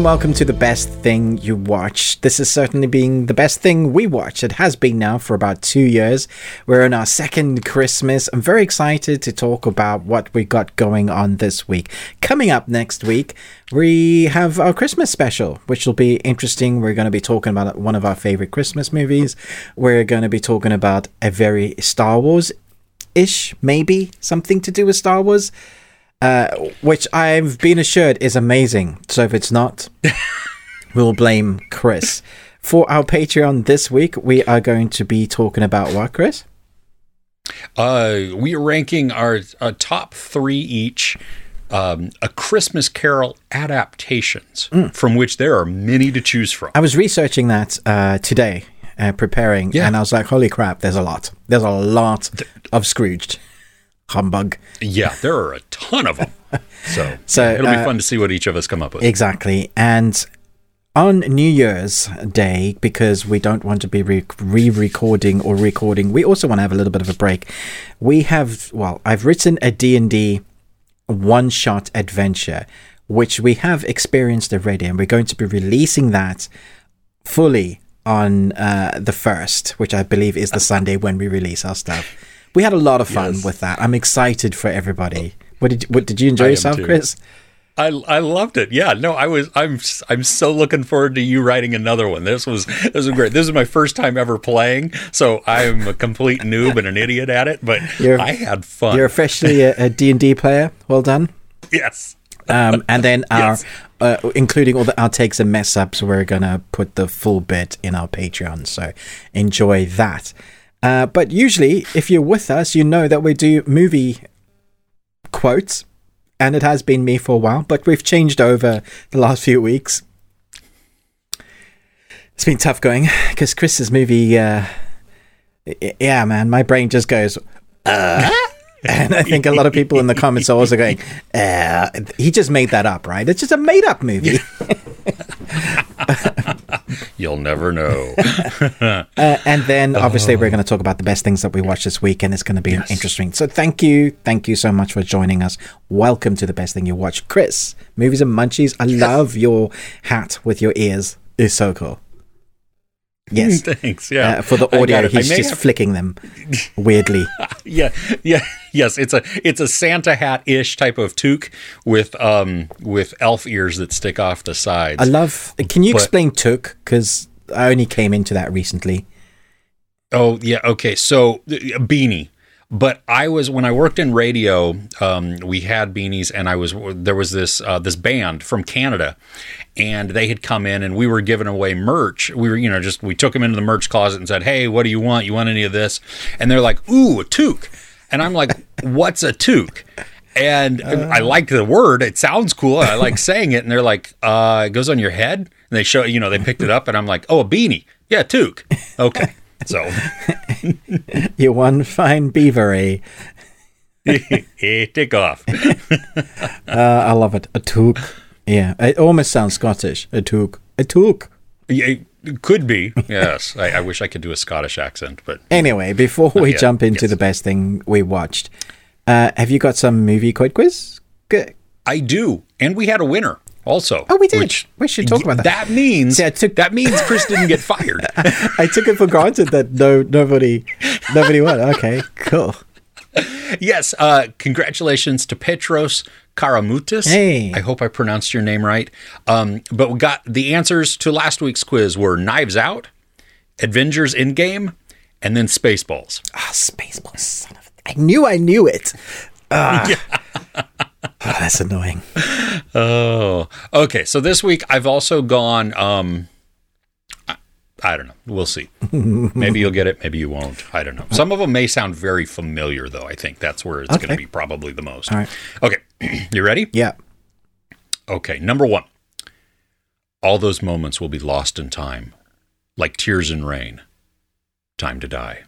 and welcome to the best thing you watch. This is certainly being the best thing we watch. It has been now for about two years. We're in our second Christmas. I'm very excited to talk about what we got going on this week. Coming up next week, we have our Christmas special, which will be interesting. We're going to be talking about one of our favorite Christmas movies. We're going to be talking about a very Star Wars ish, maybe something to do with Star Wars uh, which I've been assured is amazing. So if it's not, we'll blame Chris. For our Patreon this week, we are going to be talking about what, Chris? Uh, we are ranking our uh, top three each. Um, a Christmas Carol adaptations, mm. from which there are many to choose from. I was researching that uh, today, uh, preparing, yeah. and I was like, "Holy crap! There's a lot. There's a lot of Scrooged." Humbug. Yeah, there are a ton of them. So, so it'll be uh, fun to see what each of us come up with. Exactly. And on New Year's Day, because we don't want to be re recording or recording, we also want to have a little bit of a break. We have, well, I've written a D&D one-shot adventure, which we have experienced already, and we're going to be releasing that fully on uh, the first, which I believe is the Sunday when we release our stuff. We had a lot of fun yes. with that. I'm excited for everybody. What did what did you enjoy yourself, Chris? I, I loved it. Yeah, no, I was I'm I'm so looking forward to you writing another one. This was this was great. This is my first time ever playing, so I'm a complete noob and an idiot at it. But you're, I had fun. You're officially a D and D player. Well done. Yes. Um, and then our, yes. uh, including all the outtakes and mess ups, we're gonna put the full bit in our Patreon. So enjoy that. Uh, but usually, if you're with us, you know that we do movie quotes, and it has been me for a while, but we've changed over the last few weeks. It's been tough going because Chris's movie, uh, yeah, man, my brain just goes, uh? and I think a lot of people in the comments are also going, uh, he just made that up, right? It's just a made up movie. You'll never know. uh, and then obviously oh. we're going to talk about the best things that we watched this week, and it's going to be yes. interesting. So thank you, thank you so much for joining us. Welcome to the best thing you watch, Chris. Movies and munchies. I yes. love your hat with your ears. It's so cool. Yes. Thanks. Yeah. Uh, for the audio, he's just have... flicking them weirdly. yeah. Yeah. Yes. It's a it's a Santa hat ish type of toque with um with elf ears that stick off the sides. I love. Can you but, explain toque? Because I only came into that recently. Oh yeah. Okay. So a beanie. But I was when I worked in radio, um, we had beanies, and I was there was this uh, this band from Canada, and they had come in and we were giving away merch. We were, you know, just we took them into the merch closet and said, "Hey, what do you want? You want any of this?" And they're like, "Ooh, a toque," and I'm like, "What's a toque?" And uh, I like the word; it sounds cool. I like saying it, and they're like, uh, "It goes on your head." And they show, you know, they picked it up, and I'm like, "Oh, a beanie, yeah, toque, okay." So, you one fine beavery. Take off. uh, I love it. A toque. Yeah, it almost sounds Scottish. A took. A took. Yeah, it could be. Yes. I, I, wish I could do a Scottish accent, but anyway, before we jump into yes. the best thing we watched, uh, have you got some movie quote quiz? Good. I do, and we had a winner also. Oh, we did. Which, we should talk about that. That means See, I took, that means Chris didn't get fired. I took it for granted that no nobody nobody won. Okay, cool. yes, uh, congratulations to Petros Karamutis. Hey. I hope I pronounced your name right. Um, but we got the answers to last week's quiz were Knives Out, Avengers Endgame, and then Spaceballs. Ah, Spaceballs, son of I knew I knew it. Ah. Yeah. oh, that's annoying. Oh, okay. So this week I've also gone. Um, I don't know. We'll see. maybe you'll get it. Maybe you won't. I don't know. Some of them may sound very familiar, though. I think that's where it's okay. going to be probably the most. All right. Okay. you ready? Yeah. Okay. Number one. All those moments will be lost in time, like tears in rain. Time to die.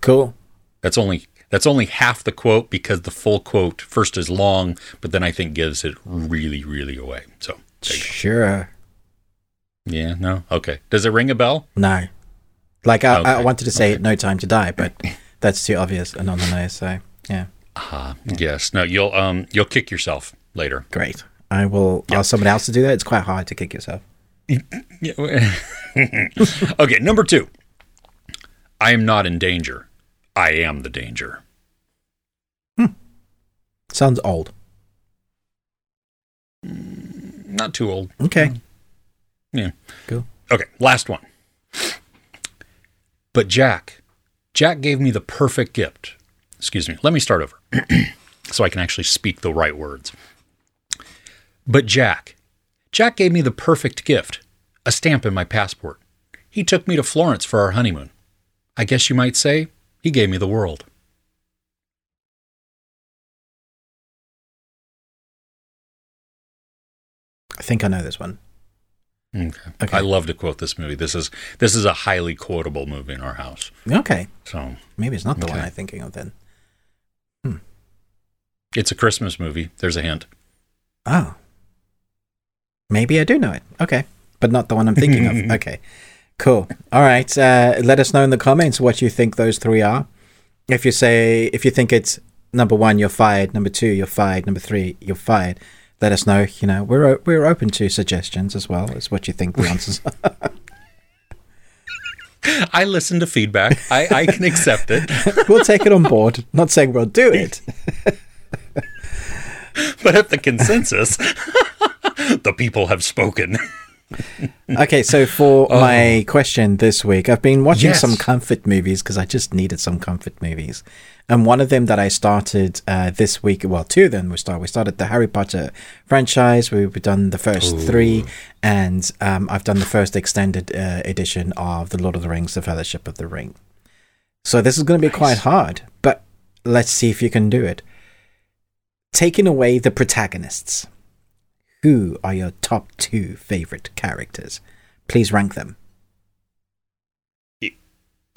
Cool. That's only that's only half the quote because the full quote first is long, but then I think gives it really, really away. So Sure. Yeah, no. Okay. Does it ring a bell? No. Like I, okay. I wanted to say okay. no time to die, but that's too obvious and on the nose, so yeah. Uh-huh. yeah. Yes. No, you'll um you'll kick yourself later. Great. I will ask someone else to do that. It's quite hard to kick yourself. okay, number two. I am not in danger. I am the danger. Hmm. Sounds old. Not too old. Okay. Yeah. Cool. Okay, last one. But Jack, Jack gave me the perfect gift. Excuse me. Let me start over so I can actually speak the right words. But Jack, Jack gave me the perfect gift a stamp in my passport. He took me to Florence for our honeymoon. I guess you might say he gave me the world. I think I know this one. Okay. Okay. I love to quote this movie. This is this is a highly quotable movie in our house. Okay. So Maybe it's not the one I'm thinking of then. Hmm. it's a Christmas movie. There's a hint. Oh. Maybe I do know it. Okay. But not the one I'm thinking of. Okay. Cool. All right. Uh, let us know in the comments what you think those three are. If you say, if you think it's number one, you're fired. Number two, you're fired. Number three, you're fired. Let us know. You know, we're we're open to suggestions as well as what you think the answers are. I listen to feedback. I, I can accept it. we'll take it on board. Not saying we'll do it. But if the consensus, the people have spoken. Okay, so for my question this week, I've been watching Yes. some comfort movies because I just needed some comfort movies. And one of them that I started uh, this week, well, two of them we started. We started the Harry Potter franchise. We've done the first three, and um, I've done the first extended uh, edition of The Lord of the Rings, The Fellowship of the Ring. So this is going to be quite hard, but let's see if you can do it. Taking away the protagonists, who are your top two favorite characters? Please rank them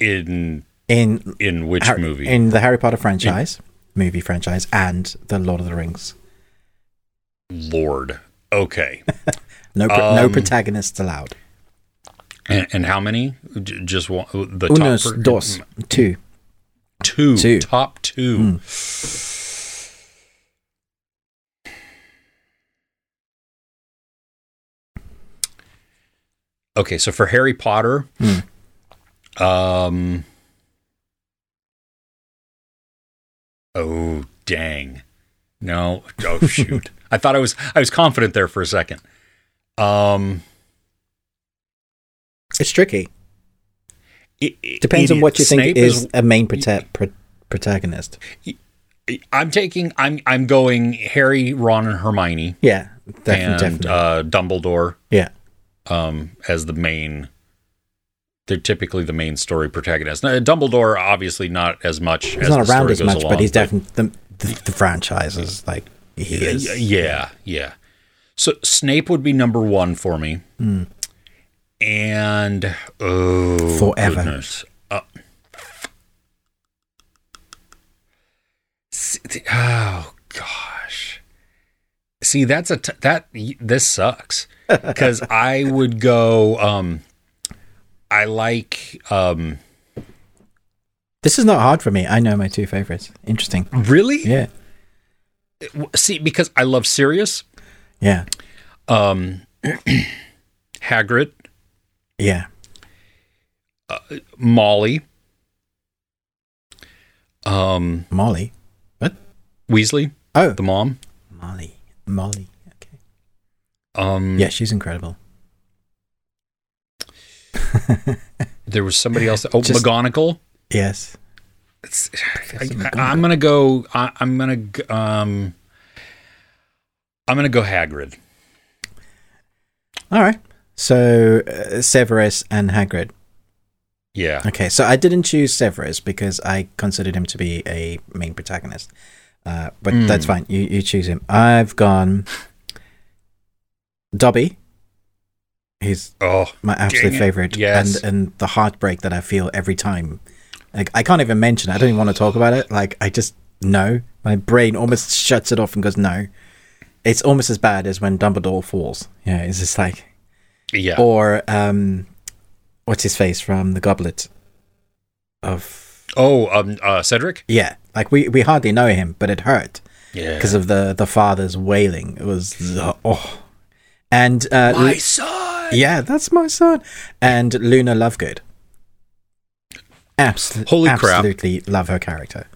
In in in which movie? in the Harry Potter franchise, movie franchise, and the Lord of the Rings. Lord. Okay. No, pro- no Um, protagonists allowed. And, and how many? J- just one. The Unos top dos two. two. Two. Top two. Okay, so for Harry Potter, Hmm. um, oh dang, no, oh shoot, I thought I was I was confident there for a second. Um, It's tricky. it, it- Depends on what you think Snape is a main prota- pro- protagonist. I'm taking. I'm I'm going Harry, Ron, and Hermione, Yeah, definitely, and definitely. uh, Dumbledore yeah, um, as the main. They're typically the main story protagonist. Now, Dumbledore, obviously, not as much. he's as not the around story as much, along, but he's definitely the, the the franchise is like he Yeah, is. yeah, yeah. So Snape would be number one for me, Hmm. and oh, Forever. goodness. Uh, oh gosh. See, that's a t- that this sucks because I would go. Um, I like um, This is not hard for me. I know my two favorites. Interesting. really. Yeah, See, because I love Sirius, yeah, um, Hagrid, yeah. Molly, um, Molly. What? Weasley, Oh, the mom. Molly. Molly. Um, Yeah, she's incredible. There was somebody else. Oh, Just- McGonagall. Yes. It's, I, am gonna go. I, I'm gonna. Um, I'm gonna go Hagrid. All right. So uh, Severus and Hagrid. Yeah. Okay, so I didn't choose Severus because I considered him to be a main protagonist. Uh, but Hmm. that's fine. You you choose him. I've gone Dobby. He's Oh, my absolute favorite. Yes. And and the heartbreak that I feel every time. Like I can't even mention. it. I don't even want to talk about it. Like I just know my brain almost shuts it off and goes no. It's almost as bad as when Dumbledore falls. Yeah, it's just like yeah. or um, what's his face from the Goblet of Oh, um, uh, Cedric. yeah, like we we hardly know him, but it hurt. Yeah. because of the the father's wailing. It was oh, and uh, My son. yeah, that's my son. And Luna Lovegood. Absolutely, Holy crap. absolutely love her character.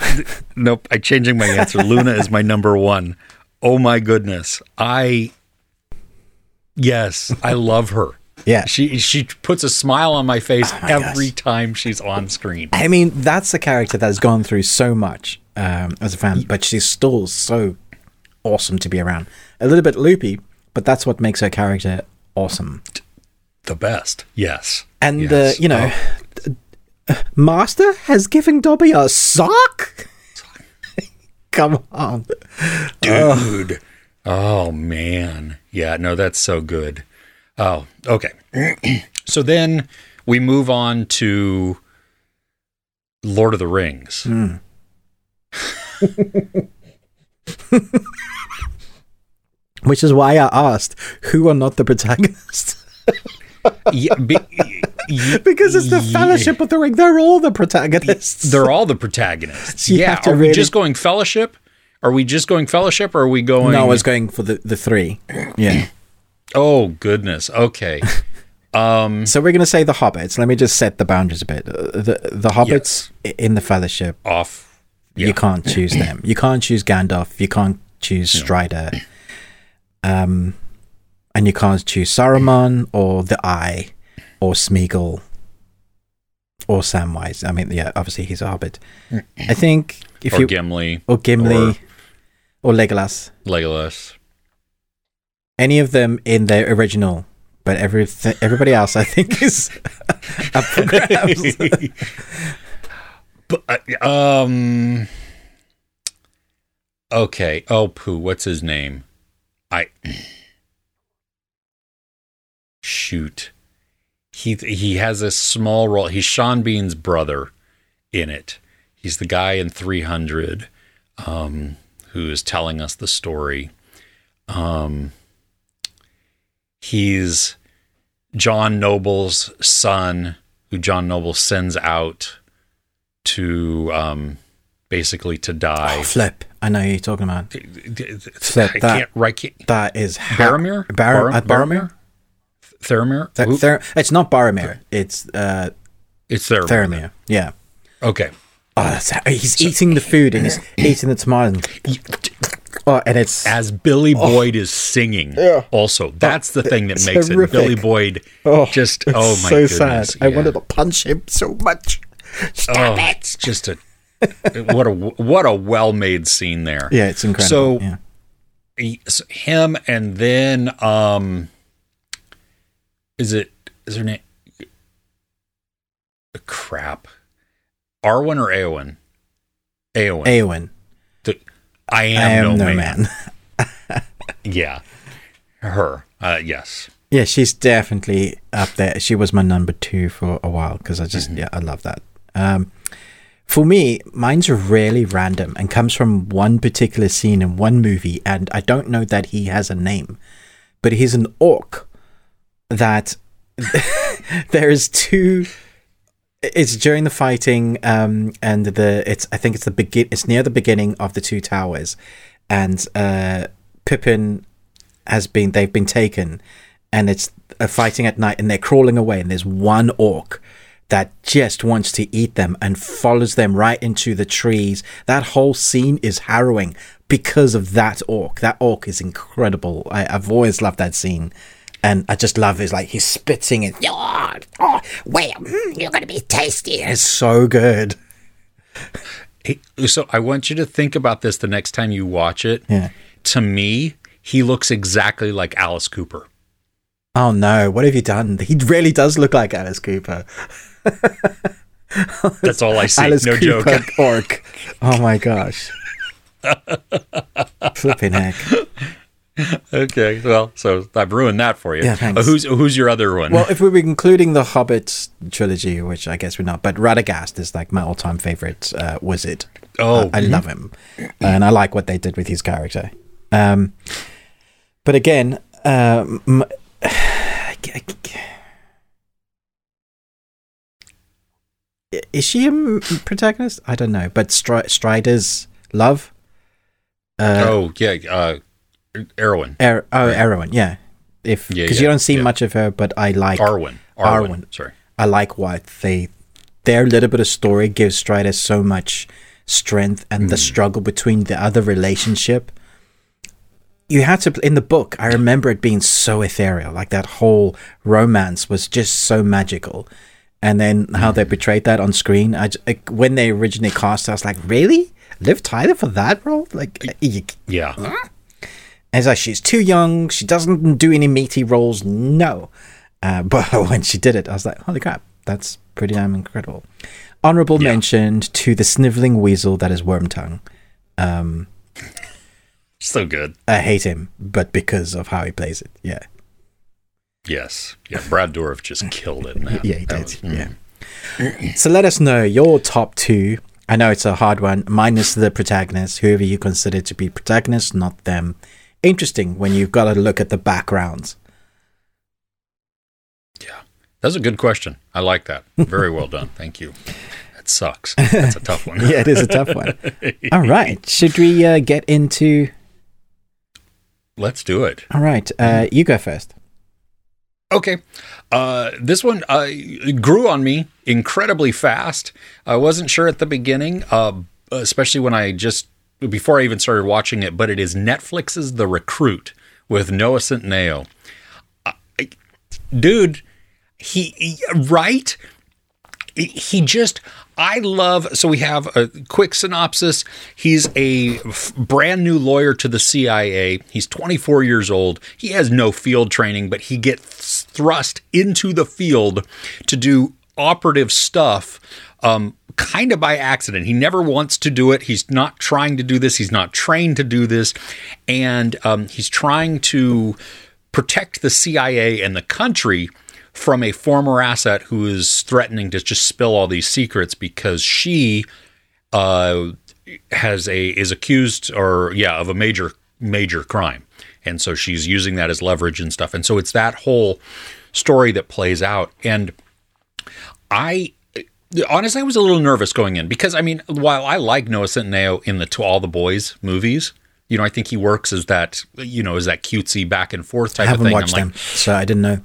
Nope. I'm changing my answer. Luna is my number one. Oh my goodness. I. Yes, I love her. Yeah, She she puts a smile on my face Oh my every gosh. time she's on screen. I mean that's a character that's gone through so much um, as a fan, but she's still so awesome to be around. A little bit loopy, but that's what makes her character awesome. The best. Yes. And Yes. uh, you know, Master has given Dobby a sock. Come on. dude. Oh man. Yeah, no, that's so good. Oh, okay. so then we move on to Lord of the Rings. Which is why I asked who are not the protagonists. Yeah, be- y- because it's the yeah. Fellowship of the Ring. They're all the protagonists. They're all the protagonists. You yeah. Are we just going Fellowship? Are we just going Fellowship or are we going no, I was going for the, the three. Yeah. Oh goodness. Okay. Um so we're going to say the Hobbits. Let me just set the boundaries a bit. Uh, The, the Hobbits in the Fellowship, off Yeah. you can't choose them. You can't choose Gandalf. You can't choose Strider. Um, and you can't choose Saruman or the Eye or Smeagol or Samwise. I mean, yeah, obviously he's a Hobbit. I think if or you Gimli, or Gimli or, Legolas, Legolas. any of them in their original, but every everybody else, I think, is up for grabs. But, uh, um. Okay. Oh, poo. What's his name? I. Shoot. He he has a small role. He's Sean Bean's brother in it. He's the guy in 300 um, who is telling us the story. Um, he's John Noble's son, who John Noble sends out to um, basically to die. Oh, Flip. I know who you're talking about. I that- can't. Right? Can't, That is ha- Baromir? Bar- Bar- uh, Boromir? Theramir? Th- Ther- it's not Boromir. It's uh, it's Theramir. Theramir. Yeah. Okay. Oh, that's, he's eating the food and he's eating the tomato. Oh, and it's As Billy Boyd is singing, Yeah. also that's the thing that it's makes horrific. it. Billy Boyd, oh, just it's oh my so goodness, sad. I wanted to punch him so much. Stop oh, it! it's just a what a what a well made scene there. Yeah, it's incredible. So yeah. he- so him and then um is it is her name crap arwen or Éowyn Éowyn Éowyn. The- i I am, am no, no man. man. yeah her uh yes Yeah, she's definitely up there. She was my number two for a while because I just yeah I love that. Um, for me, mine's really random and comes from one particular scene in one movie, and I don't know that he has a name, but he's an orc that there's two. It's during the fighting, um, and the it's I think it's the begin. It's near the beginning of the two towers, and uh, Pippin has been they've been taken and it's a fighting at night and they're crawling away and there's one orc that just wants to eat them and follows them right into the trees. That whole scene is harrowing because of that orc. That orc is incredible. I, i've always loved that scene. And i just love his like he's spitting and Oh, oh, well, mm, you're going to be tasty. it's so good. He- so i want you to think about this the next time you watch it. Yeah. To me he looks exactly like alice cooper. Oh no. What have you done? He really does look like alice cooper that's all i see. Alice no joke. orc oh my gosh. Flipping heck. Okay well so i've ruined that for you. Yeah, thanks. Uh, who's who's your other one? Well, if we were including the Hobbit trilogy, which I guess we're not, but Radagast is like my all-time favorite uh, wizard. Oh, I, I love him, and I like what they did with his character. Um, but again, um, is she a protagonist? I don't know, but Stri- Strider's love oh yeah, uh, Erwin, Er- oh, Erwin, yeah. If because yeah, you don't see yeah. much of her, but I like Arwen, Arwen. Arwen. Sorry. I like what they their little bit of story gives Strider so much strength and the struggle between the other relationship. You had to in the book. I remember it being so ethereal, like that whole romance was just so magical. And then how they portrayed that on screen, I like, when they originally cast, I was like, really, Liv Tyler for that role? Like, Yeah. and it's like she's too young. She doesn't do any meaty roles. No, uh, but when she did it, I was like, holy crap, that's pretty damn incredible. Honorable mention to the sniveling weasel that is Wormtongue. Um, So good. I hate him, but because of how he plays it, yeah, Yes. Yeah. Brad Dourif just killed it. Man. yeah, he That did, was- mm. yeah. so let us know your top two. I know it's a hard one, minus the protagonist, whoever you consider to be protagonist, not them. Interesting when you've got to look at the backgrounds. Yeah. That's a good question. I like that. Very well done. Thank you. That sucks. That's a tough one. yeah, it is a tough one. All right. Should we uh, get into. Let's do it. All right. Uh, you go first. Okay. Uh, this one uh, grew on me incredibly fast. I wasn't sure at the beginning, uh, especially when I just, before I even started watching it, but it is Netflix's The Recruit with Noah Centineo. I- Dude, he, he- right? he just i love so we have a quick synopsis he's a f- brand new lawyer to the cia he's 24 years old he has no field training but he gets thrust into the field to do operative stuff um, kind of by accident. He never wants to do it. He's not trying to do this. He's not trained to do this. And um, he's trying to protect the cia and the country from a former asset who is threatening to just spill all these secrets because she uh, has a is accused or yeah of a major major crime, and so she's using that as leverage and stuff. And so it's that whole story that plays out. And I honestly, I was a little nervous going in because I mean, while I like Noah Centineo in the To All the Boys movies. You know, I think he works as that, you know, as that cutesy back and forth type I haven't thing. watched I'm like, them, so I didn't know.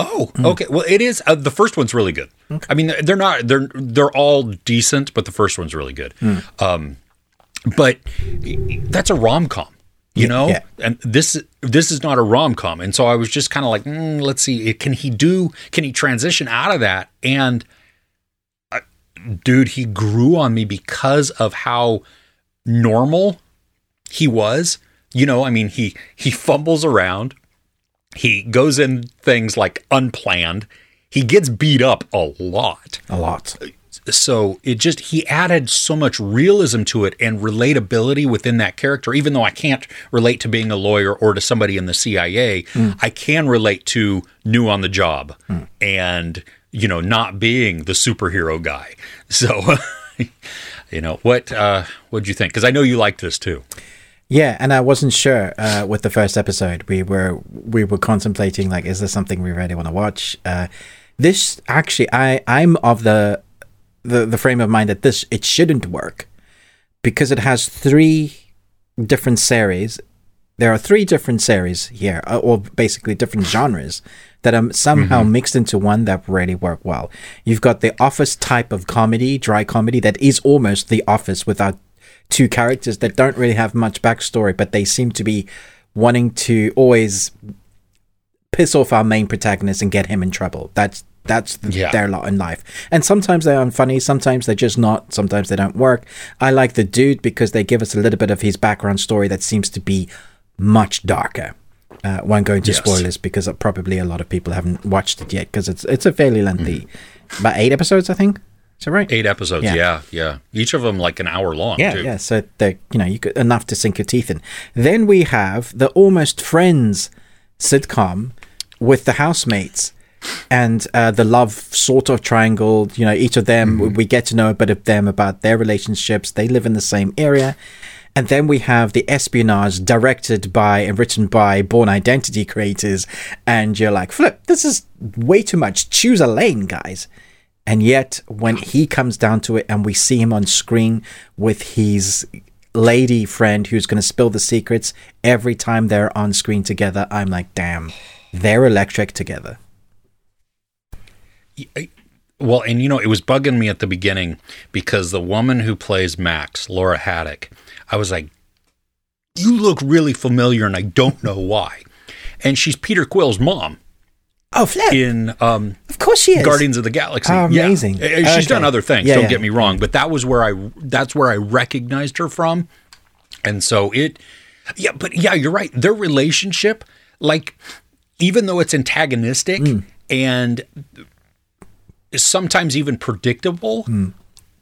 Oh, okay. Well, it is. Uh, the first one's really good. I mean, they're not. They're they're all decent, but the first one's really good. Um, but that's a rom com, you know. yeah. And this this is not a rom com, and so I was just kind of like, mm, let's see, can he do? Can he transition out of that? And uh, dude, he grew on me because of how normal he was. You know, I mean, he he fumbles around he goes in things like unplanned. He gets beat up a lot. A lot. So it just, he added so much realism to it and relatability within that character. Even though I can't relate to being a lawyer or to somebody in the CIA, I can relate to new on the job and, you know, not being the superhero guy. So, you know, what, uh, what'd you think? Because I know you liked this too. Yeah, and I wasn't sure uh, with the first episode. We were we were contemplating like, is this something we really want to watch? Uh, this actually, I I'm of the the the frame of mind that this it shouldn't work because it has three different series. There are three different series here, uh, or basically different genres that are somehow mixed into one that really work well. You've got the office type of comedy, dry comedy that is almost the office without two characters that don't really have much backstory, but they seem to be wanting to always piss off our main protagonist and get him in trouble. That's that's th- Yeah. their lot in life. And sometimes they're unfunny, sometimes they're just not, sometimes they don't work. I like the dude because they give us a little bit of his background story that seems to be much darker. Uh, won't go into Yes. spoilers because probably a lot of people haven't watched it yet because it's it's a fairly lengthy, about eight episodes, I think. Is that right? Eight episodes. Yeah. Yeah. Yeah. Each of them like an hour long. Yeah, too. yeah. So they, you know, you got enough to sink your teeth in. Then we have the Almost Friends sitcom with the housemates and uh, the love sort of triangle. You know, each of them we get to know a bit of them about their relationships. They live in the same area. And then we have the espionage directed by and written by Bourne Identity creators. And you're like, flip, this is way too much. Choose a lane, guys. And yet, when he comes down to it and we see him on screen with his lady friend who's going to spill the secrets every time they're on screen together. I'm like, damn, they're electric together. Well, and you know, it was bugging me at the beginning because the woman who plays Max, Laura Haddock, I was like, you look really familiar, and I don't know why. And she's Peter Quill's mom Oh, Flip. in um, of course she is. Guardians of the Galaxy. Oh, amazing. Uh, She's Okay. done other things. Yeah, don't yeah. get me wrong, but that was where I that's where I recognized her from, and so it. Yeah, but yeah, you're right. Their relationship, like, even though it's antagonistic Hmm. and sometimes even predictable, Hmm.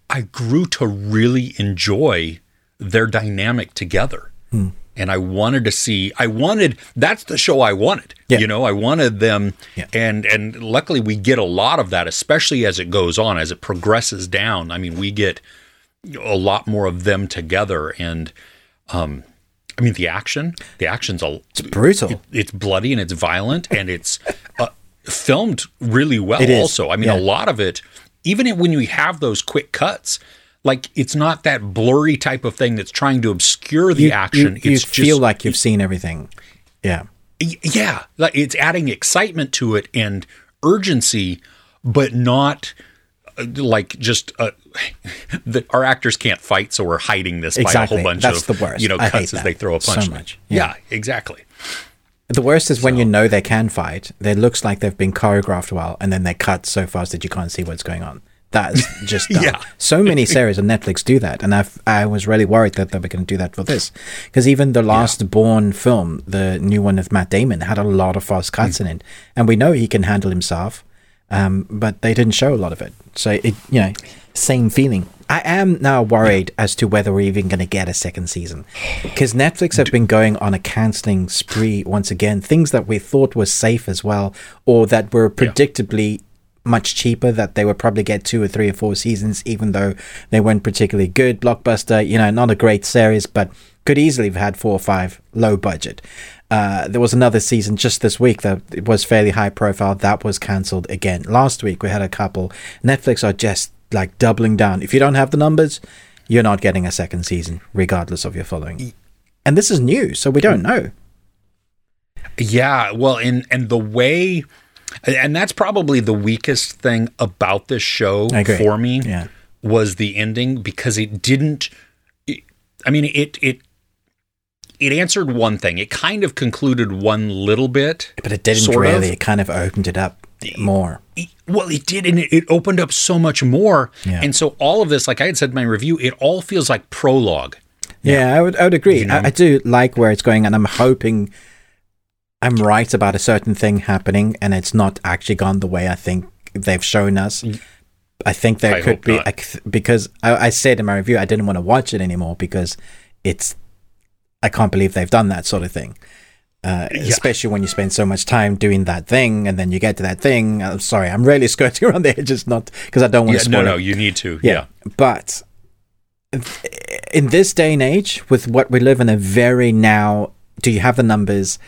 I grew to really enjoy their dynamic together. Hmm. And I wanted to see I wanted that's the show I wanted. Yeah. You know, I wanted them Yeah. and and luckily we get a lot of that especially as it goes on as it progresses down. I mean, we get a lot more of them together and um I mean the action, the action's a it's Brutal. it's bloody and it's violent and it's uh, filmed really well also i mean yeah. a lot of it even when you have those quick cuts like it's not that blurry type of thing that's trying to obscure the you, action You, you it's feel like you've seen everything. Yeah. yeah like it's adding excitement to it and urgency but not uh, like just uh, the, our actors can't fight so we're hiding this by a whole bunch That's of the worst. you know I cuts as that they throw a so punch much. yeah exactly The worst is when you know they can fight. It looks like they've been choreographed well, and then they cut so fast that you can't see what's going on. That is just dumb. Yeah. So many series on Netflix do that, and I I was really worried that they were going to do that for this, because even the last Bourne film, the new one of Matt Damon, had a lot of fast cuts in it, and we know he can handle himself, um, but they didn't show a lot of it. So it you know same feeling. I am now worried as to whether we're even going to get a second season because Netflix have been going on a canceling spree once again. Things that we thought were safe as well, or that were predictably much cheaper, that they would probably get two or three or four seasons, even though they weren't particularly good. Blockbuster, you know, not a great series, but could easily have had four or five low budget. Uh, there was another season just this week that it was fairly high profile that was cancelled again. Last week we had a couple. Netflix are just like doubling down. If you don't have the numbers, you're not getting a second season, regardless of your following. And this is new, so we don't know. Yeah, well, and and the way, and that's probably the weakest thing about this show for me Yeah. was the ending because it didn't. It, I mean, it it it answered one thing. It kind of concluded one little bit, But it didn't Sort of. really. It kind of opened it up more. It- well, it did, and it, it opened up so much more. Yeah. And so all of this, like I had said in my review, it all feels like prologue. Yeah, I would I would agree. You know? I, I do like where it's going, and I'm hoping I'm right about a certain thing happening, and it's not actually gone the way I think they've shown us. Mm. I think there I could be. I because I, I said in my review I didn't want to watch it anymore because it's I can't believe they've done that sort of thing. Uh, Especially when you spend so much time doing that thing, and then you get to that thing. I'm sorry, I'm really skirting around the edges, not because I don't want Yeah, to no, no, it. you need to. Yeah. yeah. But in this day and age, with what we live in a very now, do you have the numbers?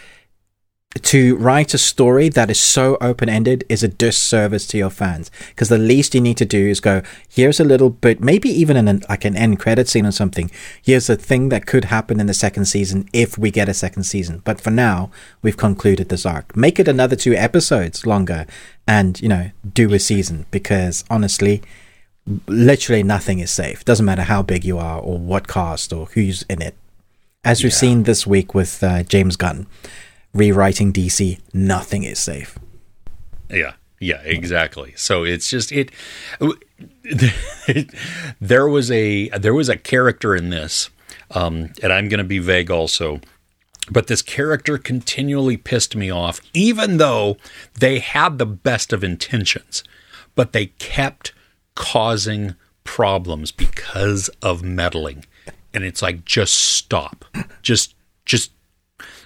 To write a story that is so open ended is a disservice to your fans because the least you need to do is go, here's a little bit, maybe even in an, like an end credit scene or something. Here's a thing that could happen in the second season if we get a second season. But for now, we've concluded this arc. Make it another two episodes longer and, you know, do a season because honestly, literally nothing is safe. Doesn't matter how big you are or what cast or who's in it. As we've seen this week with uh, James Gunn rewriting DC, nothing is safe. Yeah, yeah, exactly. So it's just it, There was a there was a character in this, um, and I'm going to be vague also. But this character continually pissed me off, even though they had the best of intentions, but they kept causing problems because of meddling. And it's like, just stop. Just, just,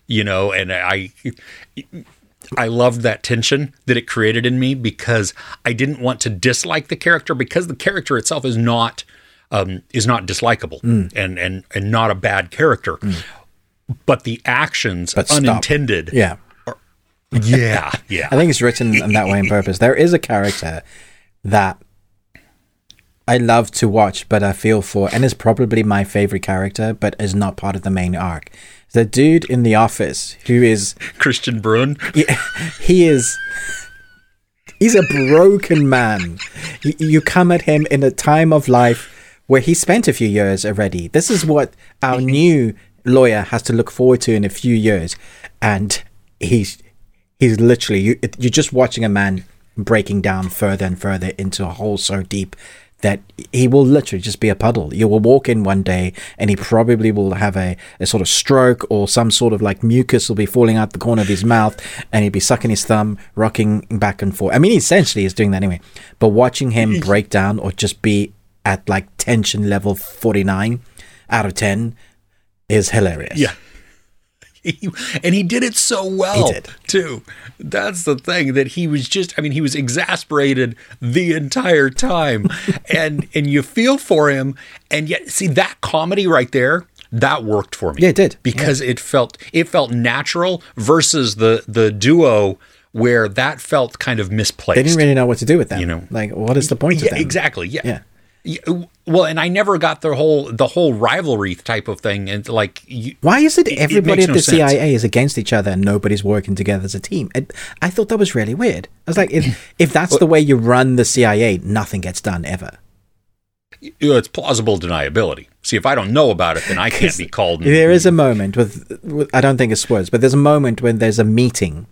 you know, and I, I loved that tension that it created in me because I didn't want to dislike the character because the character itself is not um, is not dislikable Mm. and and and not a bad character, but the actions But stop. unintended. Yeah. yeah, yeah. I think it's written in that way on purpose. There is a character that I love to watch, but I feel for, and is probably my favorite character, but is not part of the main arc. The dude in the office who is, Kristian Bruun. yeah, he is, he's a broken man. You, you come at him in a time of life where he spent a few years already. This is what our mm-hmm. new lawyer has to look forward to in a few years, and he's he's literally you, you're just watching a man breaking down further and further into a hole so deep that he will literally just be a puddle. You will walk in one day and he probably will have a, a sort of stroke or some sort of like mucus will be falling out the corner of his mouth and he'll be sucking his thumb, rocking back and forth. I mean, he essentially is doing that anyway. But watching him break down or just be at like tension level 49 out of 10 is hilarious. Yeah. He, and he did it so well too. That's the thing that he was just I mean he was exasperated the entire time and and you feel for him and yet see that comedy right there that worked for me. Yeah, it did. Because it felt it felt natural versus the the duo where that felt kind of misplaced. They didn't really know what to do with that. You know. like what is the point of yeah, that? exactly. Yeah. Yeah. Well, and I never got the whole the whole rivalry type of thing, and like you, Why is it everybody makes at no the sense. CIA is against each other and nobody's working together as a team? It, I thought that was really weird. I was like, if, if that's the way you run the CIA, nothing gets done ever. it's plausible deniability. See, if I don't know about it, then I can't be called. There is a moment with, with I don't think it's words, but there's a moment when there's a meeting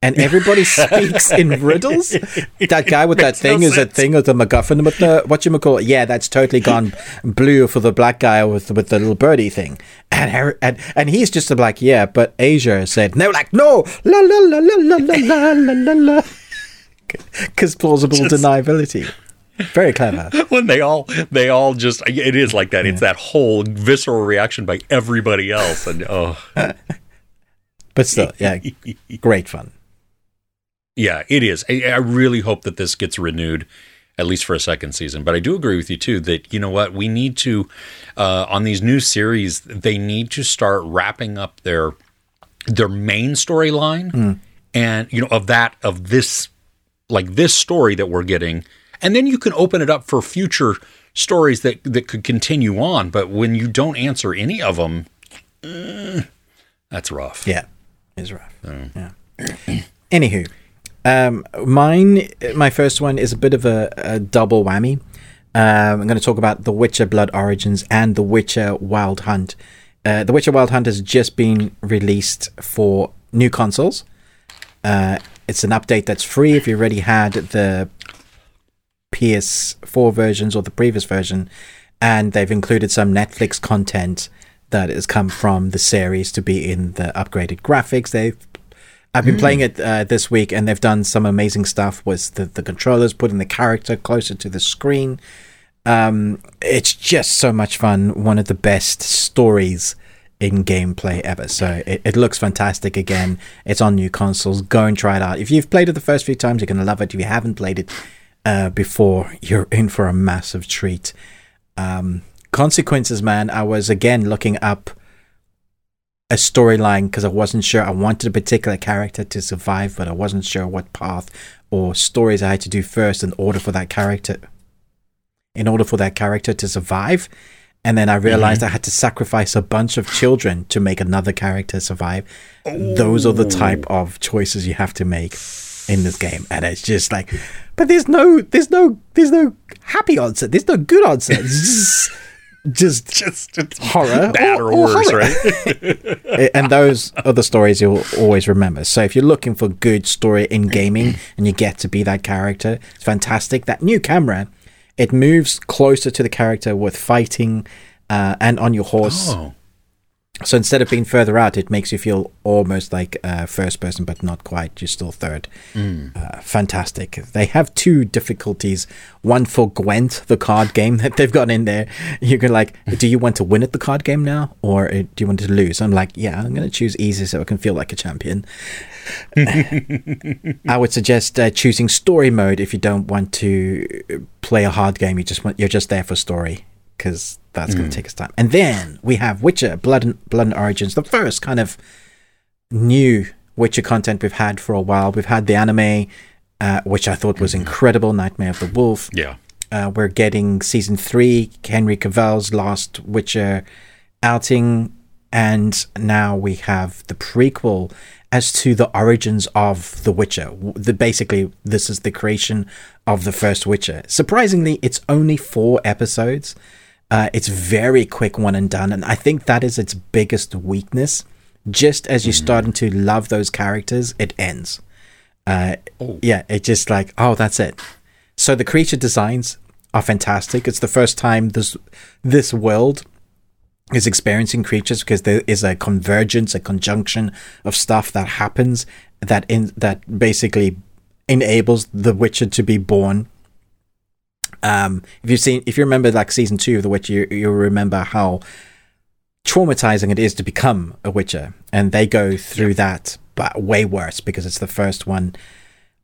and everybody speaks in riddles. That guy with that thing is a thing of the MacGuffin with the what you call it? Yeah, that's totally gone blue for the black guy with with the little birdie thing. And Har- and and he's just like, yeah, but Asia said, no, like, no, la la la la la la la la la la, because plausible deniability. Very clever. when they all they all just it is like that. It's that whole visceral reaction by everybody else, and oh But still, yeah, great fun. Yeah, it is. I, I really hope that this gets renewed. At least for a second season, but I do agree with you too that you know what we need to uh, on these new series. They need to start wrapping up their their main storyline, and you know of that of this like this story that we're getting, and then you can open it up for future stories that that could continue on. But when you don't answer any of them, eh, that's rough. Yeah, it's rough. Yeah. Anywho, um, mine, my first one is a bit of a, a double whammy. Um, I'm going to talk about The Witcher Blood Origins and The Witcher Wild Hunt. Uh, the Witcher Wild Hunt has just been released for new consoles. Uh, it's an update that's free if you already had the PS4 versions or the previous version, and they've included some Netflix content that has come from the series to be in the upgraded graphics. They've I've been playing it uh, this week, and they've done some amazing stuff with the, the controllers, putting the character closer to the screen. Um, it's just so much fun. One of the best stories in gameplay ever. So it, it looks fantastic again. It's on new consoles. Go and try it out. If you've played it the first few times, you're going to love it. If you haven't played it uh, before, you're in for a massive treat. Um, consequences, man. I was again looking up a storyline because I wasn't sure. I wanted a particular character to survive, but I wasn't sure what path or stories I had to do first in order for that character, in order for that character to survive. And then I mm-hmm. realized I had to sacrifice a bunch of children to make another character survive. Those are the type of choices you have to make in this game, and it's just like, but there's no, there's no, there's no happy answer. There's no good answer. Just, just horror bad or, or- or worse, horror. right? and those are the stories you'll always remember. So if you're looking for good story in gaming and you get to be that character, it's fantastic. That new camera, it moves closer to the character with fighting uh, and on your horse. Oh, So instead of being further out, it makes you feel almost like uh, first person, but not quite. You're still third. Uh, fantastic. They have two difficulties. One for Gwent, the card game that they've got in there. You can like, do you want to win at the card game now, or uh, do you want to lose? I'm like, yeah, I'm going to choose easy so I can feel like a champion. I would suggest uh, choosing story mode if you don't want to play a hard game. You just want you're just there for story because that's going to take us time. And then we have Witcher Blood and Blood and Origins, the first kind of new Witcher content we've had for a while. We've had the anime, uh, which I thought was incredible, Nightmare of the Wolf. yeah. Uh, we're getting season three, Henry Cavill's last Witcher outing, and now we have the prequel as to the origins of the Witcher. The basically this is the creation of the first Witcher. Surprisingly, it's only four episodes. Uh, it's very quick, one and done, and I think that is its biggest weakness. Just as you're starting to love those characters, it ends. Uh, Yeah, it's just like oh, that's it. So the creature designs are fantastic. It's the first time this this world is experiencing creatures because there is a convergence, a conjunction of stuff that happens that in that basically enables the Witcher to be born. Um, if you've seen, if you remember like season two of The Witcher, you, you'll remember how traumatizing it is to become a Witcher, and they go through that, but way worse because it's the first one.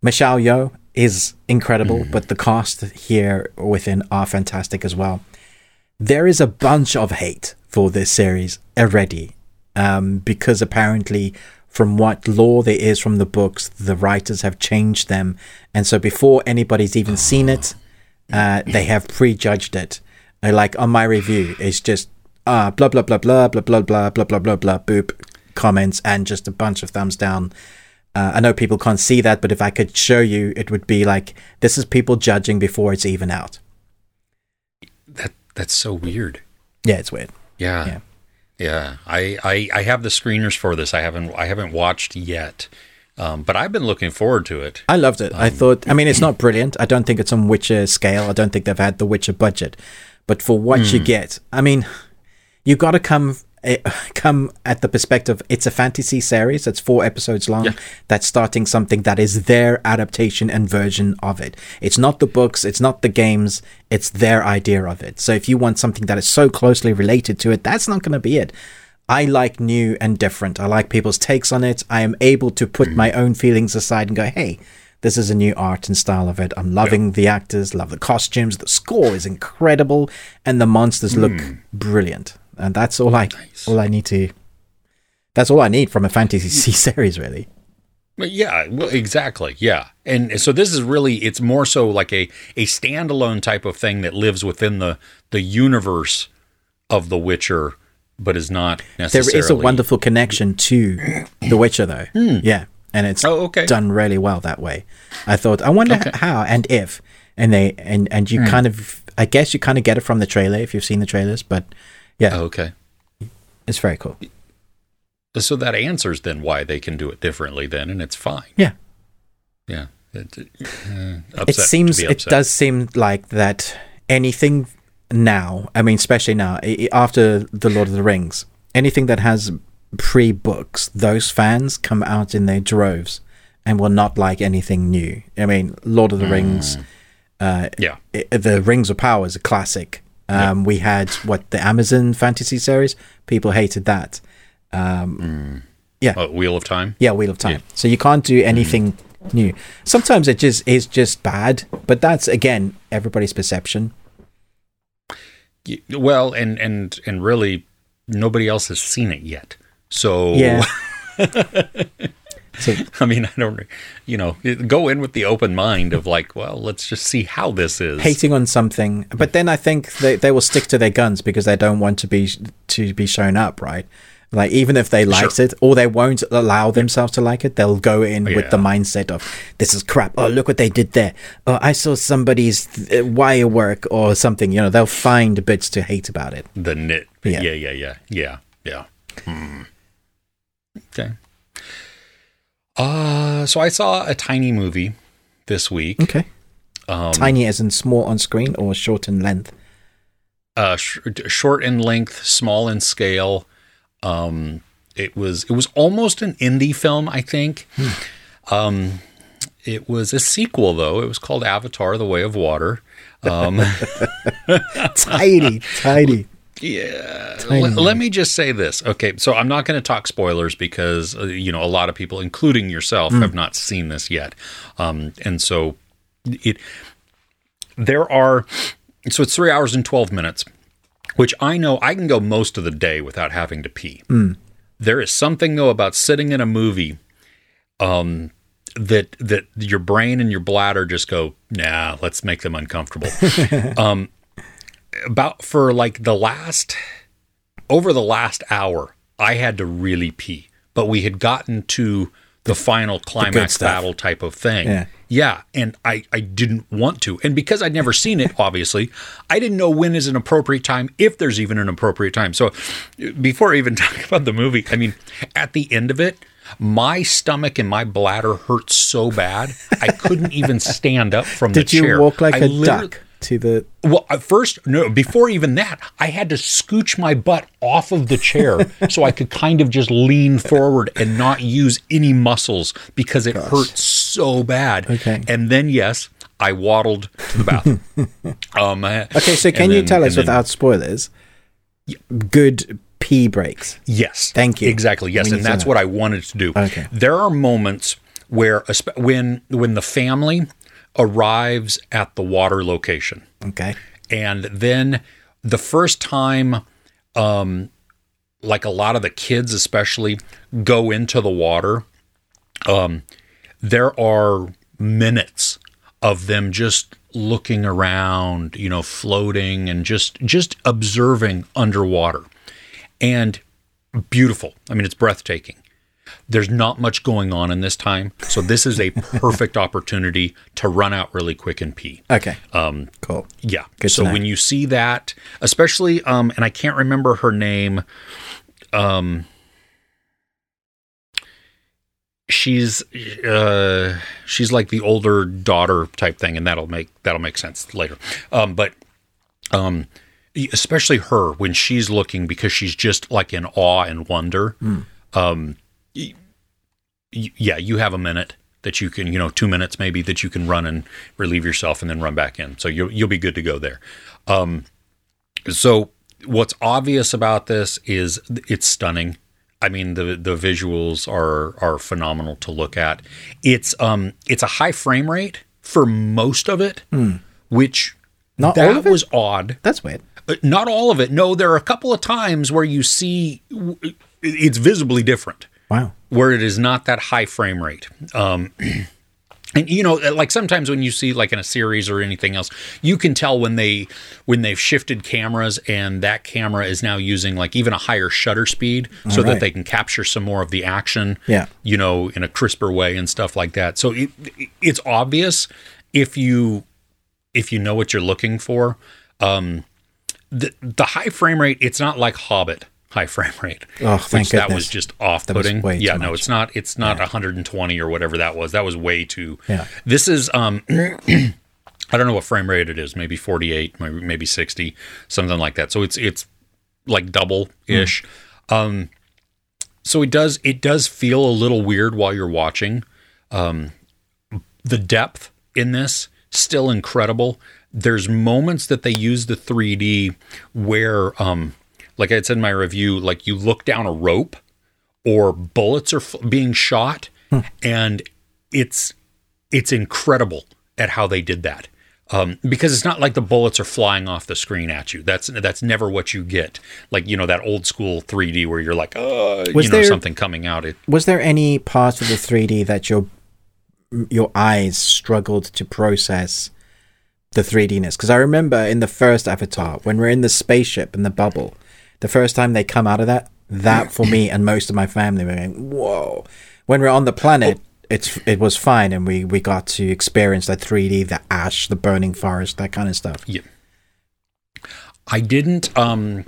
Michelle Yeoh is incredible, but the cast here within are fantastic as well. There is a bunch of hate for this series already, um, because apparently, from what lore there is from the books, the writers have changed them, and so before anybody's even seen it, uh, they have prejudged it. Uh, like on my review, it's just uh, blah blah blah blah blah blah blah blah blah blah blah boop comments and just a bunch of thumbs down. Uh, I know people can't see that, but if I could show you, it would be like this is people judging before it's even out. That that's so weird. Yeah, it's weird. Yeah. Yeah. Yeah. I, I I have the screeners for this. I haven't I haven't watched yet. Um, but I've been looking forward to it. I loved it. I thought, I mean, it's not brilliant. I don't think it's on Witcher scale. I don't think they've had the Witcher budget, but for what you get, I mean, you've got to come eh, come at the perspective. It's a fantasy series. It's four episodes long. Yeah. That's starting something that is their adaptation and version of it. It's not the books. It's not the games. It's their idea of it. So if you want something that is so closely related to it, that's not going to be it. I like new and different. I like people's takes on it. I am able to put my mm. own feelings aside and go, hey, this is a new art and style of it. I'm loving the actors, love the costumes, the score is incredible, and the monsters look mm. brilliant. And that's all I all I need to. That's all I need from a fantasy series, really. Yeah, well, exactly. Yeah, and so this is really it's more so like a a standalone type of thing that lives within the the universe of The Witcher, but is not There necessarily. is a wonderful connection to The Witcher, though. Yeah, and it's Oh, okay. done really well that way. I thought, I wonder Okay. how and if, and they and and you kind of, I guess you kind of get it from the trailer if you've seen the trailers, but yeah, Okay, it's very cool. so that answers then why they can do it differently then, and it's fine. Yeah, Yeah, it, uh, it seems it does seem like that anything now i mean especially now after the lord of the rings anything that has pre-books those fans come out in their droves and will not like anything new. I mean lord of the rings uh Yeah, i- the rings of power is a classic. Um we had what the amazon fantasy series? People hated that. Um yeah. Uh, Wheel of Time. yeah, Wheel of Time. So you can't do anything new. Sometimes it just is just bad, but that's again everybody's perception. Well, and and and really, nobody else has seen it yet. So Yeah. so I mean, I don't, you know, go in with the open mind of like, well, let's just see how this is. hating on something, but then I think they they will stick to their guns because they don't want to be to be shown up, right? Like even if they liked it, or they won't allow themselves to like it, they'll go in with the mindset of this is crap. Oh, look what they did there. Oh, I saw somebody's uh, wire work or something. You know, they'll find bits to hate about it. the knit. Yeah. Yeah, yeah, yeah, yeah, yeah. Hmm. Okay. Uh, so I saw a tiny movie this week. Okay. Um, Tiny as in small on screen or short in length. uh, sh- short in length, small in scale. Um, it was it was almost an indie film, I think. Um, it was a sequel though. It was called Avatar: The Way of Water. Um, tiny, tiny. yeah. Tiny Let, let me just say this. Okay, so I'm not going to talk spoilers because uh, you know a lot of people, including yourself, Mm. have not seen this yet, um, and so it there are so it's three hours and 12 minutes which i know i can go most of the day without having to pee Mm. there is something though about sitting in a movie um that that your brain and your bladder just go, nah, let's make them uncomfortable. um, about for like the last over the last hour, I had to really pee, but we had gotten to the final climax stuff. battle type of thing. Yeah. Yeah, and I, I didn't want to. And because I'd never seen it, obviously, I didn't know when is an appropriate time, if there's even an appropriate time. So before I even talk about the movie, I mean, at the end of it, my stomach and my bladder hurt so bad, I couldn't even stand up from Did the you chair. walk like I a duck to the? well, at first, no, before even that, I had to scooch my butt off of the chair so I could kind of just lean forward and not use any muscles because it hurt so bad. Okay. And then, yes, I waddled to the bathroom. um, Okay, so can you tell us without spoilers? Good pee breaks. Yes. Thank you. Exactly. Yes, We and that's what I wanted to do. Okay. There are moments where when when the family arrives at the water location. Okay. and then the first time um like a lot of the kids especially go into the water um there are minutes of them just looking around you know floating and just just observing underwater and beautiful i mean it's breathtaking there's not much going on in this time so this is a perfect opportunity to run out really quick and pee Okay. Um. Cool. yeah. Good so when you see that, especially um and I can't remember her name um she's uh she's like the older daughter type thing and that'll make that'll make sense later. Um but um especially her when she's looking because she's just like in awe and wonder. Hmm. Um yeah, you have a minute that you can, you know, two minutes maybe that you can run and relieve yourself and then run back in. So you'll you'll be good to go there. Um, so what's obvious about this is it's stunning. I mean the the visuals are are phenomenal to look at. It's um it's a high frame rate for most of it, which Hmm. Not that all of it? was odd. That's weird. Uh, not all of it. No, there are a couple of times where you see w- it's visibly different Wow. where it is not that high frame rate. Um, and you know, like sometimes when you see like in a series or anything else, you can tell when they when they've shifted cameras and that camera is now using like even a higher shutter speed so right. that they can capture some more of the action. Yeah. you know, in a crisper way and stuff like that. So it, it's obvious if you if you know what you're looking for. Um, the the high frame rate, it's not like Hobbit high frame rate. Oh, thank which that was just off-putting. way yeah, no, much. it's not. It's not 120 or whatever that was. That was way too. Yeah. This is um. I don't know what frame rate it is. Maybe 48, maybe maybe 60, something like that. So it's it's like double ish. Um, so it does it does feel a little weird while you're watching. Um, the depth in this still incredible. There's moments that they use the 3D where, um, like I said in my review, like you look down a rope or bullets are f- being shot, and it's it's incredible at how they did that. Um, because it's not like the bullets are flying off the screen at you. That's that's never what you get. Like you know that old school 3D where you're like, oh, Was you know there- something coming out. It Was there any part of the 3D that your your eyes struggled to process the 3Dness? Because I remember in the first Avatar, when we're in the spaceship in the bubble, the first time they come out of that, that for me and most of my family were going, "Whoa!" When we're on the planet, it's it was fine, and we we got to experience that 3D, the ash, the burning forest, that kind of stuff. Yeah. I didn't um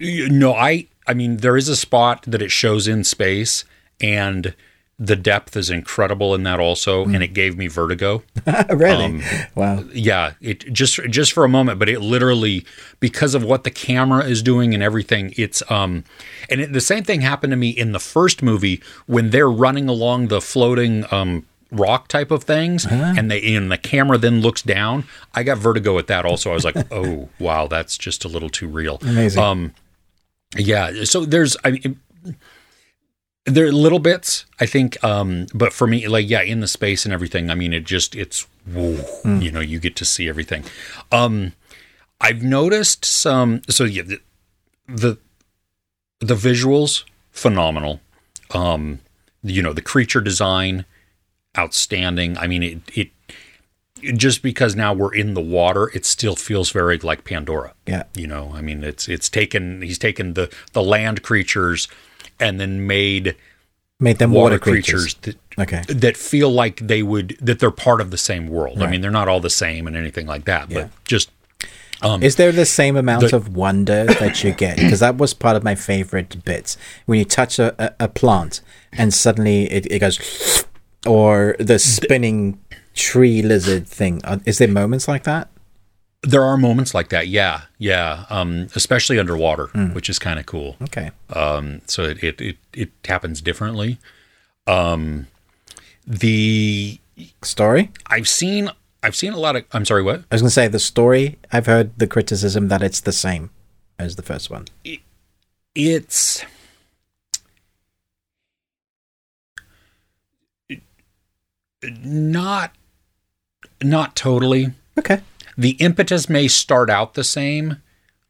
no, I I mean there is a spot that it shows in space and the depth is incredible in that also and it gave me vertigo. really? Um, wow. Yeah, it just just for a moment, but it literally because of what the camera is doing and everything, it's um and it, the same thing happened to me in the first movie when they're running along the floating um rock type of things and they and the camera then looks down. I got vertigo at that also. I was like, "Oh, wow, that's just a little too real." Amazing. Um yeah, so there's I mean are little bits i think um but for me like yeah in the space and everything i mean it just it's whoa, you know you get to see everything um i've noticed some so yeah the the, the visuals phenomenal um you know the creature design outstanding. I mean, it, it just because now we're in the water, it still feels very like Pandora. Yeah. You know, I mean, it's it's taken he's taken the the land creatures and then made Made them water, water, creatures. creatures, that Okay. that feel like they would that they're part of the same world. I mean, they're not all the same and anything like that, Yeah. but just um, Is there the same amount The- of wonder that you get? Because that was part of my favorite bits. When you touch a, a, a plant and suddenly it, it goes, or the spinning tree lizard thing. Is there moments like that? There are moments like that. Yeah, yeah. Um, especially underwater, which is kind of cool. Okay. Um, so it, it it it happens differently. Um, the Story? I've seen I've seen a lot of. I'm sorry, what? I was going to say the story. I've heard the criticism that it's the same as the first one. It's not not totally. Okay. The impetus may start out the same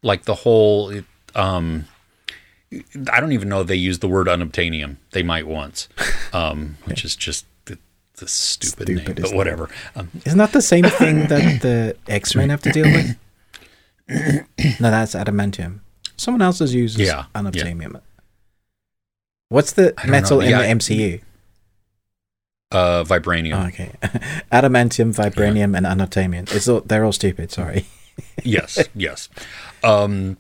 like the whole um i don't even know if they use the word unobtainium they might once um which is just the, the stupid, name but whatever um, Isn't that the same thing that the X Men have to deal with? no, that's adamantium. Someone else has used Yeah, unobtainium. What's the metal know. in Yeah, the MCU? Uh vibranium Oh, okay. Adamantium, vibranium, and unobtainium. It's all, they're all stupid. Sorry. yes yes um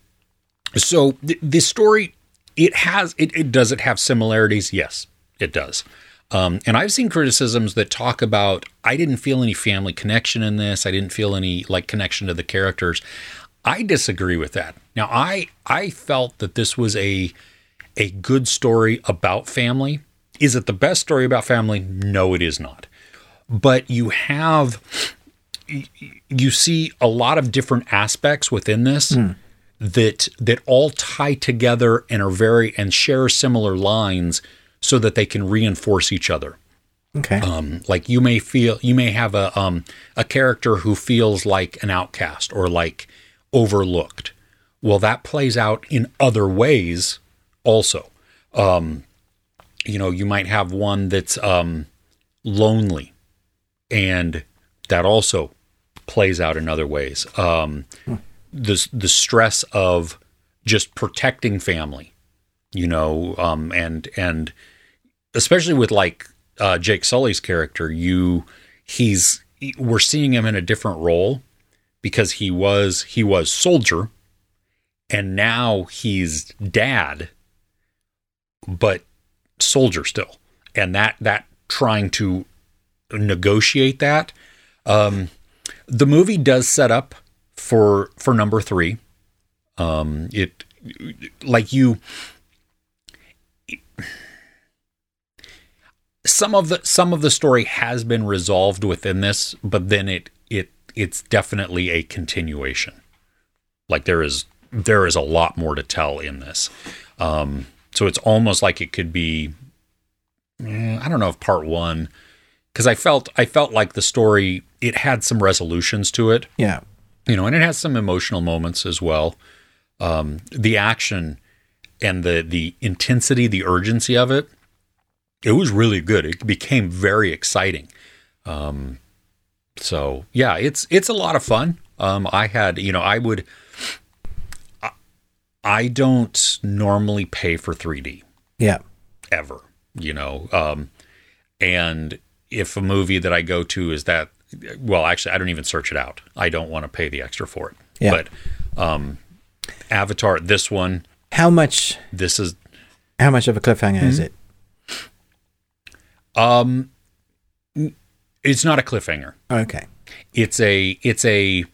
so th- this story it has it, it does it have similarities yes it does um, and I've seen criticisms that talk about I didn't feel any family connection in this. I didn't feel any like connection to the characters. I disagree with that. Now I I felt that this was a a good story about family. Is it the best story about family? No, it is not. But you have you see a lot of different aspects within this that that all tie together and are very and share similar lines so that they can reinforce each other. Okay. Um, like you may feel you may have a um, a character who feels like an outcast or like overlooked. Well, that plays out in other ways also. Um, you know, you might have one that's um, lonely, and that also plays out in other ways. Um, the the stress of just protecting family, you know, um, and and especially with like uh, Jake Sully's character, you he's we're seeing him in a different role because he was he was soldier, and now he's dad, but soldier still, and that that trying to negotiate that. Um, the movie does set up for for number three. Um, it like you some of the some of the story has been resolved within this, but then it it it's definitely a continuation. Like there is there is a lot more to tell in this. Um, so it's almost like it could be eh, I don't know if part one because I felt I felt like the story it had some resolutions to it yeah. you know, and it has some emotional moments as well. Um, the action and the the intensity, the urgency of it, it was really good. It became very exciting. Um, so yeah, it's it's a lot of fun. Um, I had, you know, I would. I, don't normally pay for 3D Yeah. ever, you know. Um, and if a movie that I go to is that, well, actually, I don't even search it out. I don't want to pay the extra for it. Yeah. But um, Avatar, this one, How much? this is How much of a cliffhanger is it? um, it's not a cliffhanger. Okay. It's a it's a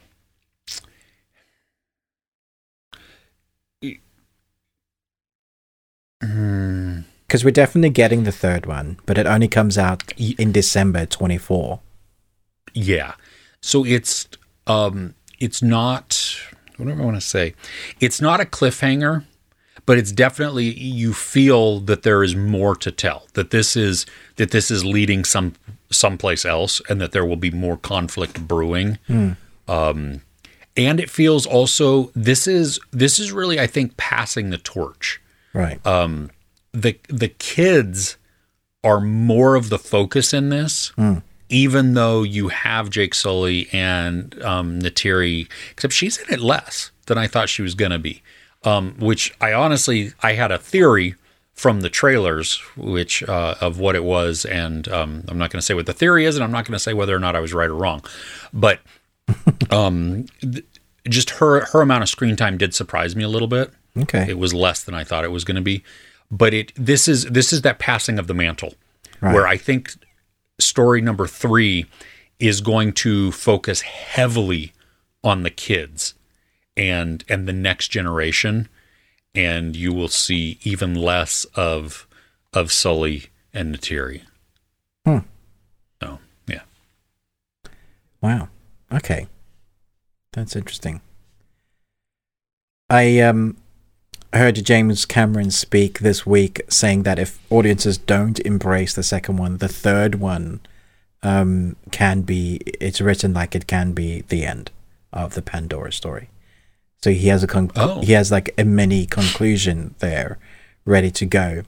Because we're definitely getting the third one, but it only comes out in December 24. Yeah. So it's um it's not whatever I want to say? It's not a cliffhanger, but it's definitely you feel that there is more to tell. That this is that this is leading some someplace else and that there will be more conflict brewing. Um and it feels also this is this is really I think passing the torch Right. um, the the kids are more of the focus in this, even though you have Jake Sully and um, Neytiri, except she's in it less than I thought she was going to be. Um, which I honestly, I had a theory from the trailers, which uh, of what it was, and um, I'm not going to say what the theory is, and I'm not going to say whether or not I was right or wrong, but um, th- just her her amount of screen time did surprise me a little bit. Okay. It was less than I thought it was going to be, but it this is this is that passing of the mantle, where I think story number three is going to focus heavily on the kids and and the next generation, and you will see even less of of Sully and Neytiri. Hmm. So yeah, Wow. Okay. That's interesting. I um heard James Cameron speak this week saying that if audiences don't embrace the second one, the third one um can be it's written like it can be the end of the Pandora story. So he has a con- Oh. he has like a mini conclusion there ready to go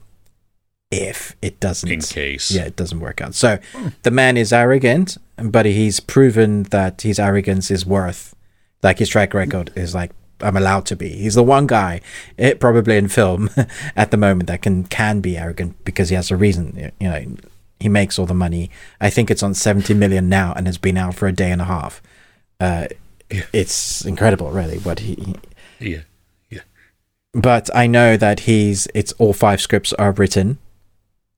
if it doesn't in case. yeah, it doesn't work out. So the man is arrogant, but he's proven that his arrogance is worth, like his track record is like, I'm allowed to be. He's the one guy, it, probably in film at the moment, that can can be arrogant because he has a reason. You know, he makes all the money. I think it's on 70 million now and has been out for a day and a half. Uh, it's incredible, really. What he, yeah, yeah. but I know that he's it's all five scripts are written.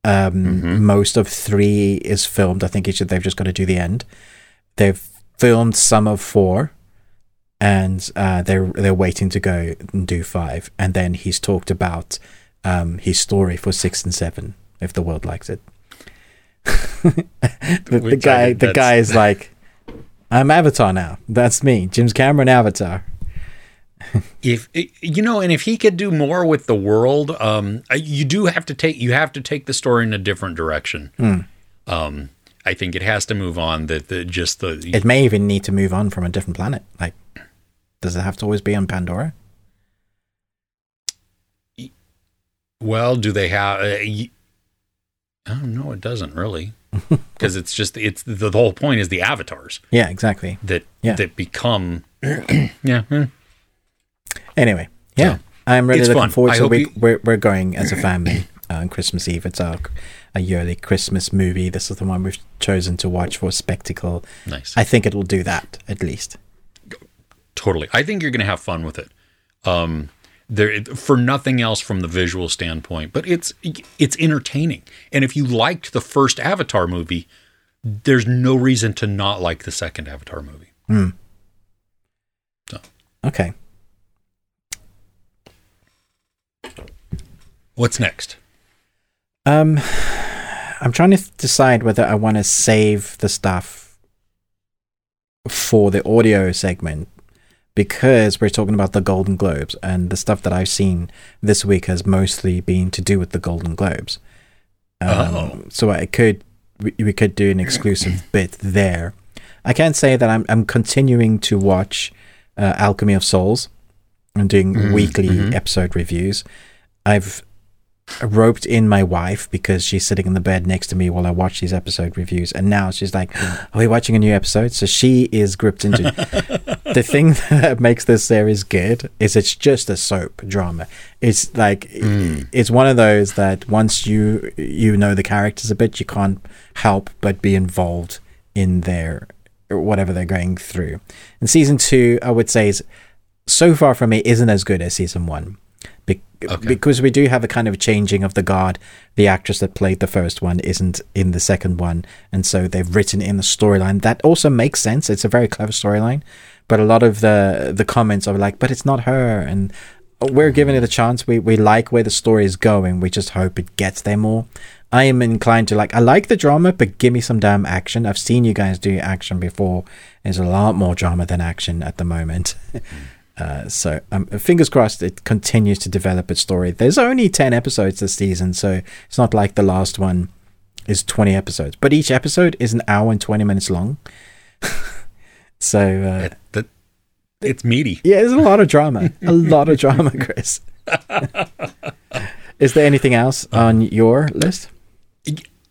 Um, Most of three is filmed. I think each of they've just got to do the end. They've filmed some of four, and uh, they're they're waiting to go and do five. And then he's talked about um, his story for six and seven, if the world likes it. the, the guy, the guy is like, "I'm Avatar now. That's me, James Cameron Avatar." if you know and if he could do more with the world um you do have to take you have to take the story in a different direction um i think it has to move on that the just the It may even need to move on from a different planet. Like, does it have to always be on Pandora? well do they have uh, y- oh no it doesn't really because it's just it's the, the whole point is the avatars Yeah, exactly. that Yeah. that become yeah eh. Anyway, yeah, I'm really it's looking fun. forward to hope we, you- we're we're going as a family uh, on Christmas Eve. It's our a yearly Christmas movie. This is the one we've chosen to watch for spectacle. nice I think it will do that at least. Totally. I think you're gonna have fun with it. Um there for nothing else from the visual standpoint but it's it's entertaining. And if you liked the first avatar movie there's no reason to not like the second avatar movie. So. Okay. what's next? Um, I'm trying to th- decide whether I want to save the stuff for the audio segment because we're talking about the Golden Globes, and the stuff that I've seen this week has mostly been to do with the Golden Globes. Um, Oh. So I could we, we could do an exclusive bit there. I can say that I'm I'm continuing to watch uh, Alchemy of Souls. I'm doing weekly episode reviews. I've roped in my wife because she's sitting in the bed next to me while I watch these episode reviews. And now she's like, hmm. Are we watching a new episode? So she is gripped into the thing that makes this series good is it's just a soap drama. It's like hmm. it's one of those that once you you know the characters a bit, you can't help but be involved in their whatever they're going through. And season two, I would say is so far for me isn't as good as season one. Be- Because we do have a kind of changing of the guard. The actress that played the first one isn't in the second one, and so they've written in the storyline that also makes sense. It's a very clever storyline, but a lot of the the comments are like, "But it's not her," and we're giving it a chance. We we like where the story is going. We just hope it gets there more. I am inclined to like. I like the drama, but give me some damn action. I've seen you guys do action before. There's a lot more drama than action at the moment. Uh, so um, fingers crossed it continues to develop its story. There's only 10 episodes this season, so it's not like the last one is 20 episodes. But each episode is an hour and 20 minutes long. so, uh, It- that it's meaty. yeah, there's a lot of drama. a lot of drama, Chris. is there anything else on your list?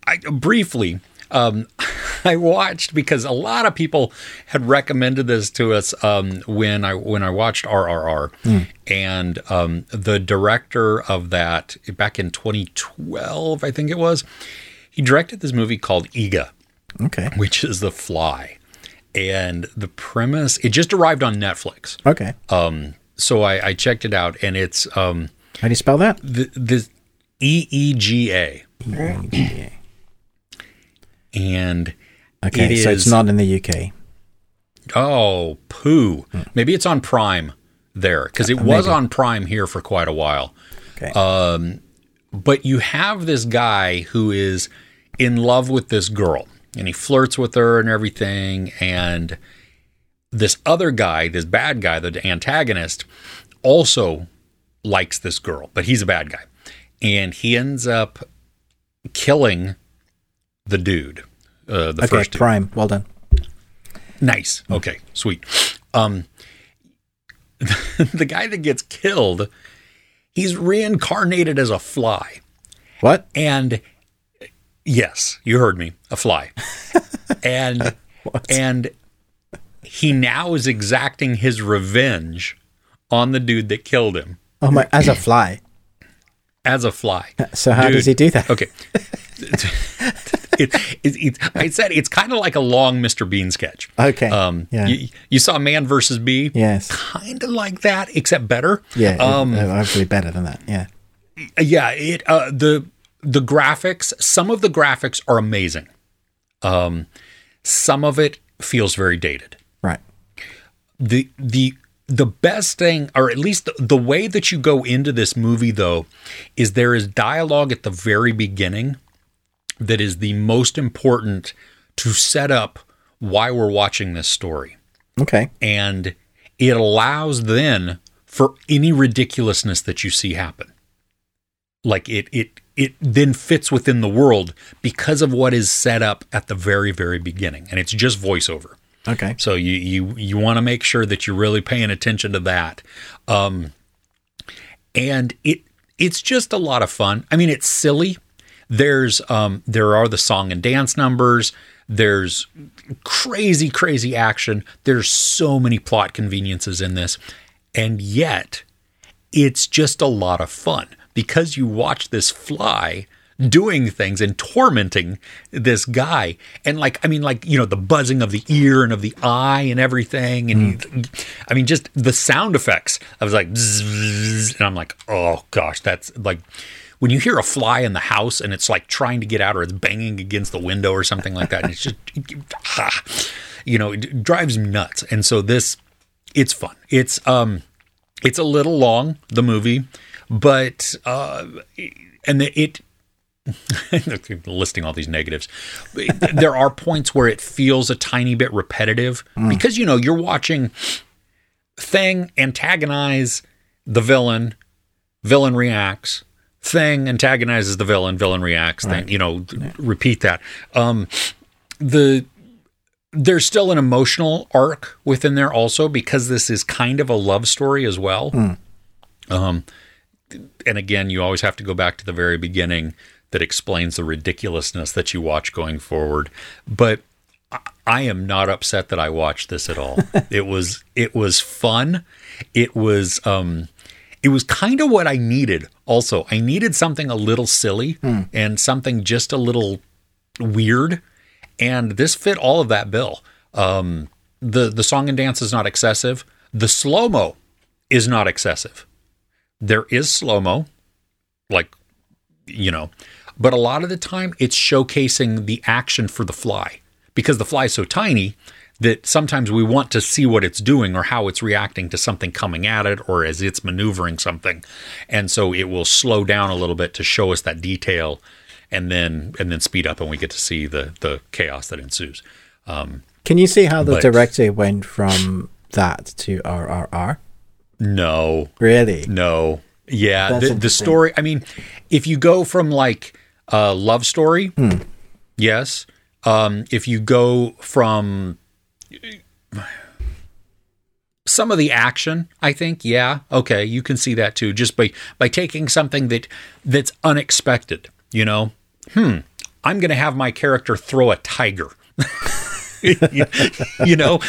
I briefly um, I watched because a lot of people had recommended this to us um, when I when I watched RRR, and um, the director of that back in 2012, I think it was, he directed this movie called Eega, Okay. which is The Fly, and the premise it just arrived on Netflix, Okay. um, so I, I checked it out, and it's um, How do you spell that? the the E E G A. and Okay, It so it's not in the UK. Oh, poo. Maybe it's on Prime there because it uh, was maybe. on Prime here for quite a while. Okay. Um, but you have this guy who is in love with this girl and he flirts with her and everything. And this other guy, this bad guy, the antagonist, also likes this girl, but he's a bad guy. And he ends up killing the dude, uh, the okay, first dude. Prime. Well done. Nice. Okay, sweet. Um the guy that gets killed, he's reincarnated as a fly. What? And yes, you heard me, a fly. And and he now is exacting his revenge on the dude that killed him Oh my! As a fly. as a fly. So how Dude, does he do that? Okay. it, it, it, I said it's kind of like a long Mr. Bean sketch. Okay. Um, Yeah. you, you saw Man versus Bee. Yes. kind of like that, except better. Yeah. Um, uh, actually, better than that. Yeah. yeah. It uh, the the graphics. Some of the graphics are amazing. Um, some of it feels very dated. Right. the the the best thing or at least the, the way that you go into this movie though is there is dialogue at the very beginning that is the most important to set up why we're watching this story Okay. and it allows then for any ridiculousness that you see happen like it it it then fits within the world because of what is set up at the very very beginning and it's just voiceover Okay. so you you you want to make sure that you're really paying attention to that. Um and it it's just a lot of fun. I mean, it's silly. There's um there are the song and dance numbers. There's crazy crazy action. There's so many plot conveniences in this. And yet it's just a lot of fun because you watch this fly doing things and tormenting this guy and like i mean like you know the buzzing of the ear and of the eye and everything and you, i mean just the sound effects i was like and i'm like oh gosh that's like when you hear a fly in the house and it's like trying to get out or it's banging against the window or something like that and it's just ah, you know it drives me nuts. And so this it's fun. It's um it's a little long the movie but uh and it listing all these negatives there are points where it feels a tiny bit repetitive because you know you're watching thing antagonize the villain villain reacts thing antagonizes the villain villain reacts thing you know repeat that um the there's still an emotional arc within there also because this is kind of a love story as well. Um, and again, you always have to go back to the very beginning that explains the ridiculousness that you watch going forward. But I- I am not upset that I watched this at all. it was it was fun. It was um it was kind of what I needed also. I needed something a little silly and something just a little weird and this fit all of that bill. Um, the the song and dance is not excessive. The slow mo is not excessive. There is slow mo, like you know, but a lot of the time it's showcasing the action for the fly because the fly is so tiny that sometimes we want to see what it's doing or how it's reacting to something coming at it or as it's maneuvering something, and so it will slow down a little bit to show us that detail and then and then speed up and we get to see the the chaos that ensues. Um, Can you see how the But- director went from that to RRR? no, Really? no, yeah, That's the, the story. I mean, if you go from like a love story, Hmm. yes. Um, if you go from some of the action, I think, yeah, okay, you can see that too. Just by by taking something that that's unexpected, you know. Hmm. I'm going to have my character throw a tiger. you, know,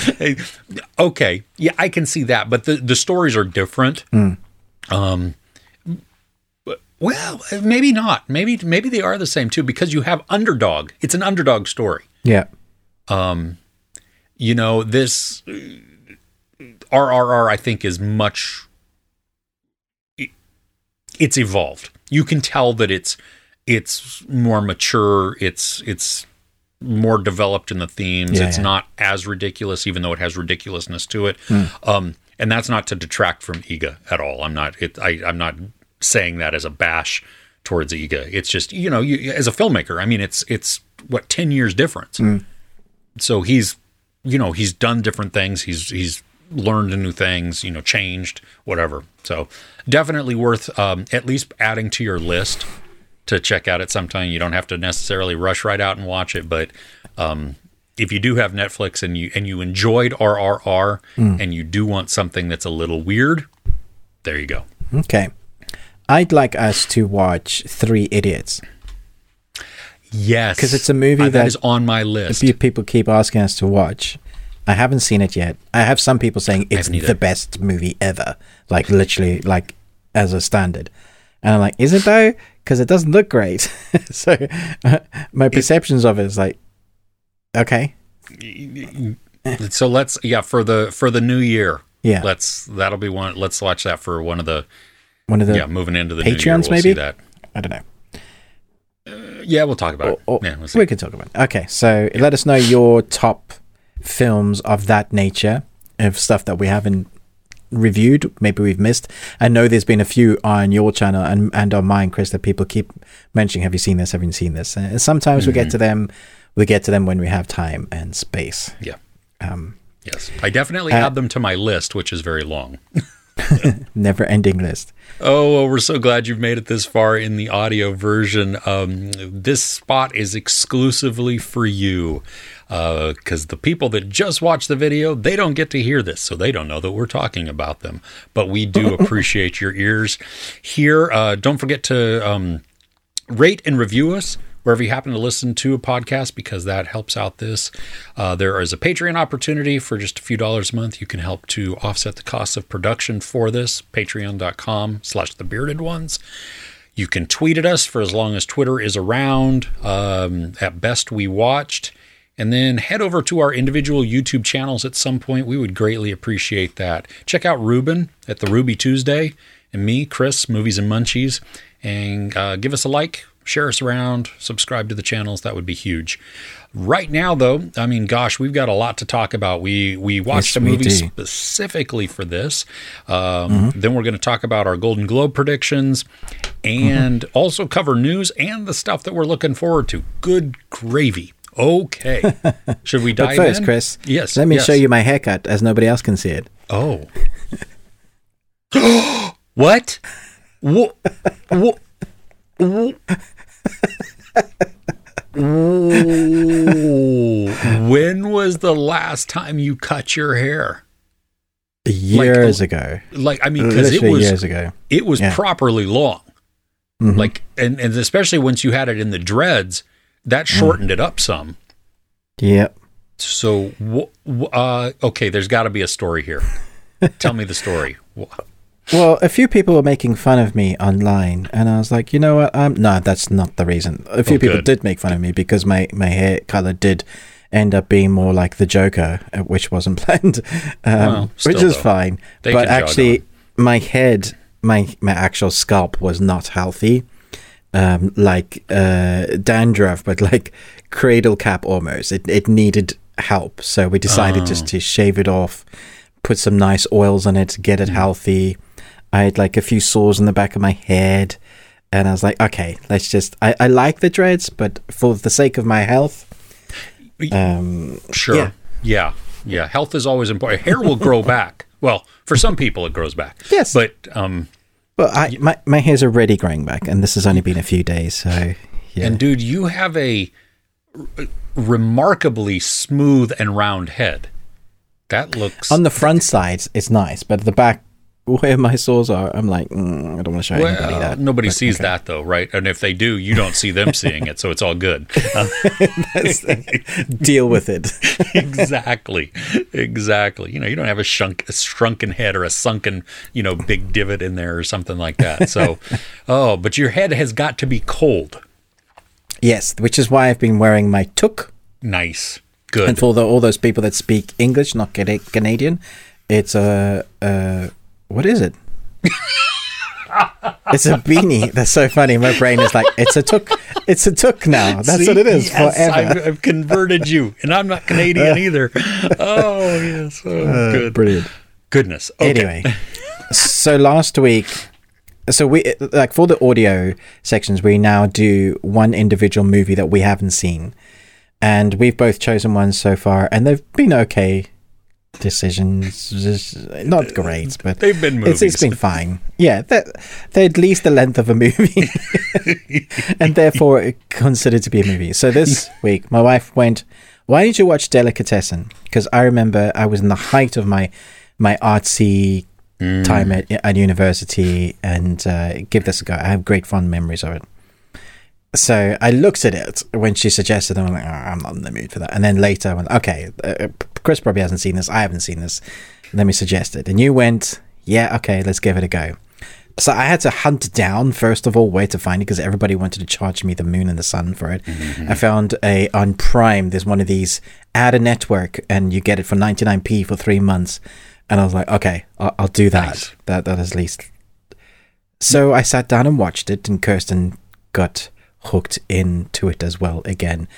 okay, yeah, I can see that, but the the stories are different. Um, well, maybe not. Maybe maybe they are the same too because you have underdog. It's an underdog story. Yeah. You know, this RRR I think is much it- it's evolved. You can tell that it's it's more mature, it's it's more developed in the themes. Yeah, it's yeah. not as ridiculous even though it has ridiculousness to it. Um and that's not to detract from Eega at all. I'm not it I I'm not saying that as a bash towards Eega. It's just, you know, you, as a filmmaker, I mean it's it's what 10 years difference so he's you know he's done different things. He's he's learned new things you know changed whatever. So definitely worth um, at least adding to your list to check out at some time. You don't have to necessarily rush right out and watch it but um, if you do have netflix and you and you enjoyed rrr and you do want something that's a little weird there you go. Okay. I'd like us to watch Three Idiots. Yes 'Cause it's a movie Uh, that- that is on my list Few people keep asking us to watch. I haven't seen it yet. I have some people saying it's either. the best movie ever, like literally, like as a standard. And I'm like, is it though? Because it doesn't look great. so my perceptions of it is like, okay, so let's yeah for the for the new year yeah, let's that'll be one let's watch that for one of the one of the yeah moving into the new year, Patreons, we'll maybe? see that I don't know. Yeah we'll talk about it Or- yeah we'll we can talk about it. Okay, so let us know your top films of that nature, of stuff that we haven't reviewed, maybe we've missed. I know there's been a few on your channel and, and on mine, Chris, that people keep mentioning, have you seen this? Have you seen this? And sometimes we Mm-hmm. get to them, we get to them when we have time and space. yeah Um, yes i definitely Uh, add them to my list which is very long never ending list. oh well, we're so glad you've made it this far in the audio version. Um, this spot is exclusively for you because the people that just watch the video they don't get to hear this so they don't know that we're talking about them. But we do appreciate your ears. Here uh, don't forget to um, rate and review us wherever you happen to listen to a podcast because that helps out this. Uh, there is a Patreon opportunity for just a few dollars a month. You can help to offset the cost of production for this. Patreon.com slash the bearded ones. You can tweet at us for as long as Twitter is around. Um, at best, we watched. And then head over to our individual YouTube channels at some point. We would greatly appreciate that. Check out Ruben at the Ruby Tuesday and me, Chris, Movies and Munchies. And uh, give us a like, share us around, subscribe to the channels. That would be huge. Right now, though, I mean, gosh, we've got a lot to talk about. We we watched Yes, a movie specifically for this. Um, Then we're going to talk about our Golden Globe predictions and also cover news and the stuff that we're looking forward to. Good gravy. Okay. Should we dive But first, in? Chris, Yes. let me yes. show you my haircut as nobody else can see it. Oh. what? What? What? When was the last time you cut your hair? Years ago. Like, I mean, because it was years ago. it was Yeah. properly long. Mhm. Like, and, and especially once you had it in the dreads, that Mm. shortened it up some. Yep. So, uh, okay, there's got to be a story here. Tell me the story. Well, a few people were making fun of me online, and I was like, you know what? Um, no, that's not the reason. A few Oh, people did make fun of me because my, my hair color did end up being more like the Joker, uh, which wasn't planned, um, Well, which is though. fine. They but actually, my head, my my actual scalp was not healthy, um, like uh, dandruff, but like cradle cap almost. It it needed help, so we decided just Oh. to shave it off, put some nice oils on it, get it Mm. healthy. I had like a few sores in the back of my head, and I was like, okay, let's just. I, I like the dreads, but for the sake of my health, um, Sure. Yeah. Yeah. yeah. Health is always important. Hair will grow back. Well, for some people it grows back. Yes. But um well, I my my hair's already growing back, and this has only been a few days, so yeah. and dude, you have a r- remarkably smooth and round head. That looks on the front side, it's nice, but the back, where my sores are, I'm like, mm, I don't want to show anybody that. nobody But, sees okay. that though, right? And if they do, you don't see them seeing it, so it's all good. Uh, Deal with it. exactly, exactly. You know, you don't have a, shunk, a shrunken head or a sunken, you know, big divot in there or something like that. So, oh, but your head has got to be cold. yes, which is why I've been wearing my toque. Nice, good. And for the, all those people that speak English, not Canadian, it's a, uh, what is it? it's a beanie. That's so funny. My brain is like, it's a toque. It's a toque now. That's See? what it is Yes, forever. I've, I've converted you, and I'm not Canadian either. Oh yes, oh, Uh, good. Brilliant. Goodness. Okay. Anyway, so last week, so we like for the audio sections, we now do one individual movie that we haven't seen, and we've both chosen one so far, and they've been okay decisions. Just not great, but They've been It's, it's movies. been fine. Yeah, they're, they're at least the length of a movie, and therefore considered to be a movie. So this week, my wife went, "Why did you watch Delicatessen?" Because I remember I was in the height of my my artsy time at, at university, and uh, give this a go. I have great fond memories of it. So I looked at it when she suggested, and I'm like, oh, I'm not in the mood for that. And then later, I went, okay, uh, Chris probably hasn't seen this. I haven't seen this. Let me suggest it. And you went, yeah, okay, let's give it a go. So I had to hunt down first of all where to find it because everybody wanted to charge me the moon and the sun for it. Mm-hmm. I found a on Prime. There's one of these add a network, and you get it for 99p for three months. And I was like, okay, I'll, I'll do that. Nice. That that is least. So I sat down and watched it, and Kirsten got hooked into it as well again.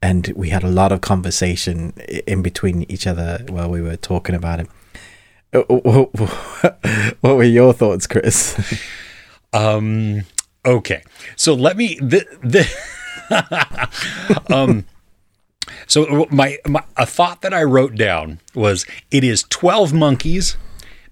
And we had a lot of conversation in between each other while we were talking about it. Uh, What were your thoughts, Chris? Um. Okay. So let me. The, the um. So my, my a thought that I wrote down was it is twelve monkeys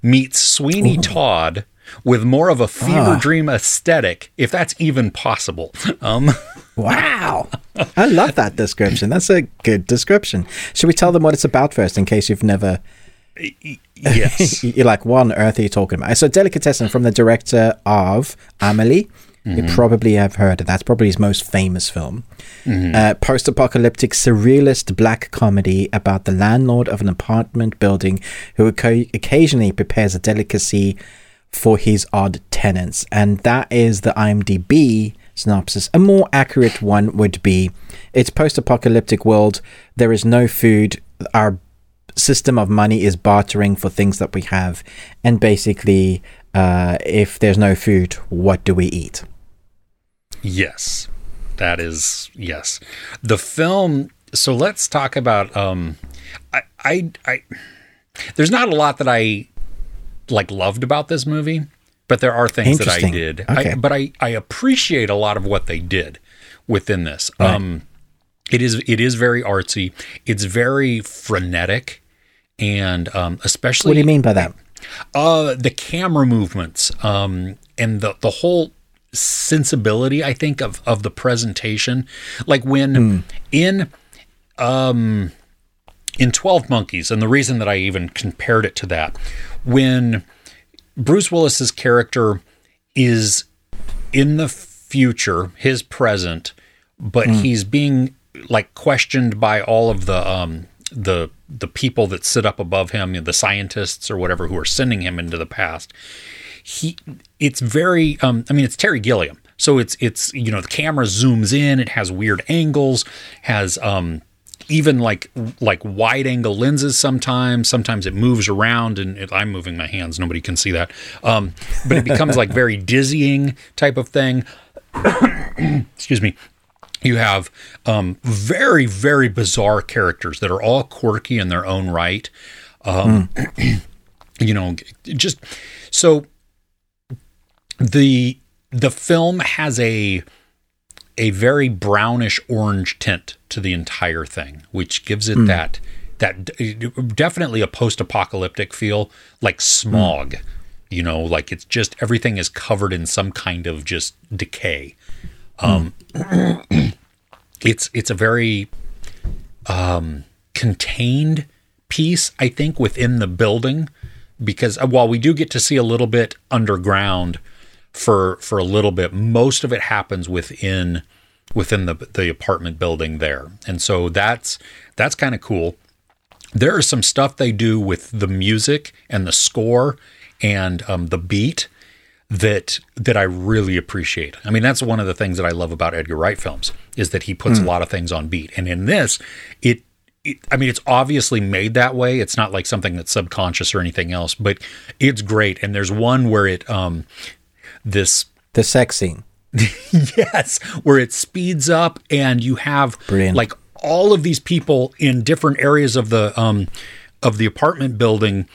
meets Sweeney Todd with more of a fever Ah. dream aesthetic, if that's even possible. Um. Wow. I love that description. That's a good description. Should we tell them what it's about first in case you've never. Yes. You're like, what on earth are you talking about? So, Delicatessen from the director of Amelie. You probably have heard of that. That's probably his most famous film. Uh, Post apocalyptic surrealist black comedy about the landlord of an apartment building who occa- occasionally prepares a delicacy for his odd tenants. And that is the IMDb synopsis. A more accurate one would be it's post apocalyptic world. There is no food. Our system of money is bartering for things that we have. And basically, uh, if there's no food, what do we eat? Yes, that is yes. The film. So let's talk about. Um, I, I, I. There's not a lot that I like loved about this movie, but there are things that I did. Okay. I, but I, I appreciate a lot of what they did within this. Um, it is it is very artsy. It's very frenetic, and um, especially What do you mean by that? uh, the camera movements, um, and the the whole sensibility, I think, of of the presentation. Like when in um in Twelve Monkeys, and the reason that I even compared it to that, when Bruce Willis's character is in the future, his present, but he's being like questioned by all of the um the the people that sit up above him, the scientists or whatever who are sending him into the past. He it's very um I mean it's Terry Gilliam. So it's it's you know the camera zooms in, it has weird angles, has um even like like wide angle lenses sometimes. Sometimes it moves around and it, i'm moving my hands. Nobody can see that. Um, but it becomes like very dizzying type of thing. Excuse me. You have um, very very bizarre characters that are all quirky in their own right. Um, you know just so the the film has a a very brownish orange tint to the entire thing, which gives it that that definitely a post-apocalyptic feel, like smog. You know, like it's just everything is covered in some kind of just decay. Um, it's it's a very um, contained piece, I think, within the building. because uh, while we do get to see a little bit underground for for a little bit, most of it happens within within the the apartment building there, and so that's that's kind of cool. There is some stuff they do with the music and the score and um, the beat that that I really appreciate. I mean, that's one of the things that I love about Edgar Wright films is that he puts a lot of things on beat. And in this, it, it I mean, it's obviously made that way. It's not like something that's subconscious or anything else, but it's great. And there's one where it um this The sex scene. yes, where it speeds up and you have Brilliant. like all of these people in different areas of the um of the apartment building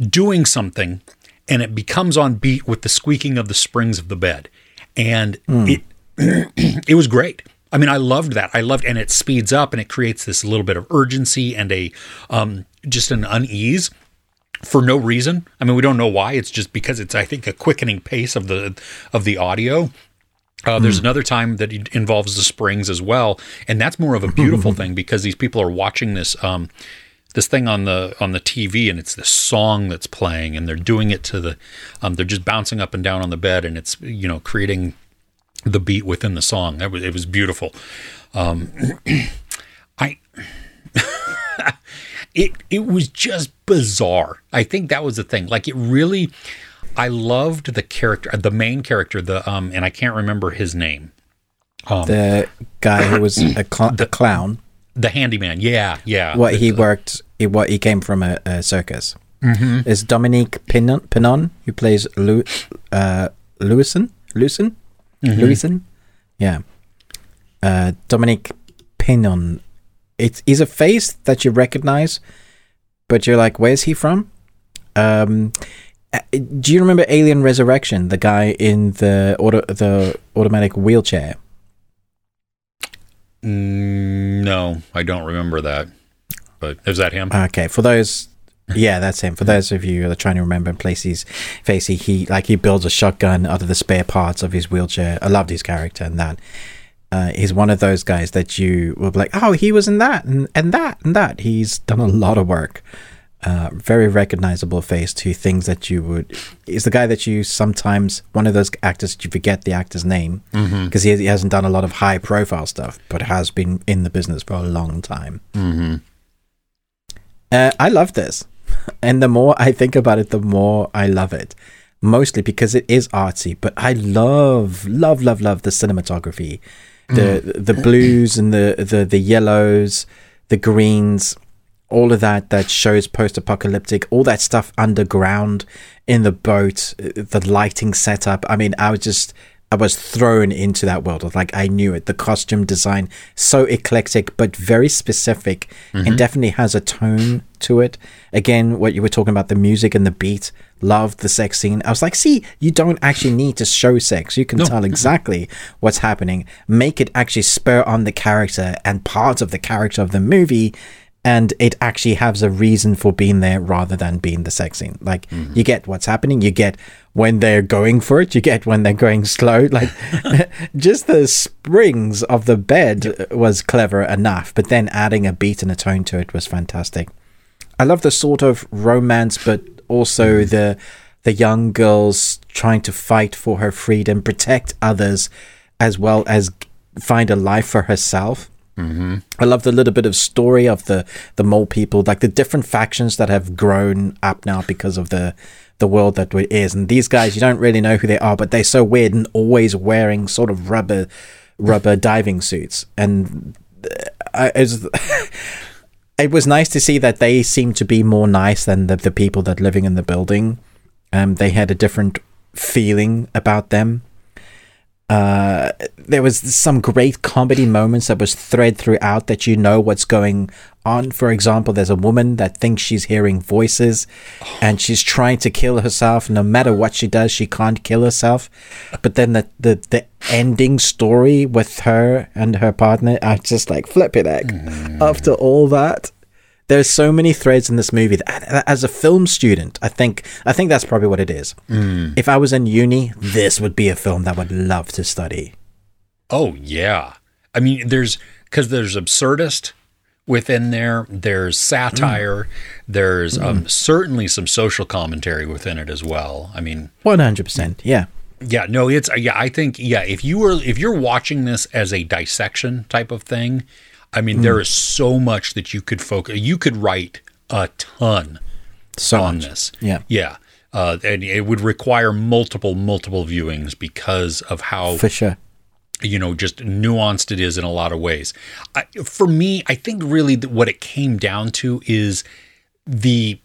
doing something and it becomes on beat with the squeaking of the springs of the bed. And it it was great. I mean, I loved that. I loved, and it speeds up and it creates this little bit of urgency and a um, just an unease for no reason. I mean, we don't know why. It's just because it's I think a quickening pace of the of the audio. Uh, there's another time that it involves the springs as well, and that's more of a beautiful thing because these people are watching this um, this thing on the on the TV, and it's this song that's playing, and they're doing it to the um, they're just bouncing up and down on the bed, and it's you know creating the beat within the song. That was it was beautiful. Um, I it it was just bizarre. I think that was the thing. Like it really I loved the character the main character, the um and I can't remember his name. The guy who was a, cl- a clown. The handyman. Yeah, yeah. What he The- worked, he, what he came from a, a circus. Mm-hmm. Is Dominique Pinon, Pinon who plays Lu, uh, Louison? Louison? Louison? Yeah. Uh, Dominique Pinon. It's a face that you recognize, but you're like, where's he from? Um, do you remember Alien Resurrection? The guy in the auto, the automatic wheelchair. Mm, no, I don't remember that. But is that him? Okay, for those, yeah, that's him. For those of you that are trying to remember and place his face, he, he like he builds a shotgun out of the spare parts of his wheelchair. I loved his character and that. Uh, he's one of those guys that you will be like, oh, he was in that and, and that and that. He's done a lot of work. Uh, very recognizable face to things that you would. He's the guy that you sometimes one of those actors that you forget the actor's name because he, he hasn't done a lot of high profile stuff, but has been in the business for a long time. Uh, I love this. And the more I think about it, the more I love it. Mostly because it is artsy, but I love, love, love, love the cinematography. The the blues and the, the, the yellows, the greens, all of that that shows post apocalyptic, all that stuff underground in the boat, uh, the lighting setup. I mean, I was just I was thrown into that world. Like I knew it. The costume design so eclectic but very specific and mm-hmm. definitely has a tone to it. Again, what you were talking about the music and the beat. Loved the sex scene. I was like, see, you don't actually need to show sex. You can tell mm-hmm. exactly what's happening. Make it actually spur on the character and part of the character of the movie and it actually has a reason for being there rather than being the sex scene. Like mm-hmm. you get what's happening, you get when they're going for it, you get when they're going slow. Like just the springs of the bed was clever enough, but then adding a beat and a tone to it was fantastic. I love the sort of romance, but also mm-hmm. the the young girls trying to fight for her freedom, protect others, as well as find a life for herself. I love the little bit of story of the the mole people, like the different factions that have grown up now because of the the world that it is. And these guys, you don't really know who they are, but they're so weird and always wearing sort of rubber rubber diving suits. And uh, I, it, was, it was nice to see that they seem to be more nice than the, the people that living in the building. Um, they had a different feeling about them uh, there was some great comedy moments that was thread throughout that you know what's going on. For example, there's a woman that thinks she's hearing voices and she's trying to kill herself. No matter what she does, she can't kill herself. But then the, the, the ending story with her and her partner, I just like flip it egg. After all that, there's so many threads in this movie that as a film student i think i think that's probably what it is mm. if i was in uni this would be a film that i would love to study Oh yeah. I mean, there's because there's absurdist, within there. There's satire. Mm. There's um, mm. certainly some social commentary within it as well. I mean, One hundred percent. Yeah. yeah, no, it's yeah. I think yeah. If you were if you're watching this as a dissection type of thing, I mean, there is so much that you could focus. You could write a ton So on much. this. Yeah. yeah, uh, and it would require multiple multiple viewings because of how For sure. you know just nuanced it is in a lot of ways I, for me i think really that what it came down to is the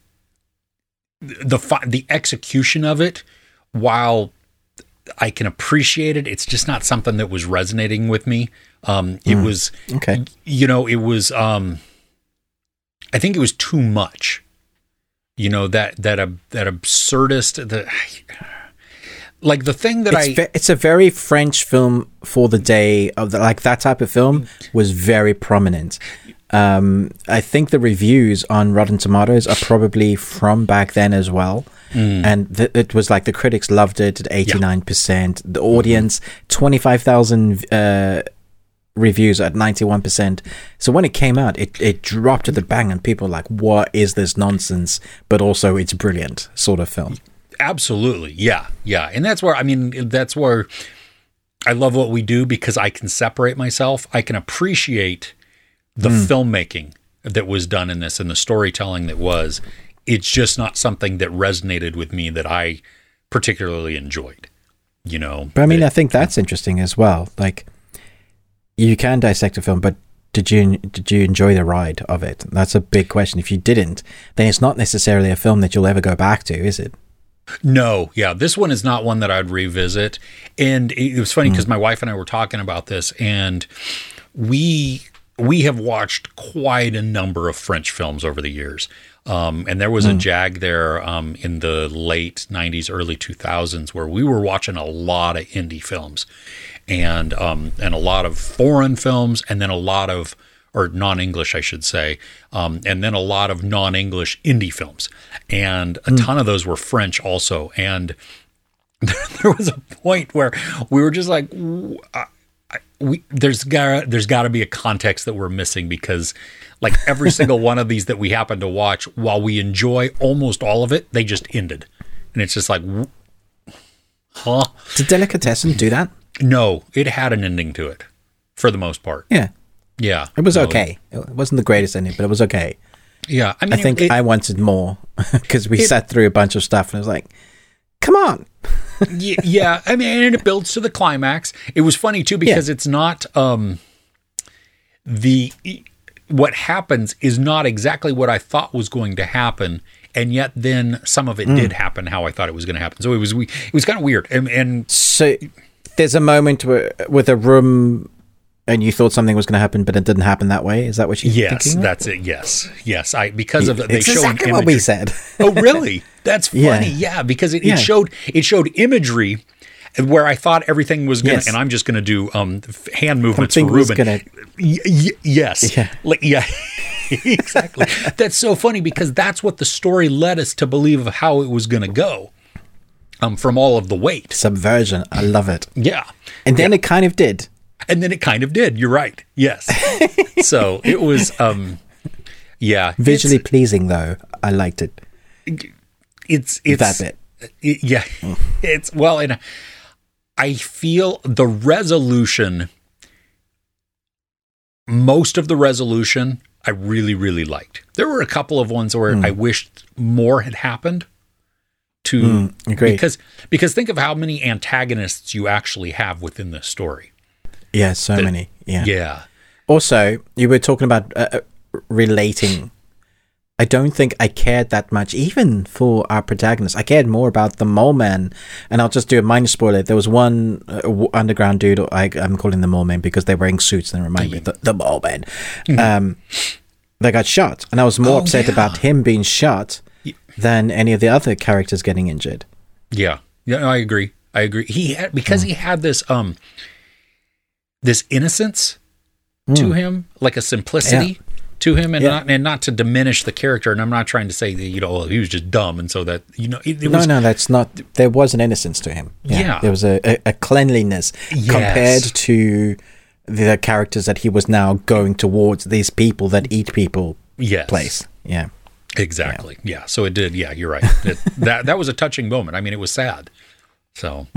the the execution of it while i can appreciate it it's just not something that was resonating with me um it was Okay. you know it was um i think it was too much you know that that that absurdist the like the thing that It's, i ve- it's a very French film for the day of the like that type of film was very prominent. Um, I think the reviews on Rotten Tomatoes are probably from back then as well. Mm. And th- it was like the critics loved it at 89%. The audience, 25,000 uh, reviews at 91%. So when it came out, it, it dropped to the bang, and people were like, what is this nonsense? But also, it's brilliant sort of film. Absolutely. Yeah. Yeah. And that's where, I mean, that's where I love what we do because I can separate myself. I can appreciate the hmm. filmmaking that was done in this and the storytelling that was. It's just not something that resonated with me that I particularly enjoyed, you know? But I mean, I think that's interesting as well. Like, you can dissect a film, but did you did you enjoy the ride of it? That's a big question. If you didn't, then it's not necessarily a film that you'll ever go back to, is it? No, yeah, this one is not one that I'd revisit. And it it was funny hmm. because my wife and I were talking about this, and we we have watched quite a number of French films over the years. Um, and there was a jag there um, in the late '90s, early 2000s, where we were watching a lot of indie films, and um, and a lot of foreign films, and then a lot of or non-English, I should say, um, and then a lot of non-English indie films, and a ton of those were French also. And there was a point where we were just like, I- we there's got there's got to be a context that we're missing because like every single one of these that we happen to watch, while we enjoy almost all of it, they just ended, and it's just like, huh? Did Delicatessen do that? No, it had an ending to it for the most part. Yeah, Yeah, it was No, okay. It wasn't the greatest ending, but it was okay. Yeah, I mean, I think it- I wanted more because we it- sat through a bunch of stuff and it was like, come on. Yeah, I mean, and it builds to the climax. It was funny too because it's not um the what happens is not exactly what I thought was going to happen, and yet then some of it Mm. did happen how I thought it was going to happen. So it was we it was kind of weird, and, and So there's a moment where, with a room and you thought something was going to happen, but it didn't happen that way. Is that what you're yes, that's it. Yes, yes, I because of they it's showed exactly what we said. oh, really? That's funny. Yeah, because it, Yeah. it showed it showed imagery where I thought everything was gonna, Yes. and I'm just gonna do um hand movements for Something Ruben. gonna- Y- y- yes, Yeah. like yeah. exactly. That's so funny because that's what the story led us to believe of how it was going to go. Um, from all of the weight, Subversion. I love it. yeah, And then it kind of did. and then it kind of did. You're right. Yes. so it was, um, yeah, Visually pleasing, though. I liked it. It's it's that bit. it- yeah, it's well, and I feel the resolution. Most of the resolution I really really liked. There were a couple of ones where I wished more had happened. To agreed. because because think of how many antagonists you actually have within this story. Yeah, so many. Yeah. Yeah. Also, you were talking about uh, uh, relating. I don't think I cared that much, even for our protagonist. I cared more about the mole man, and I'll just do a minor spoiler. There was one uh, underground dude. I, I'm calling them mole men because they're wearing suits and they remind me of the, the mole man. Um, they got shot, and I was more Oh, upset yeah. about him being shot than any of the other characters getting injured. Yeah. Yeah, I agree. I agree. He had because he had this um this innocence to him, like a simplicity to him and Yeah. not and not to diminish the character and I'm not trying to say that you know well, he was just dumb and so that you know it, it No, was no, that's not. There was an innocence to him. Yeah. there was a, a, a cleanliness Yes. compared to the characters that he was now going towards these people that eat people Yes. place. Yeah. Exactly. Yeah. So it did. Yeah, you're right. It, that that was a touching moment. I mean, it was sad. So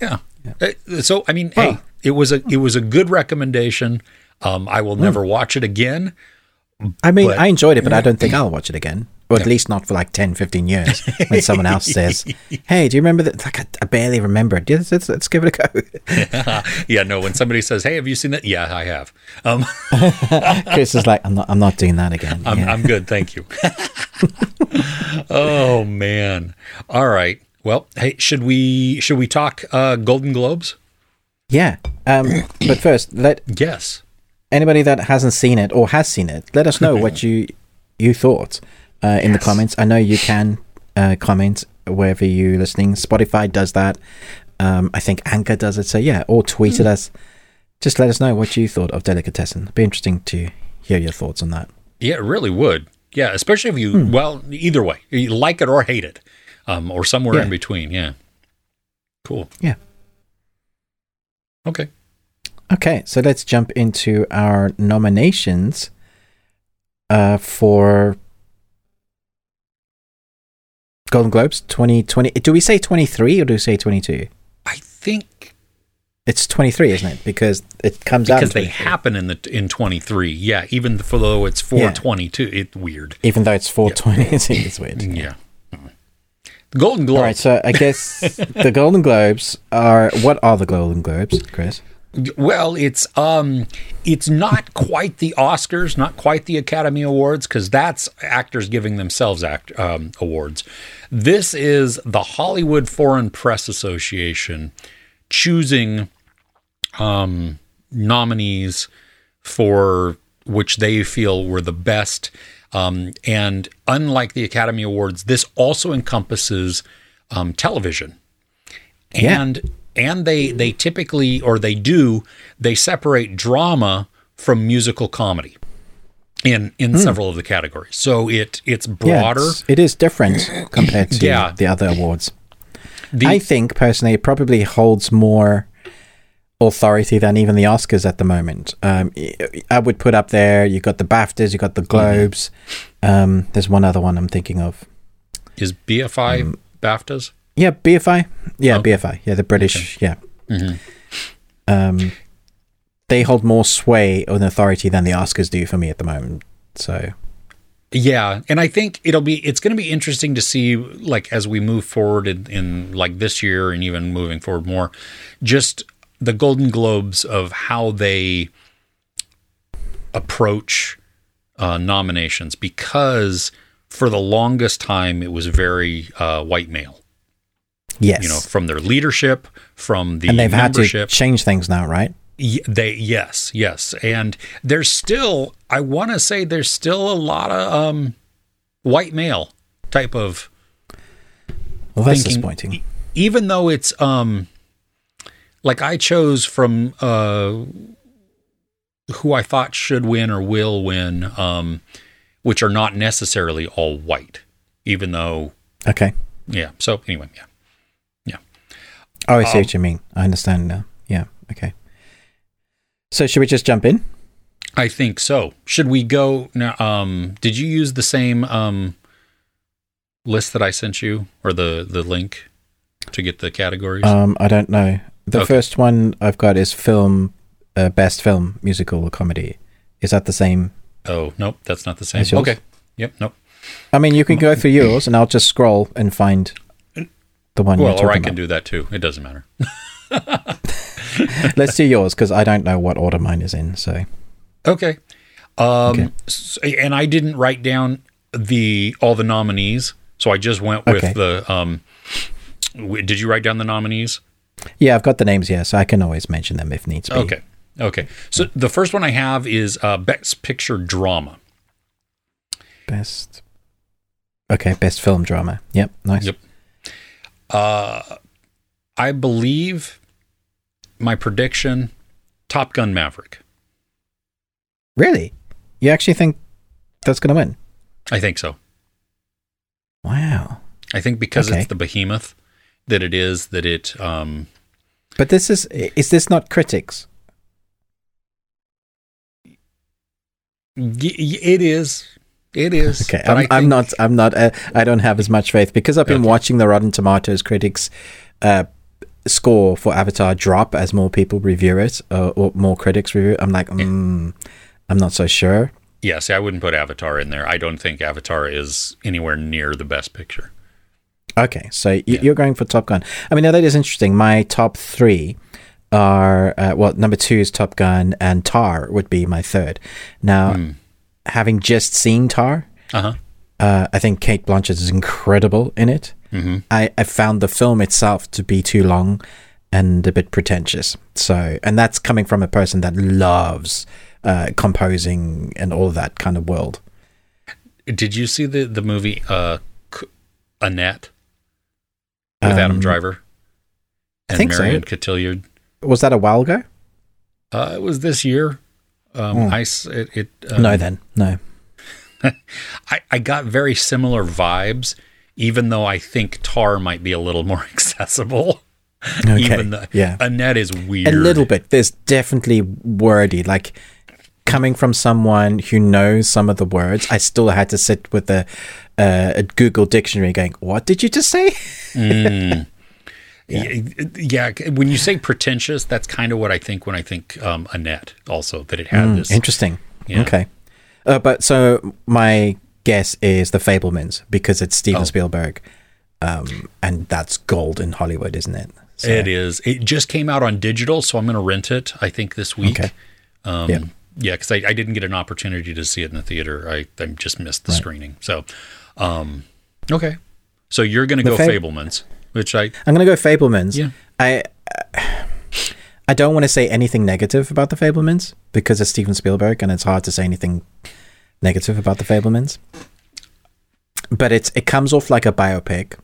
yeah. Uh, So I mean, hey, it was a it was a good recommendation. Um, I will never watch it again. I mean, But- I enjoyed it, but I don't think I'll watch it again. Or at least not for like 10, 15 years when someone else says, Hey, do you remember that? Like, I, I barely remember it. Let's, let's, let's give it a go. Yeah. No. When somebody says, "Hey, have you seen that?" Yeah, I have. Um, Chris is like, I'm not, I'm not doing that again. I'm, Yeah. I'm good, thank you. oh man. All right. Well, hey, should we should we talk uh, Golden Globes? yeah. Um, but first, let Yes. Anybody that hasn't seen it or has seen it, let us know what you you thought uh, in the comments. I know you can uh, comment wherever you're listening. Spotify does that. Um, I think Anchor does it. So yeah, or tweet at us. Just let us know what you thought of Delicatessen. It'd be interesting to hear your thoughts on that. Yeah, it really would. Yeah, especially if you well, either way, you like it or hate it, um, or somewhere Yeah. in between. Yeah. Cool. Yeah. Okay. Okay, so let's jump into our nominations uh, for Golden Globes 2020. Do we say 23 or do we say 22? I think It's 23, isn't it? Because it comes out in because they happen in the in 23. Yeah, even though it's 422, it's weird. even though it's 420. it's, it's weird. Yeah. The Golden Globes. All right, so I guess the Golden Globes are what are the Golden Globes, Chris? Well, it's um, it's not quite the Oscars, not quite the Academy Awards, because that's actors giving themselves act um, awards. This is the Hollywood Foreign Press Association choosing um, nominees for which they feel were the best. Um, and unlike the Academy Awards, this also encompasses um, television Yeah. and and they they typically or they do they separate drama from musical comedy in in several of the categories so it it's Hmm. Yeah, broader it's- it is different compared to Yeah. the other awards. the, I think personally, it probably holds more authority than even the Oscars at the moment. Um, I would put up there. You got the Baftas, you got the Globes. Um, there's one other one I'm thinking of. is bfi Um, baftas Yeah, BFI. Yeah, Oh. BFI. Yeah, the British. Yeah. Mhm. Um, they hold more sway and authority than the Oscars do for me at the moment. So yeah and i think it'll be it's going to be interesting to see like as we move forward in, in like this year and even moving forward more just the golden globes of how they approach uh, nominations because for the longest time it was very uh, white male yes, you know from their leadership from the and they've had to change things now, right? Y- they yes yes and there's still i want to say there's still a lot of um white male type of Well, that's thinking- disappointing. even though it's um like i chose from uh who i thought should win or will win um which are not necessarily all white even though Okay. yeah so anyway yeah Oh, I see Um, what you mean. I understand now. Yeah. Okay. So should we just jump in? I think so. Should we go now? Um, did you use the same um, list that I sent you, or the the link to get the categories? Um, I don't know. The Okay. first one I've got is film, uh, best film, musical or comedy. Is that the same? oh, nope, that's not the same. Okay. Yep. Nope. I mean, you can go through yours, and I'll just scroll and find the one Well, you're or I can about. do that too. It doesn't matter. Let's do yours because I don't know what order mine is in. So Okay. Um, Okay. s- and I didn't write down the all the nominees, so I just went with Okay. the. Um, w- did you write down the nominees? yeah, I've got the names here, so I can always mention them if needs be. Okay. Okay. So the first one I have is uh, Best Picture Drama. Best. Okay, best film drama. Yep, nice. Yep. Uh, I believe my prediction Top Gun Maverick. Really? You actually think that's going to win? I think so. Wow. I think because okay. it's the behemoth that it is, that it. Um, but this is. Is this not critics? It is it is. Okay, I'm, I I'm not. I'm not. Uh, I don't have as much faith because I've been Okay. watching the Rotten Tomatoes critics uh, score for Avatar drop as more people review it uh, or more critics review. it. I'm like, mm, I'm not so sure. Yeah, see, I wouldn't put Avatar in there. I don't think Avatar is anywhere near the best picture. Okay, so y- you're going for Top Gun. I mean, now that is interesting. My top three are uh, well, number two is Top Gun, and Tar would be my third. Now, having just seen Tar, Uh huh. uh, I think Cate Blanchett is incredible in it. Mm-hmm. I, I found the film itself to be too long and a bit pretentious. So, and that's coming from a person that loves uh, composing and all that kind of world. Did you see the the movie uh, Annette with Um, Adam Driver and think so. Marion Cotillard? Was that a while ago? Uh, it was this year. Um. I s- it, it um, no, then no. I, I got very similar vibes, even though I think Tar might be a little more accessible. Okay, even though yeah. Annette is weird. a little bit. There's definitely wordy. Like coming from someone who knows some of the words, I still had to sit with a, uh, a Google dictionary going, "What did you just say?" Yeah. yeah, when you say pretentious, that's kind of what I think when I think um, Annette. Also, that it had this. Interesting. Yeah. Okay. Uh, but so my guess is the Fabelmans because it's Steven Oh. Spielberg, um, and that's gold in Hollywood, isn't it? So, It is. It just came out on digital, so I'm going to rent it. I think this week. Okay. Um, Yeah. yeah, because I, I didn't get an opportunity to see it in the theater. I, I just missed the screening. So, um, okay. So you're going to go Fab- Fabelmans, which I I'm gonna go Fabelmans. Yeah. I I don't want to say anything negative about the Fabelmans because it's Steven Spielberg, and it's hard to say anything negative about the Fabelmans. But it's it comes off like a biopic,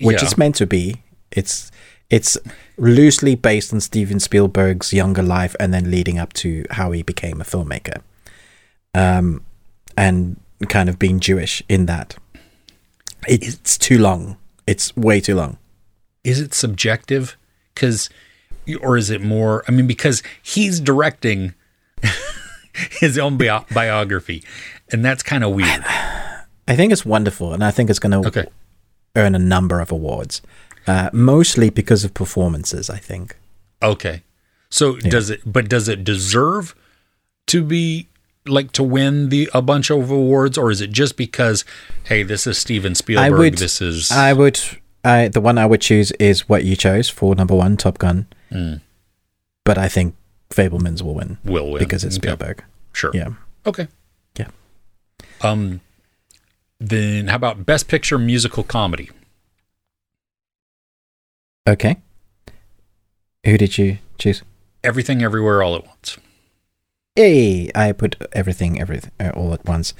which Yeah. it's meant to be. It's it's loosely based on Steven Spielberg's younger life and then leading up to how he became a filmmaker. Um, and kind of being Jewish in that. It's too long. It's way too long. Is it subjective? Because, or is it more? I mean, because he's directing his own bio- biography, and that's kind of weird. I think it's wonderful, and I think it's going to Okay. earn a number of awards, uh, mostly because of performances. I think. Okay. So does it? But does it deserve to be like to win the a bunch of awards, or is it just because hey, this is Steven Spielberg? I would. this is I would. I the one I would choose is what you chose for number one, Top Gun. Mm. But I think Fabelmans will win will win because it's Okay. Spielberg. Sure. Yeah. Okay. Yeah. Um. Then how about Best Picture musical comedy? Okay. Who did you choose? Everything, everywhere, all at once. Hey, I put everything, everything, uh, all at once.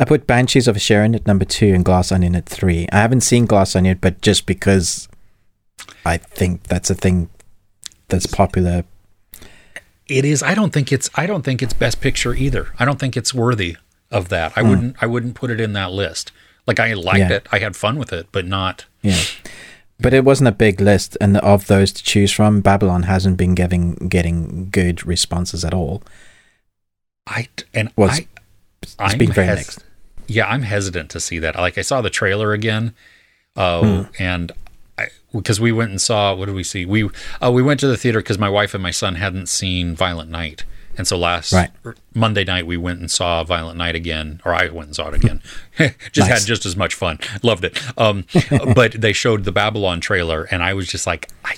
I put Banshees of Inisherin at number two and Glass Onion at three. I haven't seen Glass Onion, but just because I think that's a thing that's popular. It is. I don't think it's. I don't think it's Best Picture either. I don't think it's worthy of that. I wouldn't. I wouldn't put it in that list. Like I liked. Yeah. it. I had fun with it, but not. Yeah. But it wasn't a big list, and of those to choose from, Babylon hasn't been giving getting good responses at all. I and Well, I. I'm very hes- mixed. Yeah, I'm hesitant to see that. Like I saw the trailer again, uh, Hmm. and because we went and saw what did we see? We uh, we went to the theater because my wife and my son hadn't seen Violent Night, and so last Right. Monday night we went and saw Violent Night again, or I went and saw it again. just Nice. had just as much fun. Loved it. Um, but they showed the Babylon trailer, and I was just like, I,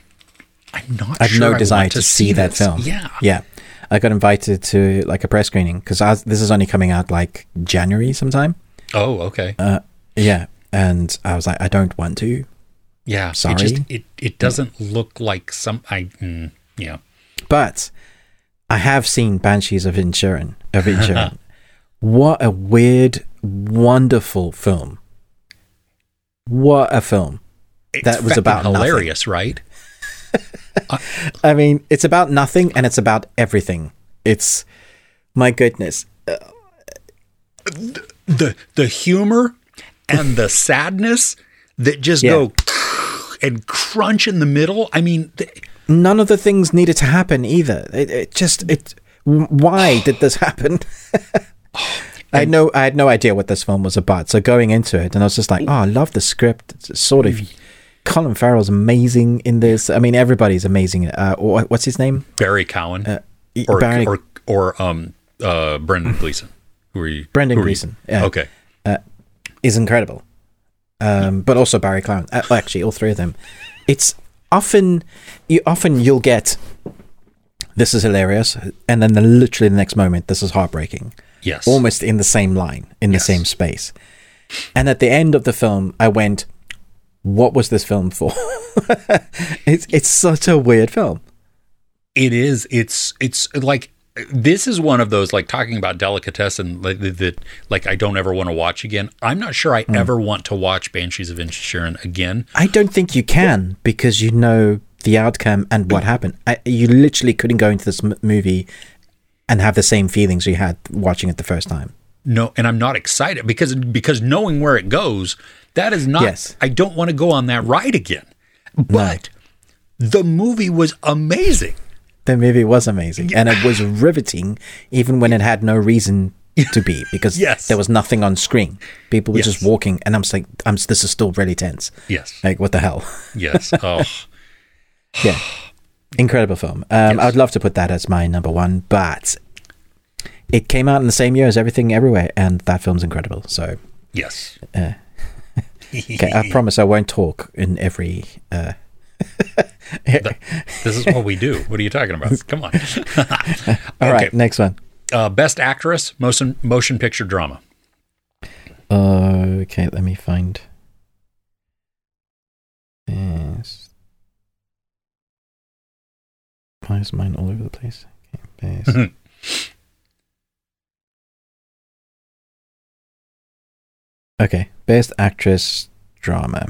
I'm not. I have sure no I desire want to, see, that film. Yeah. yeah. I got invited to like a press screening because this is only coming out like January sometime. Oh, okay. Uh, yeah, and I was like, I don't want to. yeah. sorry. It just it it doesn't look like some. I mm, yeah. But I have seen Banshees of Insurance. Of Insurance. what a weird, wonderful film. What a film. It's That was about nothing. hilarious, right? I mean, it's about nothing and it's about everything. It's my goodness. the the humor and the sadness that just Yeah. go and crunch in the middle. I mean, th- None of the things needed to happen either. It, it just it. Why did this happen? I had no I had no idea what this film was about. So going into it, and I was just like, oh, I love the script. It's sort of. Mm. Colin Farrell's amazing in this. I mean, everybody's amazing. Uh, what's his name? Barry Keoghan Uh, or, Barry- or or um uh Brendan Gleeson. Who are you? Brendan who are you? Gleeson, yeah. Okay. is incredible. Um, but also Barry Clown. Uh, actually, all three of them. It's often you often you'll get this is hilarious, and then the, literally the next moment this is heartbreaking. Yes. Almost in the same line, in the same space. And at the end of the film, I went, "What was this film for?" it's it's such a weird film. It is. It's it's like this is one of those like talking about delicatessen like that. that, Like I don't ever want to watch again. I'm not sure I Hmm. ever want to watch Banshees of Inisherin again. I don't think you can because you know the outcome and what happened. I, you literally couldn't go into this m- movie and have the same feelings you had watching it the first time. No, and I'm not excited because because knowing where it goes, that is not. Yes. I don't want to go on that ride again. But the movie was amazing. The movie was amazing and it was riveting even when it had no reason to be because Yes. there was nothing on screen. People were Yes. just walking and I'm like, I'm, this is still really tense. Yes. Like, what the hell? Yes. Oh, yeah. Incredible film. Um, I would love to put that as my number one, but it came out in the same year as Everything Everywhere and that film's incredible. So yes. Okay, I promise I won't talk in every. Uh, This is what we do. What are you talking about? Come on. all right, okay. next one. Uh, best actress, motion motion picture drama. okay, let me find. Yes. Why is mine all over the place? Okay, best. Okay, best actress drama.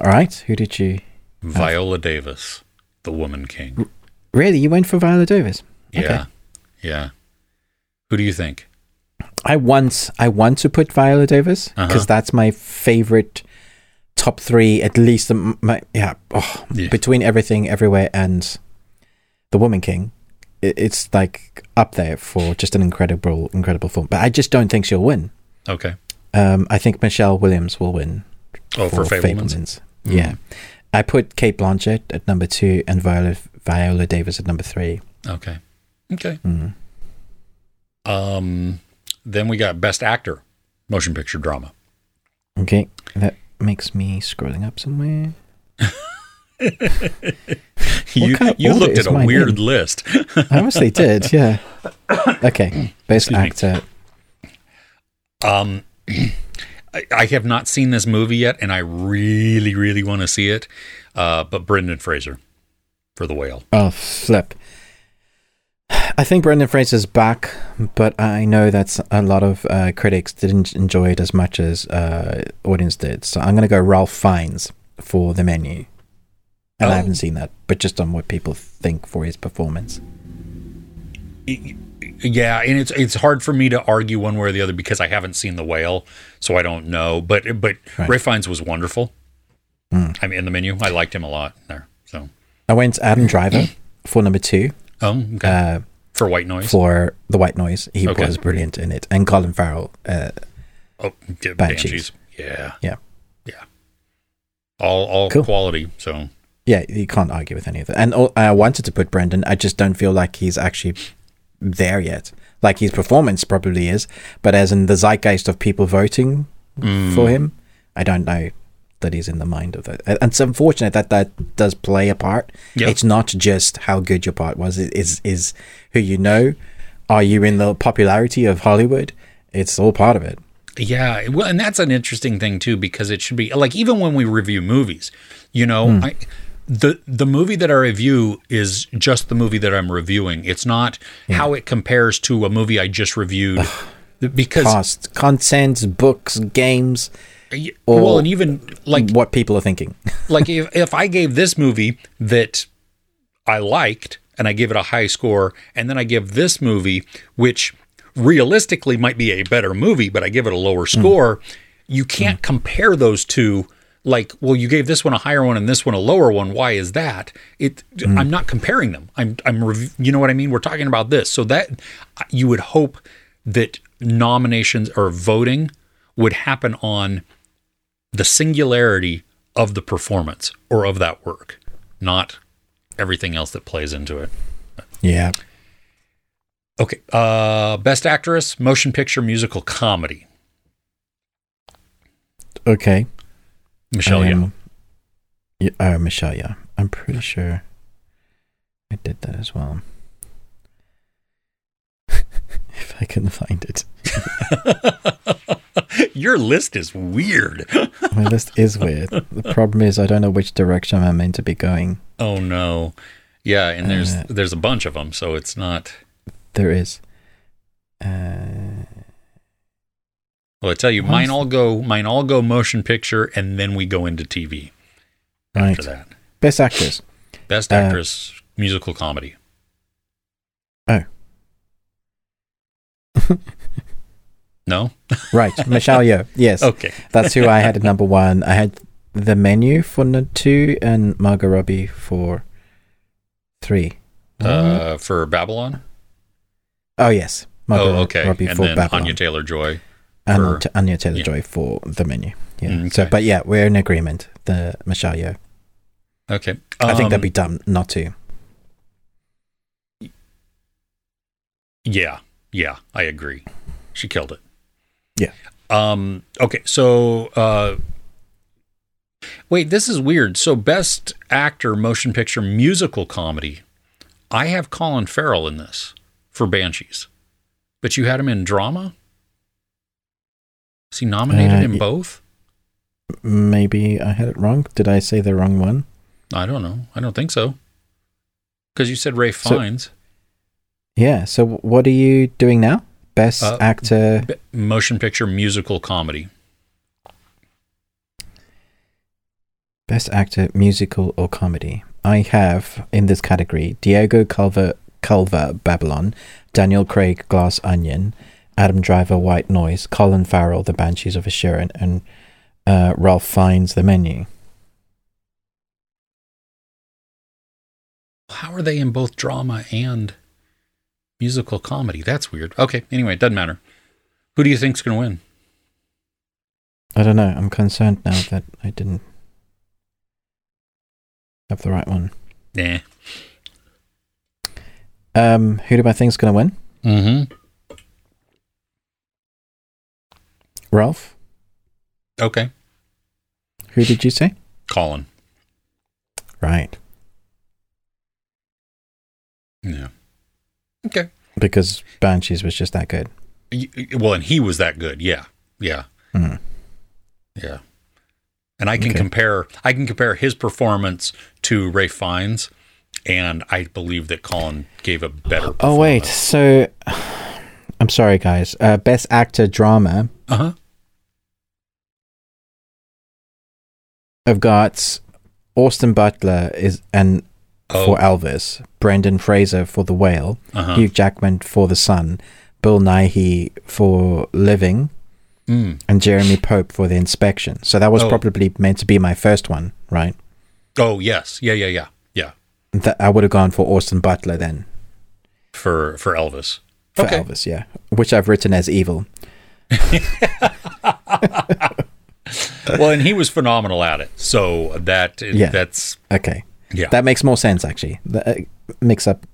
All right, who did you? Viola Davis, The Woman King. Really, you went for Viola Davis? Yeah. Yeah. Who do you think? I want I want to put Viola Davis because Uh-huh. that's my favorite top three, at least. um, My yeah, oh, Yeah. between everything, everywhere, and the Woman King, it, it's like up there for just an incredible, incredible film. But I just don't think she'll win. Okay. Um, I think Michelle Williams will win. Oh, for, Fabelmans. Fabelmans. Yeah, I put Cate Blanchett at number two and Viola Viola Davis at number three. Okay. Okay. Mm. Um, then we got best actor, motion picture drama. Okay, that makes me scrolling up somewhere. You kind of you looked at a weird in? list. I honestly did, yeah. Okay, best Excuse me. actor. Um, I, I have not seen this movie yet, and I really, really want to see it. Uh, but Brendan Fraser for The Whale. Oh, flip. I think Brendan Fraser's back, but I know that a lot of uh, critics didn't enjoy it as much as uh, audience did. So I'm going to go Ralph Fiennes for the menu. And Oh. I haven't seen that, but just on what people think for his performance. Yeah, and it's it's hard for me to argue one way or the other because I haven't seen The Whale, so I don't know. But but Right. Ralph Fiennes was wonderful. Mm. I'm in the menu. I liked him a lot there. So I went Adam Driver for number two oh, okay. uh, for White Noise. for The White Noise. He Okay. was brilliant in it. And Colin Farrell. Uh, oh, yeah, Banshees. Banshees. Yeah, yeah. yeah. All all Cool. quality. So Yeah, you can't argue with any of that. And uh, I wanted to put Brendan. I just don't feel like he's actually there yet. Like his performance probably is, but as in the zeitgeist of people voting mm. for him, I don't know that he's in the mind of that. And it's unfortunate that that does play a part. Yeah. It's not just how good your part was. It is is who you know. Are you in the popularity of Hollywood? It's all part of it. Yeah, well, and that's an interesting thing too because it should be like even when we review movies, you know, hmm. I the the movie that I review is just the movie that I'm reviewing. It's not how it compares to a movie I just reviewed because content, books, games, or- well, and even like what people are thinking. like if if I gave this movie that I liked and I give it a high score, and then I give this movie, which realistically might be a better movie, but I give it a lower hmm. score, you can't compare those two. Like, well, you gave this one a higher one and this one a lower one. Why is that? It. I'm not comparing them. I'm. I'm. Rev- you know what I mean? We're talking about this, so that you would hope that nominations or voting would happen on the singularity of the performance or of that work, not everything else that plays into it. Yeah. Okay. Uh, best actress, motion picture, musical comedy. Okay. Michelle yeah, oh, Michelle, yeah. I'm pretty sure I did that as well. if I can find it. Your list is weird. My list is weird. The problem is I don't know which direction I'm meant to be going. oh no. Yeah, and there's Uh, there's a bunch of them, so it's not. There is. Uh, Well, I tell you, mine all go mine all go motion picture, and then we go into TV right. after that. Best actress. Best Uh, actress, musical comedy. Oh. No. Right. Michelle Yeoh. Yes. Okay. That's who I had at number one. I had the menu for n- two and Margot Robbie for three. Uh, for Babylon. oh, yes. Margot oh, okay. Robbie and for then Babylon. Anya Taylor Joy. And for- Anya Taylor yeah. Joy for the menu. Yeah. Mm, So, but yeah, we're in agreement. The Michelle Yeoh. Okay. I think that'd Um, be dumb not to. Yeah, yeah, I agree. She killed it. Yeah. Um. Okay. So, uh, wait, this is weird. So, best actor, motion picture, musical comedy. I have Colin Farrell in this for Banshees, but you had him in drama. Is he nominated Uh, in both? Maybe I had it wrong. Did I say the wrong one? I don't know. I don't think so. Because you said Ray So- Fiennes, Yeah. So, what are you doing now? Best Uh, actor. B- motion picture, musical comedy. Best actor, musical or comedy. I have in this category Diego Calva, Calva Babylon, Daniel Craig Glass Onion, Adam Driver White Noise, Colin Farrell The Banshees of Inisherin, and uh, Ralph Fiennes The Menu. How are they in both drama and musical comedy? That's weird. Okay, anyway, it doesn't matter. Who do you think's going to win? I don't know. I'm concerned now that I didn't have the right one. Nah. Um, who do I think's going to win? Mm-hmm. Ralph. Okay. Who did you say? Colin. Right, Yeah. Okay. because Banshees was just that good. Well, and he was that good. Yeah. Yeah. Hmm. Yeah. And I can Okay. compare I can compare his performance to Ralph Fiennes, and I believe that Colin gave a better Oh wait, so I'm sorry, guys. Uh, best actor drama. Uh-huh. I've got Austin Butler is and Oh. for Elvis, Brendan Fraser for The Whale, Uh-huh. Hugh Jackman for The Son, Bill Nighy for Living, Mm. and Jeremy Pope for The Inspection. So that was Oh. probably meant to be my first one, right? Oh, yes. Yeah, yeah, yeah. Yeah. That I would have gone for Austin Butler then For for Elvis. for Okay. Elvis, yeah, which I've written as evil. well, and he was phenomenal at it. So that Yeah. that's Okay, yeah. that makes more sense actually. That uh, makes up.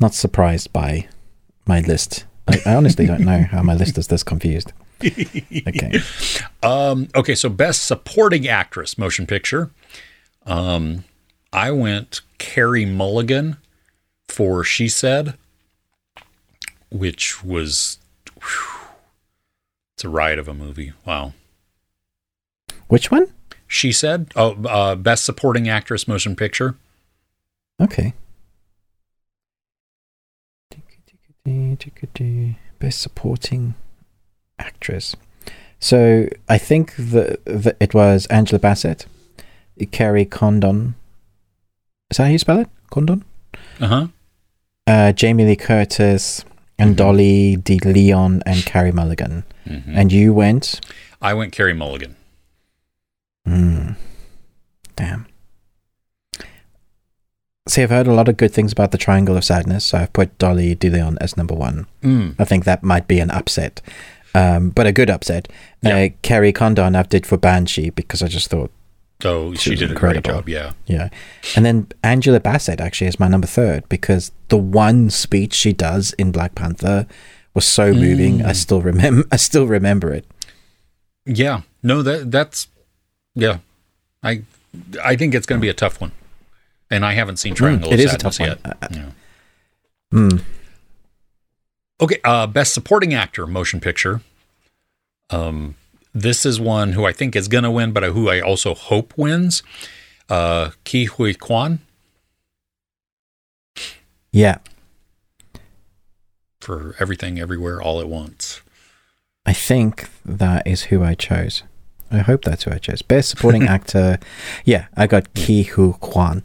Not surprised by my list. I, I honestly don't know how my list is this confused. Okay. um okay, so best supporting actress motion picture. Um I went Carey Mulligan for She Said, which was whew, it's a riot of a movie. Wow. Which one? She Said, oh uh best supporting actress motion picture. Okay. Best supporting actress. So I think the, the it was Angela Bassett, Kerry Condon. Is that how you spell it? Condon. Uh-huh. Uh, Jamie Lee Curtis and Mhm. Dolly De Leon and Carey Mulligan. Mhm. And you went. I went Carey Mulligan. Hmm. Damn. see, I've heard a lot of good things about the Triangle of Sadness, so I've put Dolly DeLeon as number one. Mm. I think that might be an upset, um, but a good upset. Uh, Yeah. Kerry Condon I've did for Banshee because I just thought, Oh, she, was did a great job. Yeah. yeah. And then Angela Bassett actually is my number third because the one speech she does in Black Panther was so moving. I still remember. I still remember it. Yeah. No, that that's yeah. I I think it's going to be a tough one. And I haven't seen Triangle Mm, it of is a tough one. yet. Yeah. Mm. Okay, uh, best supporting actor motion picture. Um, this is one who I think is going to win, but who I also hope wins. Uh, Ke Huy Quan Yeah, for Everything Everywhere All at Once. I think that is who I chose. I hope that's who I chose. Best supporting actor. Yeah, I got Ke Huy Quan.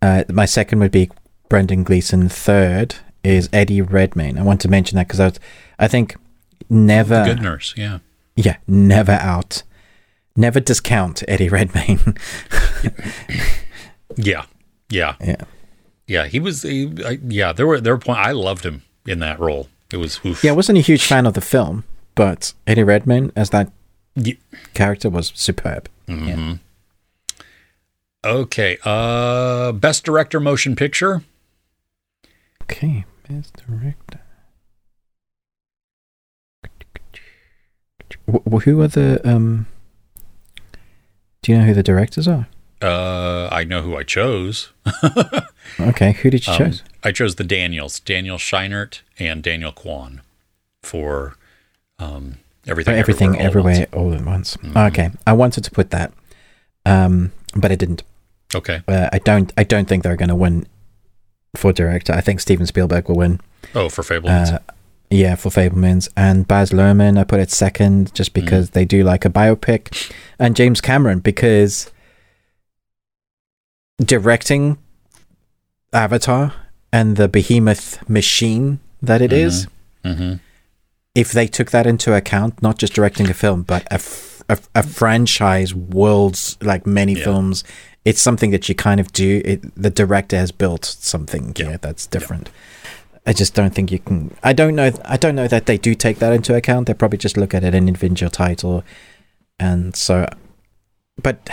Uh, my second would be Brendan Gleeson. Third is Eddie Redmayne. I want to mention that because I, was- I think never, Good Nurse, yeah. yeah, never out, never discount Eddie Redmayne. Yeah, yeah, yeah, yeah. He was, he, I, yeah. There were there were point. I loved him in that role. It was oof. yeah. I wasn't a huge fan of the film, but Eddie Redmayne as that Ye- character was superb. Mm-hmm. Yeah. Okay. Uh, best director motion picture. Okay, best director. Wh- wh- who are the um? Do you know who the directors are? Uh, I know who I chose. Okay, who did you Um, choose? I chose the Daniels, Daniel Scheinert and Daniel Kwan for um, everything. Everything, Everywhere, everywhere, All at all at once. Mhm. Okay, I wanted to put that, um, but I didn't. Okay. Uh, I don't. I don't think they're going to win for director. I think Steven Spielberg will win. Oh, for Fabelmans. Uh, yeah, for Fabelmans and Baz Luhrmann, I put it second just Mm-hmm. because they do like a biopic, and James Cameron because directing Avatar and the behemoth machine that it is. mm-hmm. If they took that into account, not just directing a film, but a, f- a, a franchise, worlds like many Yeah. films, it's something that you kind of do. It, the director has built something Yeah. here that's different. I just don't think you can. I don't know. I don't know that they do take that into account. They probably just look at it an individual title, and so. But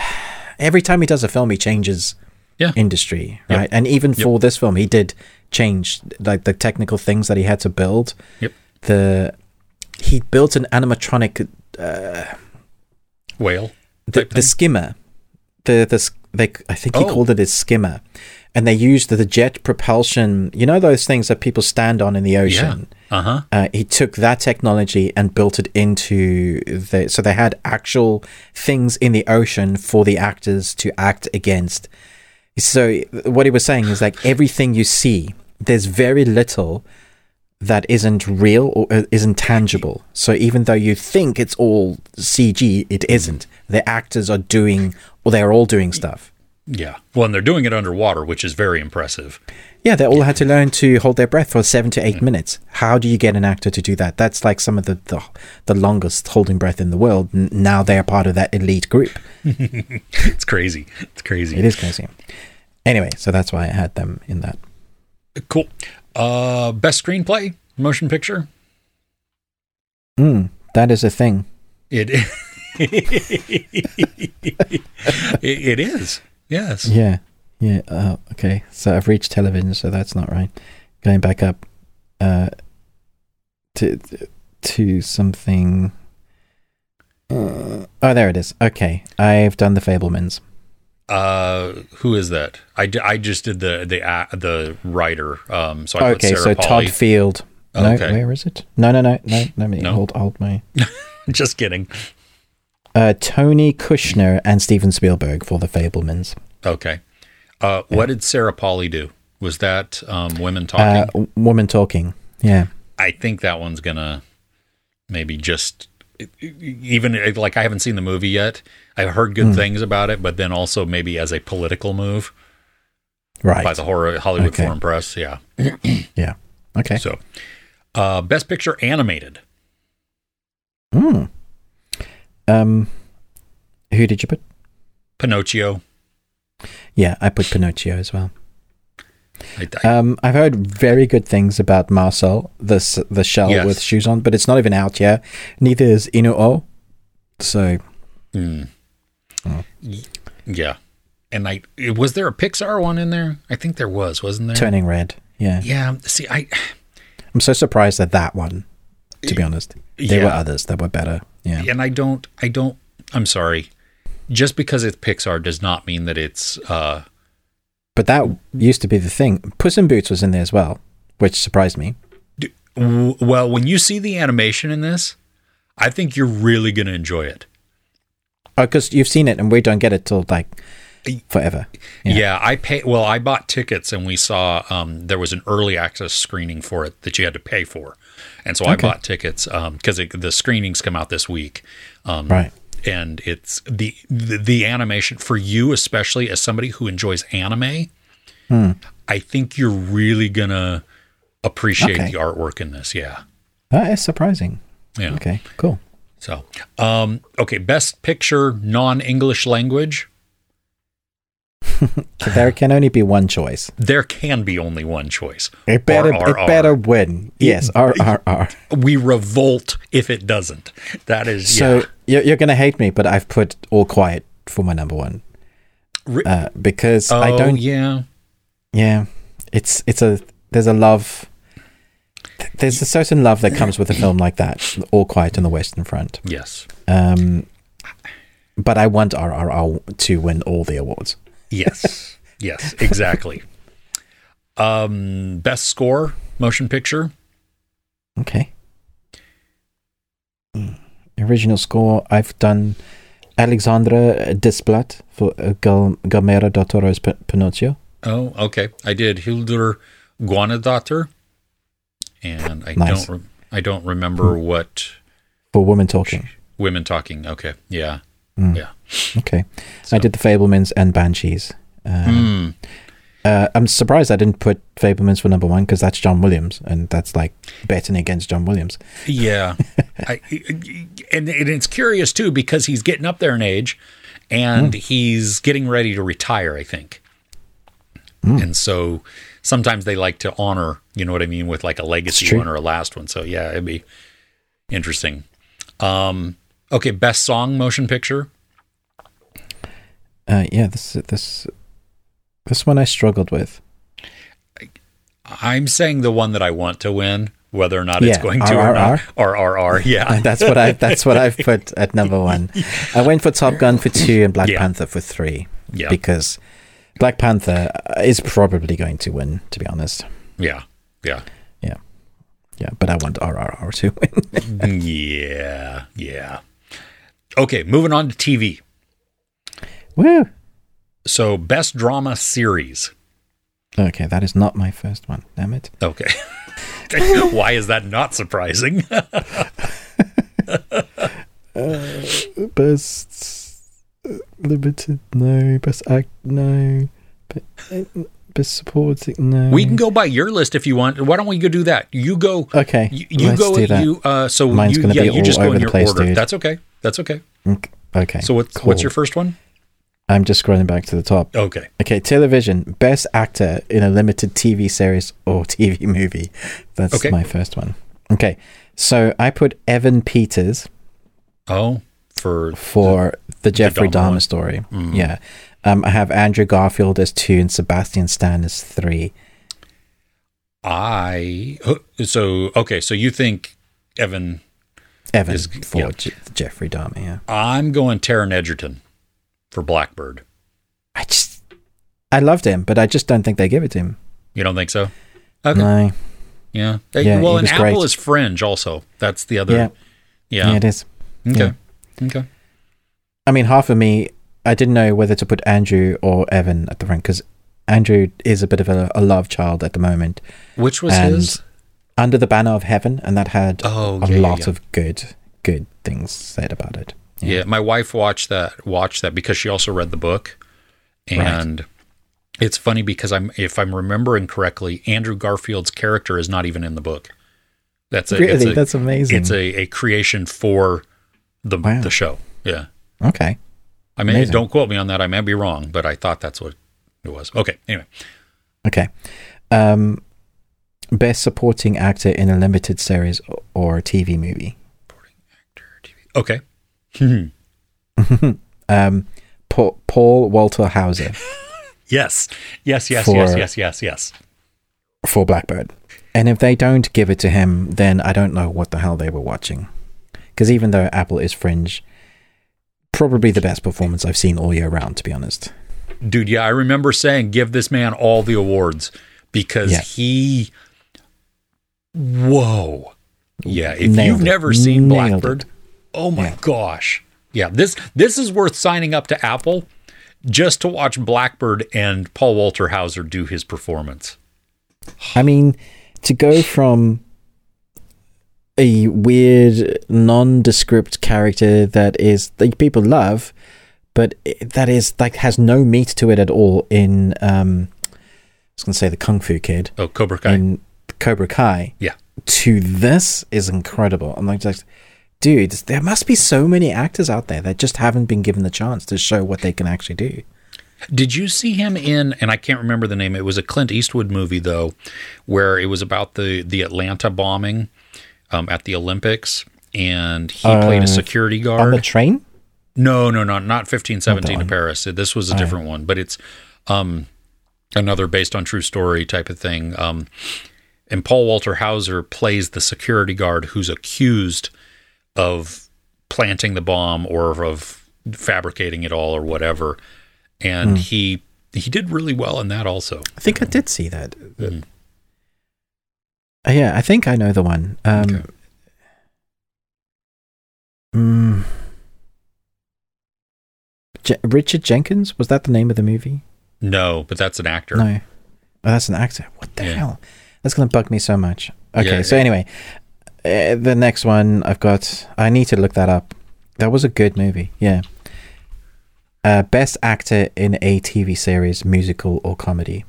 every time he does a film, he changes Yeah. industry, Yep. right? And even Yep. for this film, he did change like the technical things that he had to build. Yep. The he built an animatronic Whale. the, the skimmer the the they I think he Oh. called it his skimmer and they used the jet propulsion you know those things that people stand on in the Yeah. ocean Uh huh. uh, he took that technology and built it into the so they had actual things in the ocean for the actors to act against so what he was saying is like everything you see there's very little that isn't real or uh, isn't tangible so even though you think it's all cg it isn't the actors are doing or they're all doing stuff Yeah. Well, and they're doing it underwater, which is very impressive. Yeah, they all had to learn to hold their breath for seven to eight minutes. How do you get an actor to do that? That's like some of the the, the longest holding breath in the world. N- now they're part of that elite group. It's crazy. It's crazy. It is crazy. Anyway, so that's why I had them in that. Cool. Uh, best screenplay motion picture. Mm, that is a thing. It. it, it is. Yes. Yeah, yeah. Uh, okay, so I've reached television, so that's not right. Going back up uh, to to something. Uh, oh, there it is. Okay, I've done the Fabelmans. Uh, who is that? I, d- I just did the the uh, the writer. Um, so I Okay, Sarah so Polley. Todd Field. No, Okay. where is it? No, no, no, no. Let me No? hold, hold my. just kidding. Uh, Tony Kushner and Steven Spielberg for the Fabelmans. Okay. Uh, what did Sarah Polley do? Was that um, women Uh, talking? w- woman talking. Yeah. I think that one's gonna maybe just even like I haven't seen the movie yet. I've heard good things about it, but then also maybe as a political move Right. by the horror Hollywood Okay. Foreign Press. Yeah. yeah. Okay. So, uh, best picture animated. Hmm. Um, who did you put? Pinocchio. Yeah, I put Pinocchio as well. I, I, Um, I've heard very good things about Marcel, the the shell Yes. with shoes on, but it's not even out yet. Neither is Inu-Oh. So yeah. And I was there a Pixar one in there? I think there was, wasn't there? turning red. Yeah. Yeah. See, I I'm so surprised at that one. To be honest, there were others that were better. Yeah. and I don't I don't I'm sorry. Just because it's Pixar does not mean that it's uh But that used to be the thing. Puss in Boots was in there as well, which surprised me. well, when you see the animation in this, I think you're really going to enjoy it. Oh, because you've seen it and we don't get it till like forever. Yeah. Yeah. I pay. Well, I bought tickets and we saw um, there was an early access screening for it that you had to pay for, and so I bought tickets because the screenings come out this week. Um, Right. And it's the, the the animation for you, especially as somebody who enjoys anime. Hmm. I think you're really gonna appreciate Okay. the artwork in this. Yeah. That is surprising. Yeah. Okay, cool. So, um, okay, best picture non English language. There can only be one choice. There can be only one choice. It better, RRR. it better win. Yes, R R R. we revolt if it doesn't. That is So yeah. you're, you're gonna hate me, but I've put All Quiet for my number one uh, because oh I don't. yeah. Yeah, it's it's a there's a love. There's a certain love that comes with a film like that, All Quiet on the Western Front. Yes. Um, but I want RRR to win all the awards. Yes. yes. Exactly. Um, best score motion picture. Okay. Mm. Original score. I've done Alexandre Desplat for uh, Gal- Guillermo del Toro's P- Pinocchio. Oh, okay. I did Hildur Guðnadóttir, and I Nice. don't. Re- I don't remember what for Women Talking. women talking. Okay. Yeah. Mm. Yeah. Okay. I did the Fabelmans and Banshees. Um, Mm. uh, I'm surprised I didn't put Fabelmans for number one because that's John Williams, and that's like betting against John Williams. Yeah, I, and, and it's curious too because he's getting up there in age, and he's getting ready to retire. I think, and so sometimes they like to honor, you know what I mean, with like a legacy one or a last one. So yeah, it'd be interesting. Um, okay, best song motion picture. Uh, yeah, this this this one I struggled with. I'm saying the one that I want to win, whether or not it's Yeah, going to or not. RRR? RRR, yeah. That's what I that's what I've put at number one. I went for Top Gun for two and Black Yeah. Panther for three Yeah. because Black Panther is probably going to win. To be honest, yeah, yeah, yeah, yeah. But I want RRR to win. yeah, yeah. Okay, moving on to TV. Woo! So, best drama series. Okay, that is not my first one. Damn it. Okay. Why is that not surprising? Best uh, limited, no. Best act, no. Uh, Best supporting, no. we can go by your list if you want. Why don't we go do that? You go. Okay, You, you let's go. do that. You uh. So Mine's you gonna yeah. be You all just go over in the your place, order. dude. That's okay. That's okay. Ok- Okay. So what's cool. what's your first one? I'm just scrolling back to the top. Okay. Okay, television, best actor in a limited TV series or TV movie. That's Okay. my first one. Okay, so I put Evan Peters Oh, for for the, Jeffrey Dahmer Dahmer, story. Mhm. Yeah. Um, I have Andrew Garfield as two and Sebastian Stan as three. I. So okay. So you think Evan? Evan Is- for yeah. Je- Jeffrey Dahmer. Yeah. I'm going Taron Egerton for Blackbird. I just, I loved him, but I just don't think they give it to him. You don't think so? Okay. No. Yeah. Yeah, well, and Apple great. is Fringe also. That's the other. Yeah. Yeah. Yeah, it is. Okay. Okay. I mean, half of me, I didn't know whether to put Andrew or Evan at the front because Andrew is a bit of a, a love child at the moment. Which was And his? Under the Banner of Heaven, and that had Oh, a yeah, yeah, lot yeah. of good, good things said about it. Yeah. my wife watched that watched that because she also read the book, and it's funny because I'm if I'm remembering correctly, Andrew Garfield's character is not even in the book. That's a, it's Really, a- that's amazing. It's a, a creation for the Wow. the show. Yeah, okay. I mean, Amazing. don't quote me on that. I may be wrong, but I thought that's what it was. Okay, anyway, Okay. Um, best supporting actor in a limited series or TV movie. Supporting actor, TV. Okay. Um, Pa- Paul Walter Hauser Yes. Yes, yes, For- yes, yes, yes, yes. for Blackbird. And if they don't give it to him, then I don't know what the hell they were watching. Because even though Apple is fringe, probably the best performance I've seen all year round, to be honest. Dude, yeah, I remember saying give this man all the awards because Yeah. he Whoa. Yeah, if Nailed you've it. never seen Nailed Blackbird, it. oh my Yeah. gosh. Yeah, this this is worth signing up to Apple just to watch Blackbird and Paul Walter Hauser do his performance. I mean, to go from a weird, nondescript character that is that people love, but that is like has no meat to it at all in um, I was gonna say the Kung Fu Kid Oh, Cobra Kai. in Cobra Kai. yeah. To this is incredible. I'm like, just, dude, there must be so many actors out there that just haven't been given the chance to show what they can actually do. Did you see him in? And I can't remember the name. It was a Clint Eastwood movie though, where it was about the the Atlanta bombing um, at the Olympics, and he played Uh, a security guard On the train? no, no, no, not fifteen seventeen to. Paris. This was a different one, but it's um, another based on true story type of thing. Um, and Paul Walter Hauser plays the security guard who's accused of planting the bomb or of fabricating it all or whatever. And he he did really well in that also. I think I did see that. Mm. Uh, yeah, I think I know the one. Um, Okay. mm, Je- Richard Jenkins was that the name of the movie? No, but that's an actor. No, oh, that's an actor. What the Yeah. hell? That's gonna bug me so much. Okay, Yeah, so yeah. anyway, uh, the next one I've got. I need to look that up. That was a good movie. Yeah. Uh, best actor in a TV series, musical or comedy.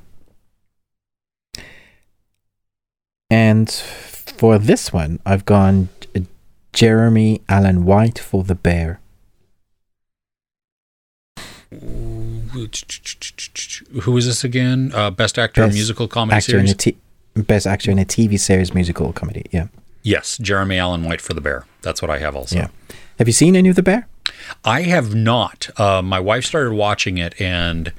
And for this one, I've gone uh, Jeremy Allen White for The Bear. Who is this again? Uh, best actor in Best musical comedy Actor in series. a t- best actor in a TV series, musical or comedy. Yeah. yes, Jeremy Allen White for the Bear. That's what I have also. Yeah. Have you seen any of The Bear? I have not. Uh, my wife started watching it, and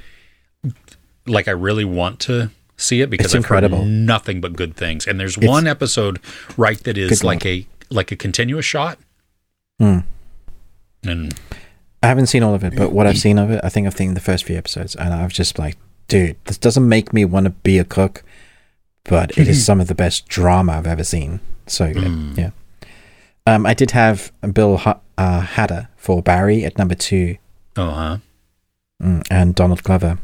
like I really want to see it because It's I've heard incredible. nothing but good things. And there's It's- one episode right that is like a like a continuous shot. Hmm. And I haven't seen all of it, but what I've seen of it, I think I've seen the first few episodes, and I've just like, dude, this doesn't make me want to be a cook, but it is some of the best drama I've ever seen. So good, Mm. yeah. Um, I did have Bill H- uh, Hader for Barry at number two, oh huh. mm, and Donald Glover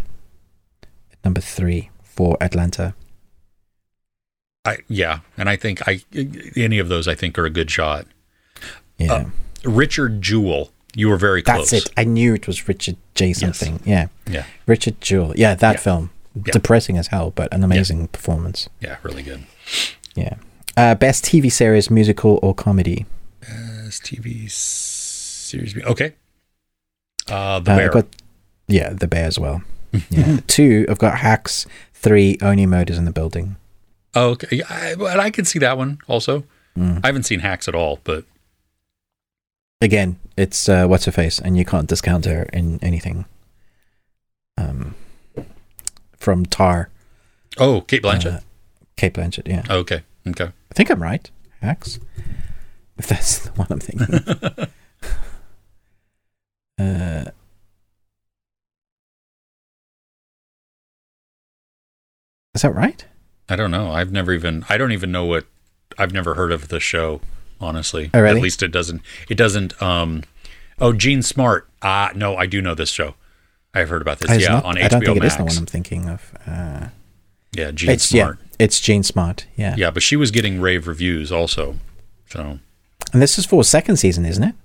at number three for Atlanta. I yeah, and I think I any of those I think are a good shot. Yeah, Uh, Richard Jewell, you were very close. that's it. I knew it was Richard J something. Yeah, Yeah, Richard Jewell. Yeah, that Yeah. film. Yeah. Depressing as hell, but an amazing performance. yeah, really good. Yeah. Uh, best TV series, musical or comedy? Best TV series. Okay. Uh, the Uh, Bear. Got, yeah, The Bear as well. Yeah. Two, I've got Hacks. Three, Only Murders in the Building. Oh, okay. I, I can see that one also. Mm. I haven't seen Hacks at all, but Again, it's uh, what's her face, and you can't discount her in anything. Um, from Tar, oh, Cate Blanchett. uh, Cate Blanchett. Yeah, okay, okay. I think I'm right. Hacks, if that's the one I'm thinking. uh, is that right? I don't know. I've never even. I don't even know what. I've never heard of the show. Honestly, Oh, really? at least it doesn't. It doesn't. Um. Oh, Jean Smart. Ah, no, I do know this show. I've heard about this. It's yeah, not- on I don't HBO think it Max. is the one I'm thinking of. Uh, yeah, Jean it's Smart. yeah, it's Jean Smart. Yeah. Yeah, but she was getting rave reviews also. So, and this is for second season, isn't it?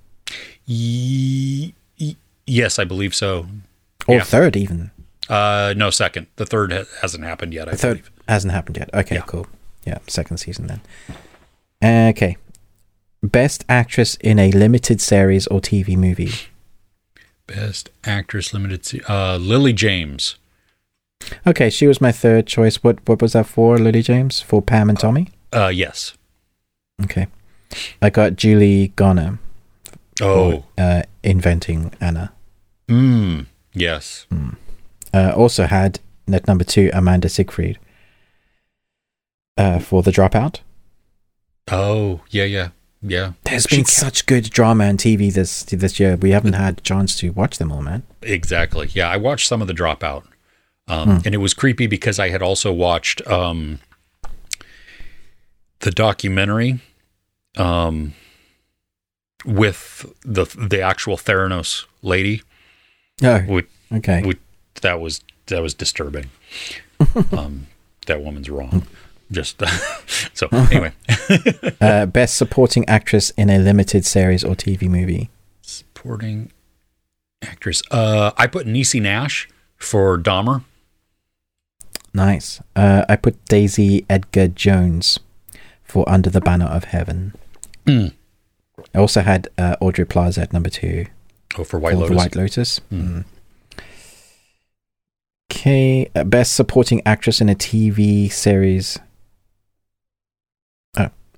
ye- ye- yes, I believe so. Or Yeah. third, even. Uh, no, second. The third ha- hasn't happened yet. I The third believe. hasn't happened yet. Okay, Yeah. cool. Yeah, second season then. Okay. Best actress in a limited series or TV movie. Best actress limited. Uh, Lily James Okay, she was my third choice. What what was that for, Lily James? For Pam and Tommy? Uh, yes. Okay. I got Julie Garner Oh, for uh, inventing Anna. mm, yes. Uh, also had at number two Amanda Seyfried uh, for the Dropout. Oh, yeah, yeah, yeah. There's She been such good drama on TV this this year. We haven't had a chance to watch them all, man. Exactly. Yeah, I watched some of the Dropout, um, and it was creepy because I had also watched um, the documentary um, with the the actual Theranos lady. Oh, Which, okay. which that was that was disturbing. um, that woman's wrong. Just so anyway, Uh, best supporting actress in a limited series or TV movie. supporting actress. Uh, I put Niecy Nash for Dahmer. Nice. Uh, I put Daisy Edgar Jones for Under the Banner of Heaven. Mm. I also had uh, Aubrey Plaza at number two Oh, for White for Lotus. White Lotus. Mm. Mm. Okay, uh, best supporting actress in a TV series.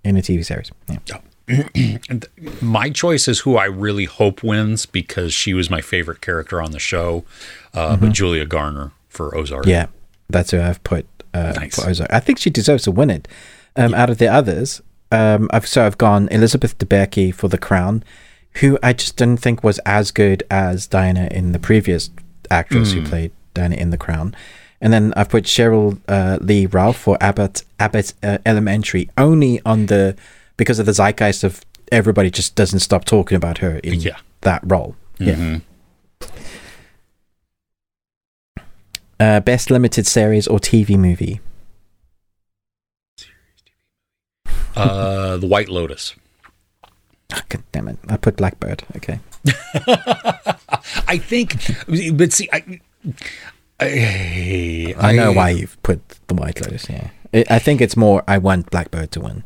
Oh, in a TV series. Yeah. And my choice is who I really hope wins because she was my favorite character on the show. Uh, But Julia Garner for Ozark. Mm-hmm. Yeah, that's who I've put uh, Nice. for Ozark. I think she deserves to win it. Um, Out of the others, um, I've so I've gone Elizabeth Debicki for The Crown, who I just didn't think was as good as Diana in the previous actress Hmm. who played Diana in The Crown. And then I've put Sheryl uh, Lee Ralph for Abbott Abbott uh, Elementary only on the because of the zeitgeist of everybody just doesn't stop talking about her in Yeah. that role. Yeah. Mhm. Uh, best limited series or TV movie. Uh, the White Lotus. Oh, God damn it! I put Blackbird. Okay. I think, but see, I, I, I know why you've put the White Lotus. Yeah, I I think it's more. I want Blackbird to win,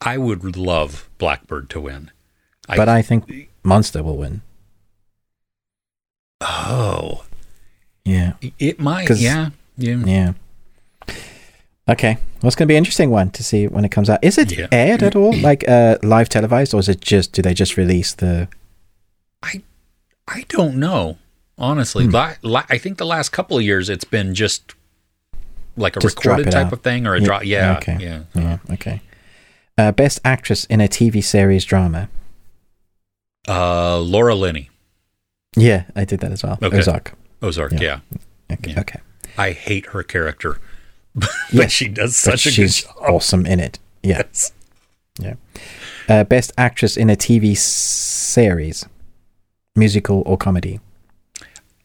I would love Blackbird to win. but I think Monster will win. oh, Yeah, it might. Yeah, yeah. yeah. Okay, well, it's going to be an interesting one to see when it comes out. Is it Yeah. aired at all, like uh, live televised, or is it just? Do they just release the? I, I don't know. Honestly, Hmm. La- la- I think the last couple of years it's been just like a Just recorded type out. of thing or a Yeah, drop. Yeah, okay. yeah. Yeah. Okay. Uh, best actress in a TV series drama. Uh, Laura Linney, Yeah, I did that as well. Okay. Ozark. Ozark. Yeah. Okay. Yeah. okay. I hate her character, but Yes, she does such a good she's job. awesome in it. Yeah. Yes. Yeah. Uh, best actress in a TV series, musical or comedy.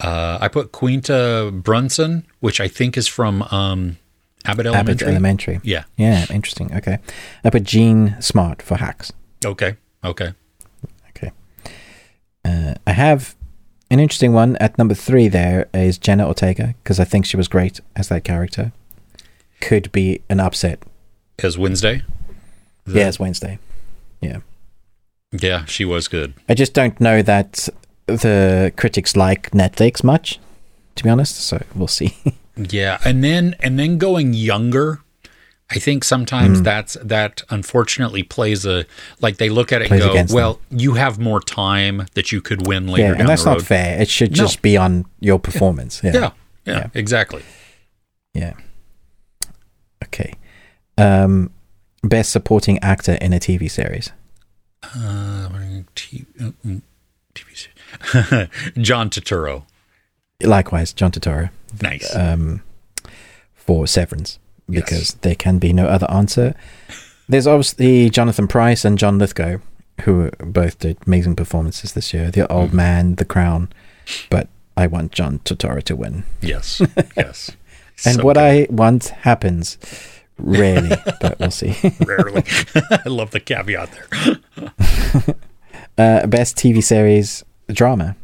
Uh, I put Quinta Brunson, which I think is from um, Abbott Elementary. Abbott Elementary. Yeah. Yeah, interesting. Okay. I put Jean Smart for Hacks. Okay. Okay. Okay. Uh, I have an interesting one at number three. There is Jenna Ortega because I think she was great as that character. Could be an upset. As Wednesday. The- yeah, it's Wednesday. Yeah. Yeah, she was good. I just don't know that the critics like Netflix much, to be honest. So we'll see. Yeah, and then and then going younger, I think sometimes Hmm. that's that unfortunately plays a like they look at it Plays and go, well, you have more time that you could win later yeah, down and that's not fair. It should No. just be on your performance. Yeah. Yeah, yeah, Yeah. exactly. Yeah. Okay. Um, best supporting actor in a TV series. Uh, T- uh, mm, TV series. John Turturro, Likewise, John Turturro nice. um, for Severance Yes. because there can be no other answer. There's obviously Jonathan Pryce and John Lithgow, who both did amazing performances this year. The Old Mhm. Man, The Crown, but I want John Turturro to win. yes, yes. And So what good. I want happens rarely, but we'll see. rarely, I love the caveat there. Uh, best TV series drama.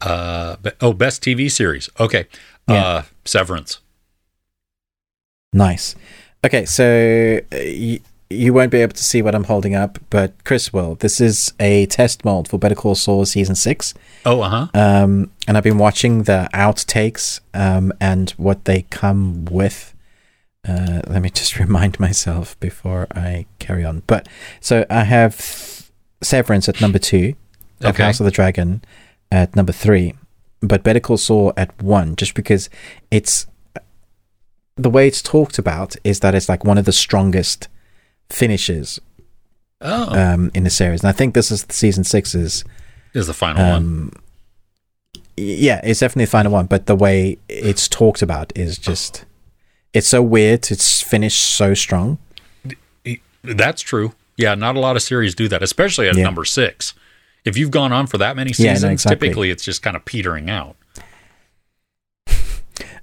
Uh, oh, best TV series. Okay, Yeah. uh, Severance. Nice. Okay, so uh, y- you won't be able to see what I'm holding up, but Chris will. This is a test mold for Better Call Saul season six. Oh, uh huh. Um, and I've been watching the outtakes um, and what they come with. Uh, let me just remind myself before I carry on. But so I have Severance at number two, of Okay. House of the Dragon at number three, but Better Call Saul at one, just because it's the way it's talked about is that it's like one of the strongest finishes Oh, um, in the series, and I think this is season six's is the final one. um, yeah, it's definitely the final one, but the way it's talked about is just it's so weird. It's finished so strong. That's true. Yeah, not a lot of series do that, especially at Yeah. number six. If you've gone on for that many Yeah, no, seasons, exactly. typically it's just kind of petering out.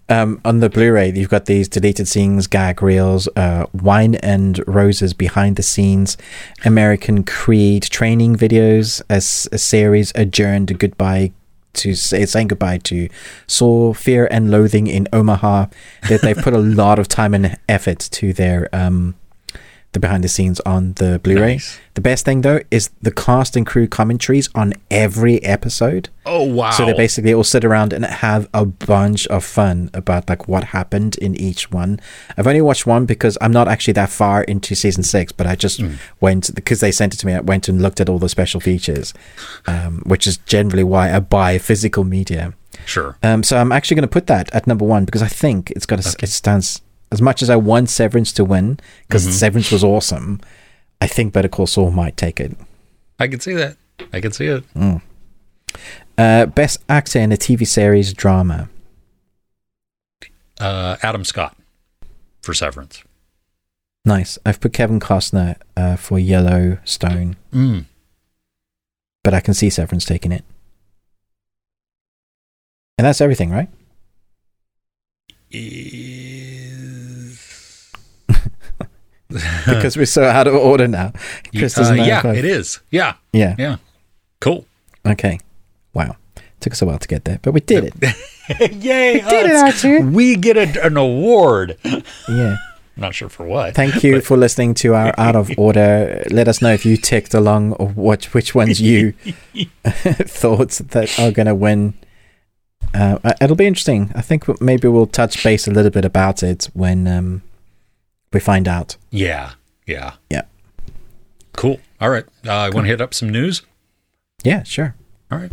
Um, on the Blu-ray, you've got these deleted scenes, gag reels, uh, wine and roses behind the scenes, American Creed training videos, as a series adjourned goodbye to say, saying goodbye to Saul Fear and Loathing in Omaha. That they've put a lot of time and effort to their um, the behind the scenes on the Blu-ray. Nice. The best thing though is the cast and crew commentaries on every episode. Oh wow! So they basically all sit around and have a bunch of fun about like what happened in each one. I've only watched one because I'm not actually that far into season six, but I just went because they sent it to me. I went and looked at all the special features, um, which is generally why I buy physical media. sure. Um, so I'm actually going to put that at number one because I think it's got a, it stands as much as I want Severance to win because Severance was awesome. I think Better Call Saul might take it. I can see that. I can see it. Uh, best actor in a TV series drama. Uh, Adam Scott for Severance. Nice. I've put Kevin Costner uh, for Yellowstone, Mm. but I can see Severance taking it. And that's everything, right? Because we're so out of order now. Chris uh, know yeah, it is. Yeah, Yeah. yeah. Cool. Okay. Wow. Took us a while to get there, but we did it. Yay! We did it. Archie. We get a, an award. Yeah. Not sure for what. Thank you for listening to our out of order. Let us know if you ticked along or what which ones you thought that are going to win. Uh, it'll be interesting. I think maybe we'll touch base a little bit about it when um, we find out. Yeah, yeah, Yeah. Cool. All right. Uh, I want to hit up some news. Yeah, sure. All right.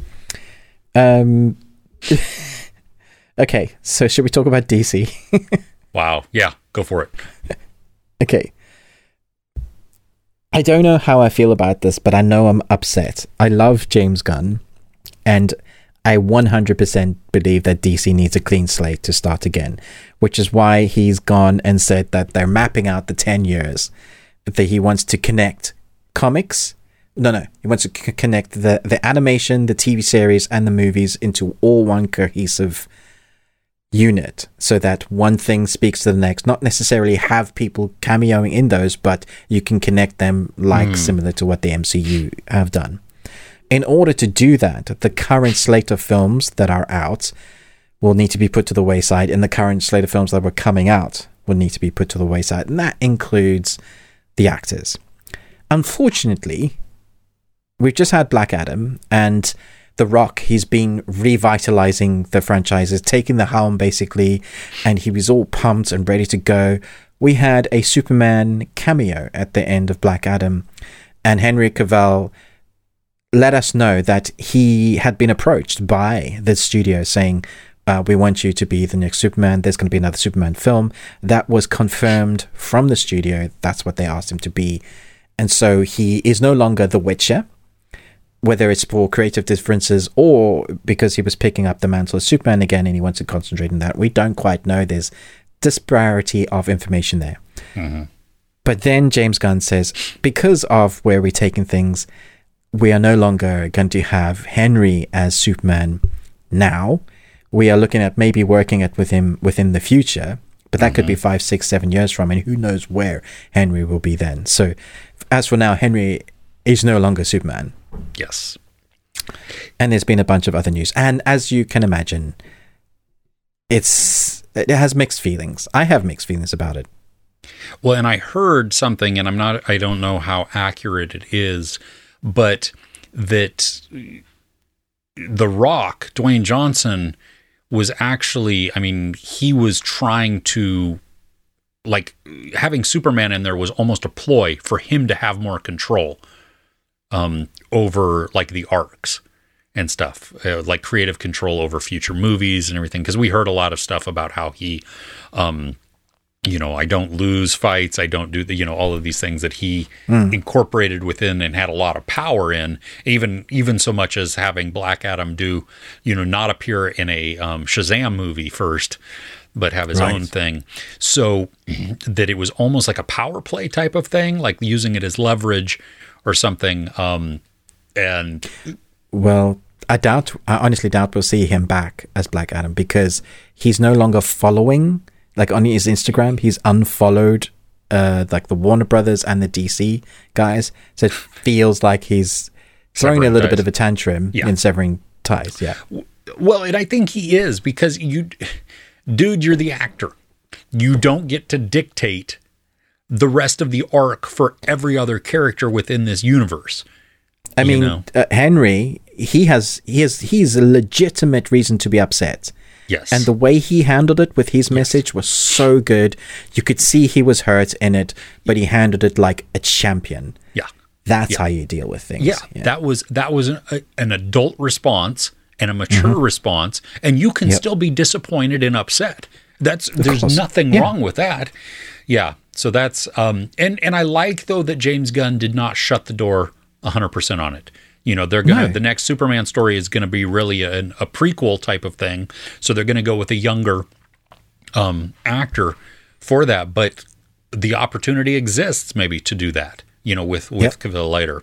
Um, okay, so should we talk about DC? Wow. Yeah. Go for it. okay. I don't know how I feel about this, but I know I'm upset. I love James Gunn, and I 100% believe that DC needs a clean slate to start again, which is why he's gone and said that they're mapping out the 10 years, that he wants to connect comics. No, no, he wants to c- connect the, the animation, the TV series, and the movies into all one cohesive unit so that one thing speaks to the next. Not necessarily have people cameoing in those but you can connect them like hmm. similar to what the MCU have done in order to do that the current slate of films that are out will need to be put to the wayside and the current slate of films that were coming out will need to be put to the wayside and that includes the actors unfortunately we've just had Black Adam and The Rock, he's been revitalizing the franchises, taking the helm basically, and he was all pumped and ready to go. We had a Superman cameo at the end of Black Adam, and Henry Cavill let us know that he had been approached by the studio saying, uh, we want you to be the next Superman. There's going to be another Superman film. That was confirmed from the studio. That's what they asked him to be. And so he is no longer the Witcher whether it's for creative differences or because he was picking up the mantle of Superman again and he wants to concentrate on that. We don't quite know. There's disparity of information there. But then James Gunn says, because of where we're taking things, we are no longer going to have Henry as Superman now. We are looking at maybe working it with him within the future, but that could be mm-hmm. five, six, seven years from, and who knows where Henry will be then. So, as for now, Henry is no longer Superman. Yes. And there's been a bunch of other news. And as you can imagine, it's it has mixed feelings. I have mixed feelings about it. Well, and I heard something, and I'm not, I don't know how accurate it is, but that The Rock, Dwayne Johnson, was actually, I mean, he was trying to, like, having Superman in there was almost a ploy for him to have more control um, over, like, the arcs and stuff, uh, like creative control over future movies and everything. Because we heard a lot of stuff about how he, um, you know, I don't lose fights. I don't do the, you know, all of these things that he incorporated within and had a lot of power in. Even, even so much as having Black Adam do, you know, not appear in a um, Shazam movie first, but have his Right. own thing. So that it was almost like a power play type of thing, like using it as leverage or something. Um, and Well, I doubt, I honestly doubt we'll see him back as Black Adam because he's no longer following, like on his Instagram, he's unfollowed uh, like the Warner Brothers and the DC guys. So it feels like he's throwing a little ties. bit of a tantrum Yeah. in severing ties. Yeah. Well, and I think he is because you, dude, you're the actor. You don't get to dictate the rest of the arc for every other character within this universe. I You mean, know. uh, Henry, he has, he has, he's a legitimate reason to be upset. Yes. And the way he handled it with his message was so good. You could see he was hurt in it, but he handled it like a champion. yeah. That's how you deal with things. Yeah, that was that was an, a, an adult response and a mature response, and you can Yep. still be disappointed and upset. That's there's course. nothing Yeah. wrong with that. Yeah, so that's um and and I like though that James Gunn did not shut the door 100% on it. You know, they're gonna No. the next Superman story is gonna be really a, a prequel type of thing, so they're gonna go with a younger um actor for that, but the opportunity exists maybe to do that. You know, with with Yep. Cavill later.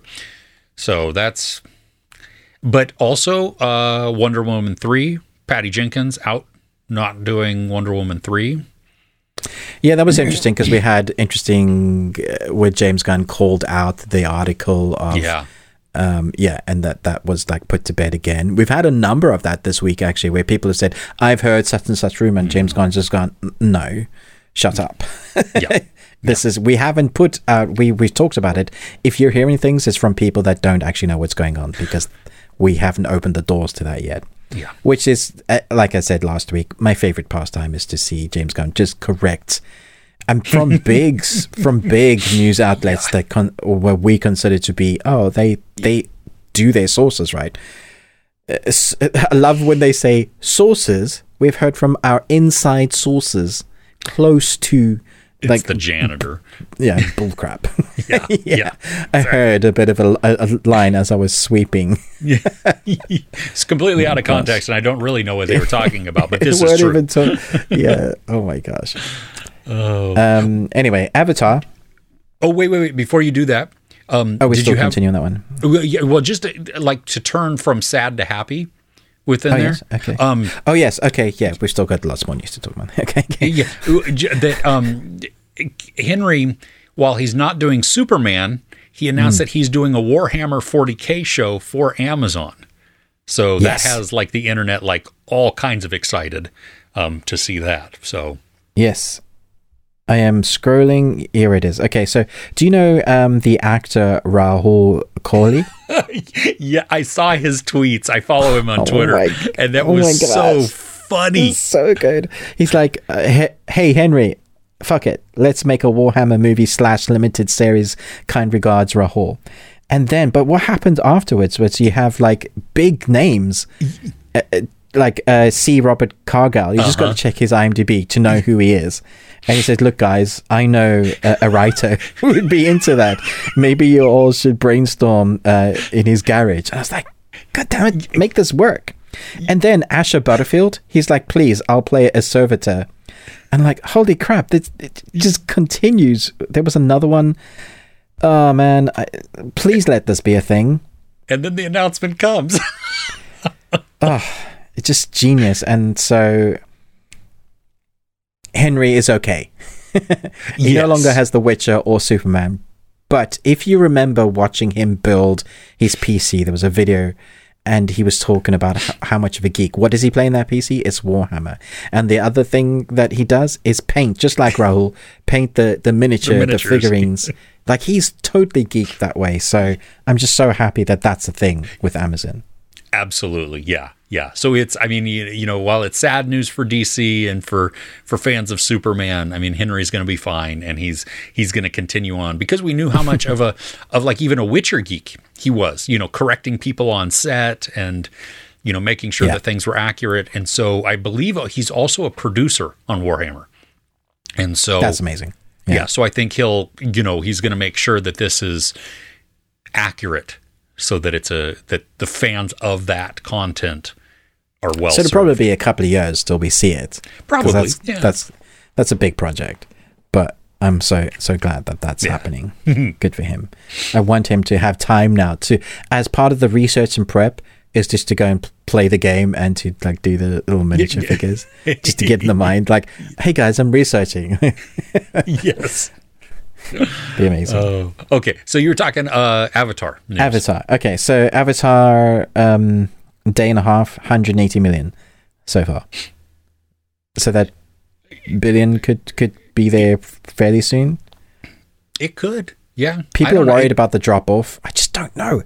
So that's, but also uh, Wonder Woman 3, Patty Jenkins out, not doing Wonder Woman 3. Yeah, that was interesting because we had interesting uh, where James Gunn called out the article of Yeah. Um yeah and that that was like put to bed again. We've had a number of that this week actually where people have said i've heard such and such rumor and james gunn's just gone no shut up. Yeah. this is we haven't put out we we've talked about it. If you're hearing things it's from people that don't actually know what's going on because we haven't opened the doors to that yet. Yeah. which is uh, like i said last week my favorite pastime is to see james gunn just correct and from big from big news outlets that con- where we consider to be oh they they do their sources right Uh, s- i love when they say sources we've heard from our inside sources close to It's like the janitor. yeah bullcrap Yeah. yeah. i heard a bit of a, a, a line as i was sweeping yeah, it's completely out of context, and I don't really know what they were talking about, but this is true. even talk- yeah oh my gosh oh. um anyway avatar oh, wait, wait, wait. Before you do that, um, oh we did still you have, continue on that one well, yeah, well, just uh, like to turn from sad to happy within oh there. yes okay Um, oh yes okay yeah we've still got lots more news to talk about okay, okay. yeah, that um, Henry, while he's not doing Superman, he announced that he's doing a Warhammer 40k show for Amazon. So Yes. that has like the internet like all kinds of excited um, to see that. So Yes. I am scrolling. Here it is. Okay, so do you know um, the actor Rahul Kohli? yeah, I saw his tweets. I follow him on Oh Twitter, my- and that oh was so funny. So good. He's like, uh, he- hey, Henry, fuck it. Let's make a Warhammer movie slash limited series. Kind regards, Rahul. And then, but what happened afterwards was you have like big names. Uh, uh, like uh, C. Robert Cargill, you just got Uh-huh. to check his IMDb to know who he is. And he says, "Look, guys, I know a, a writer who would be into that. Maybe you all should brainstorm uh, in his garage." And I was like, "God damn it, make this work!" And then Asa Butterfield, he's like, "Please, I'll play a servitor." And like, holy crap, this it just continues. There was another one. Oh man, I, please let this be a thing. And then the announcement comes. It's just genius. And so Henry is okay. he no longer has The Witcher or Superman. But if you remember watching him build his PC, there was a video and he was talking about how much of a geek. What does he play in that PC? It's Warhammer. And the other thing that he does is paint, just like Rahul, paint the, the miniature, the, miniatures. figurines. like he's totally geeked that way. So I'm just so happy that that's a thing with Amazon. Absolutely, yeah, yeah. So it's, I mean, you, know, while it's sad news for DC and for for fans of Superman, I mean, Henry's going to be fine, and he's he's going to continue on because we knew how much of a of like even a Witcher geek he was, you know, correcting people on set and you know making sure Yeah. that things were accurate, and so I believe uh, he's also a producer on Warhammer, and so That's amazing. yeah. so I think he'll, you know, he's going to make sure that this is accurate so that it's a that the fans of that content are well So it'll served. probably be a couple of years till we see it. Probably, That's, yeah. that's, that's a big project. But I'm so, so glad that that's happening. Good for him. I want him to have time now to, as part of the research and prep, is just to go and play the game and to like do the little miniature figures just to get in the mind like hey guys i'm researching yes. be amazing Oh. Okay. So you were talking uh Avatar. news. avatar okay so avatar um day and a half 180 million so far so that billion could could be there fairly soon It could. Yeah. People are know. worried about the drop off i just don't know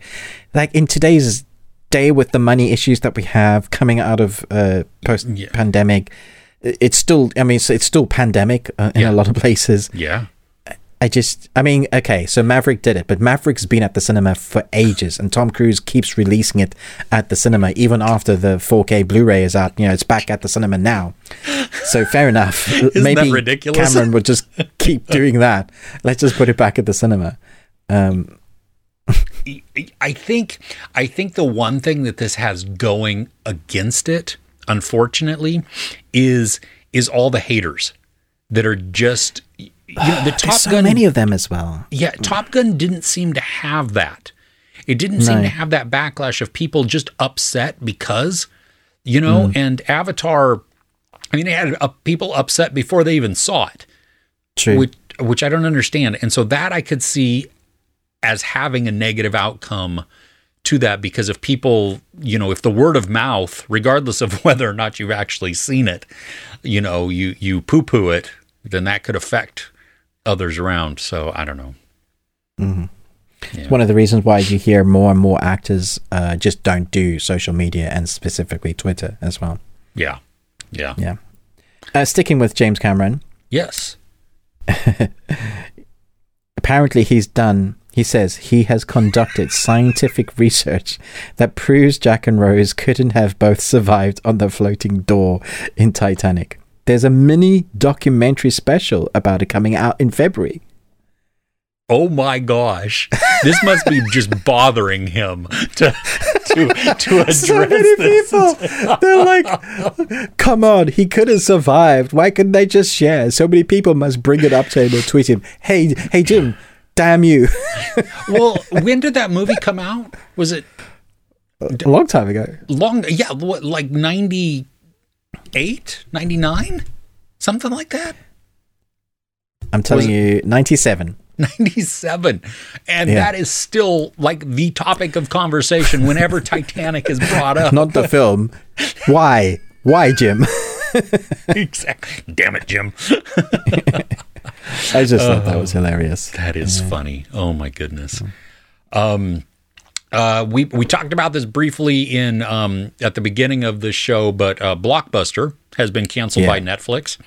like in today's day with the money issues that we have coming out of uh post pandemic it's still i mean it's, it's still pandemic uh, in Yeah. a lot of places Yeah. I just, I mean, okay, so Maverick did it, but Maverick's been at the cinema for ages, and Tom Cruise keeps releasing it at the cinema even after the 4K Blu-ray is out. You know, it's back at the cinema now. So fair enough. that ridiculous? Cameron would just keep doing that. Let's just put it back at the cinema. Um, I think I think the one thing that this has going against it, unfortunately, is is all the haters that are just you know, the Top so Gun many of them as well. Yeah, Top Gun didn't seem to have that. It didn't seem to have that backlash of people just upset because, you know, Mm. and Avatar. I mean, it had uh, people upset before they even saw it, True. which which I don't understand. And so that I could see as having a negative outcome to that because if people, you know, if the word of mouth, regardless of whether or not you've actually seen it, you know, you you poo poo it, then that could affect others around. So I don't know. It's one of the reasons why you hear more and more actors uh, just don't do social media and specifically Twitter as well. Yeah. Yeah. Yeah. Uh, sticking with James Cameron, Yes. apparently he's done he says he has conducted scientific research that proves jack and rose couldn't have both survived on the floating door in titanic there's a mini documentary special about it coming out in february Oh my gosh. This must be just bothering him to to to address so many this. people they're like come on he could have survived why couldn't they just share so many people must bring it up to him or tweet him hey hey jim damn you Well, when did that movie come out? Was it a long time ago long yeah, what like 98, 99? Something like that? i'm telling you 97 97. And Yeah. that is still like the topic of conversation whenever Titanic is brought up. not the film why why jim exactly. Damn it, Jim. I just thought that was hilarious. That is funny. Oh my goodness. Um, uh, we we talked about this briefly in um, at the beginning of the show, but uh, Blockbuster has been canceled Yeah. Mm-hmm. by Netflix.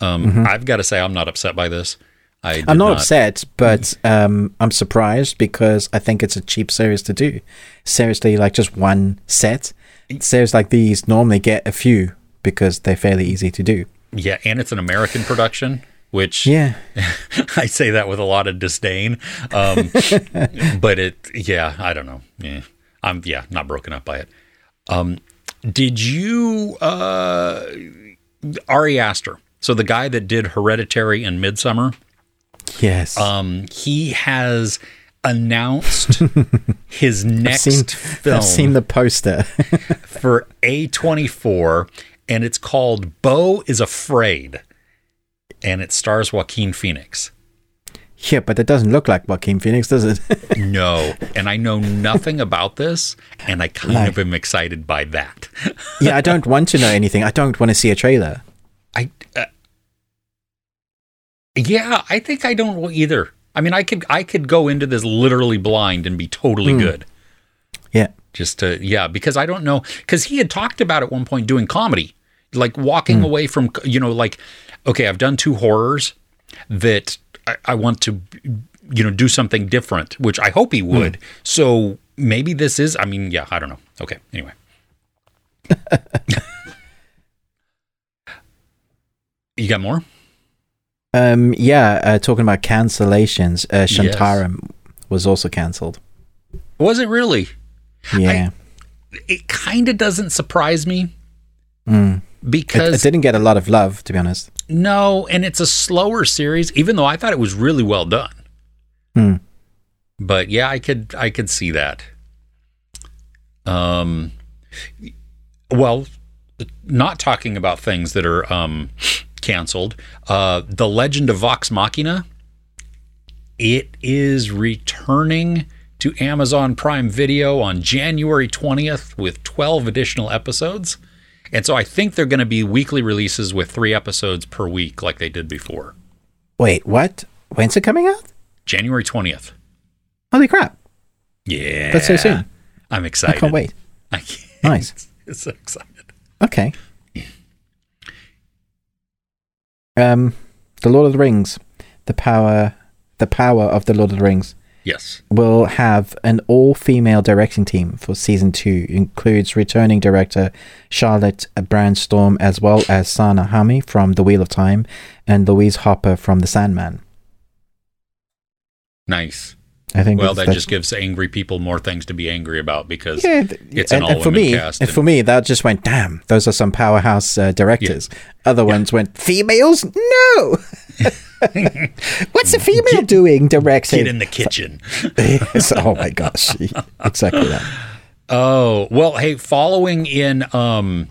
Um, I've got to say, I'm not upset by this. I did I'm not, upset, but um, I'm surprised because I think it's a cheap series to do. Seriously, like just one set. Series like these normally get a few because they're fairly easy to do. Yeah, and it's an American production, which Yeah. I say that with a lot of disdain. Um, but it, yeah, I don't know. Yeah, I'm yeah not broken up by it. Um, did you uh, Ari Aster? So the guy that did Hereditary and Midsommar, Yes. um, he has announced his next seen- film I've seen the poster. for A24, and it's called Beau is Afraid, and it stars Joaquin Phoenix. Yeah, but it doesn't look like Joaquin Phoenix, does it? No, and I know nothing about this, and I kind No. of am excited by that. yeah, I don't want to know anything. I don't want to see a trailer. I, uh, yeah, I think I don't either. I mean, I could I could go into this literally blind and be totally good. Yeah. Just to yeah, because I don't know because he had talked about at one point doing comedy, like walking away from you know like okay, I've done two horrors that I, I want to you know do something different, which I hope he would. So maybe this is. I mean, yeah, I don't know. Okay, anyway. you got more? Um, yeah, uh, talking about cancellations, uh, Shantaram was also cancelled. Was it really? Yeah. It kind of doesn't surprise me Mm. It, because it didn't get a lot of love, to be honest. No, and it's a slower series. Even though I thought it was really well done, Hmm. but yeah, I could I could see that. Um, well, not talking about things that are um canceled. Uh, the Legend of Vox Machina. It is returning to Amazon Prime Video on January 20th with 12 additional episodes. And so I think they're going to be weekly releases with three episodes per week, like they did before. Wait, what? When's it coming out? January 20th. Holy crap. Yeah. That's so soon. I'm excited. I can't wait. I can't. Nice. It's so excited. Okay. Um, The Lord of the Rings, the power, the power of the Lord of the Rings Yes. will have an all-female directing team for season two. Includes returning director Charlotte Brändström as well as Sanaa Hamri from The Wheel of Time and Louise Hooper from The Sandman. Nice. I think Well, that just gives angry people more things to be angry about because yeah, th- it's an and, and for me, cast and and- for me, that just went, damn, those are some powerhouse uh, directors. Other ones went, females? No. What's a female doing directing? get in the kitchen. Yes, oh my gosh, exactly that. Oh, well, hey, following in um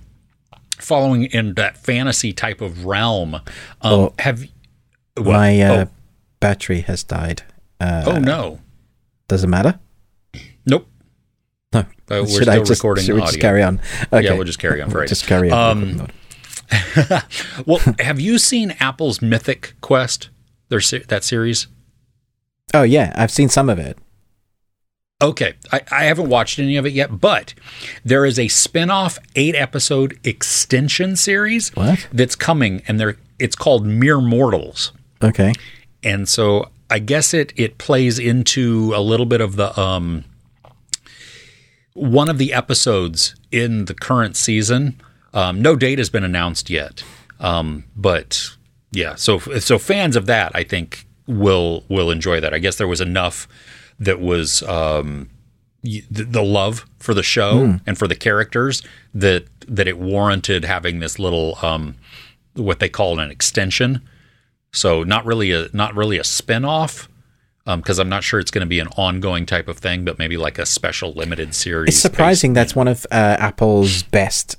following in that fantasy type of realm, um Oh. have what? My uh, oh, battery has died. Uh, oh no. Does it matter? Nope. No. Uh, we're should still I just, recording should we just carry on? Okay. Yeah, we'll just carry on for right Just carry on. Um, well, have you seen Apple's Mythic Quest? Their that series? oh yeah, I've seen some of it. Okay, I, I haven't watched any of it yet, but there is a spin-off eight episode extension series What? that's coming, and they're it's called Mere Mortals. Okay. and so I guess it it plays into a little bit of the um one of the episodes in the current season. Um, no date has been announced yet, um, but yeah. So so fans of that, I think, will will enjoy that. I guess there was enough that was um, the, the love for the show and for the characters that that it warranted having this little um, what they call an extension. So not really a not really a spin-off because I'm not sure it's going to be an ongoing type of thing, but maybe like a special limited series. It's surprising that's one of uh, Apple's best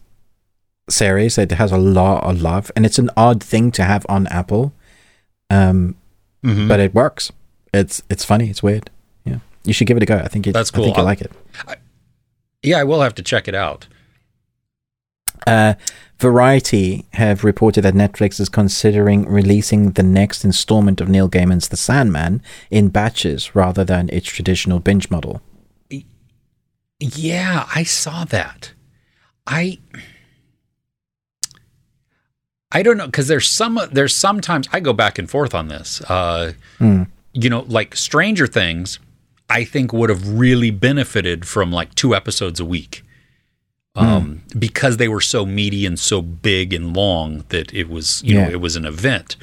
series. It has a lot of love, and it's an odd thing to have on Apple. Um, Mhm. but it works. It's it's funny. It's weird. Yeah, you should give it a go. I think it, That's I think cool. you I'll- like it. Yeah, I will have to check it out. Uh, Variety have reported that Netflix is considering releasing the next installment of Neil Gaiman's The Sandman in batches rather than its traditional binge model. Yeah, I saw that. I I don't know because there's some there's sometimes I go back and forth on this. Uh, Hmm. You know, like Stranger Things, I think would have really benefited from like two episodes a week. Um, because they were so meaty and so big and long that it was, you Yeah. know, it was an event.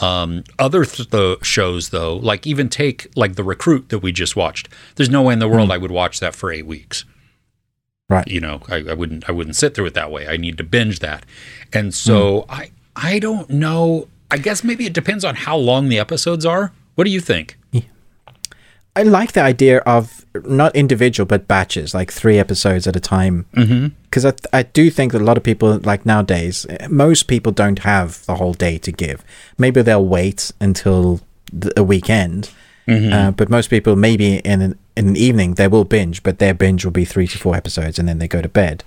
Um, other th- the shows though, like even take like the recruit that we just watched. There's no way in the world I would watch that for eight weeks Right. you know I, I wouldn't i wouldn't sit through it that way i need to binge that and so i i don't know i guess maybe it depends on how long the episodes are what do you think I like the idea of not individual but batches, like three episodes at a time. Because I, I do think that a lot of people, like nowadays, most people don't have the whole day to give. Maybe they'll wait until th- a weekend. Mm-hmm. Uh, but most people, maybe in an, in an evening, they will binge, but their binge will be three to four episodes and then they go to bed.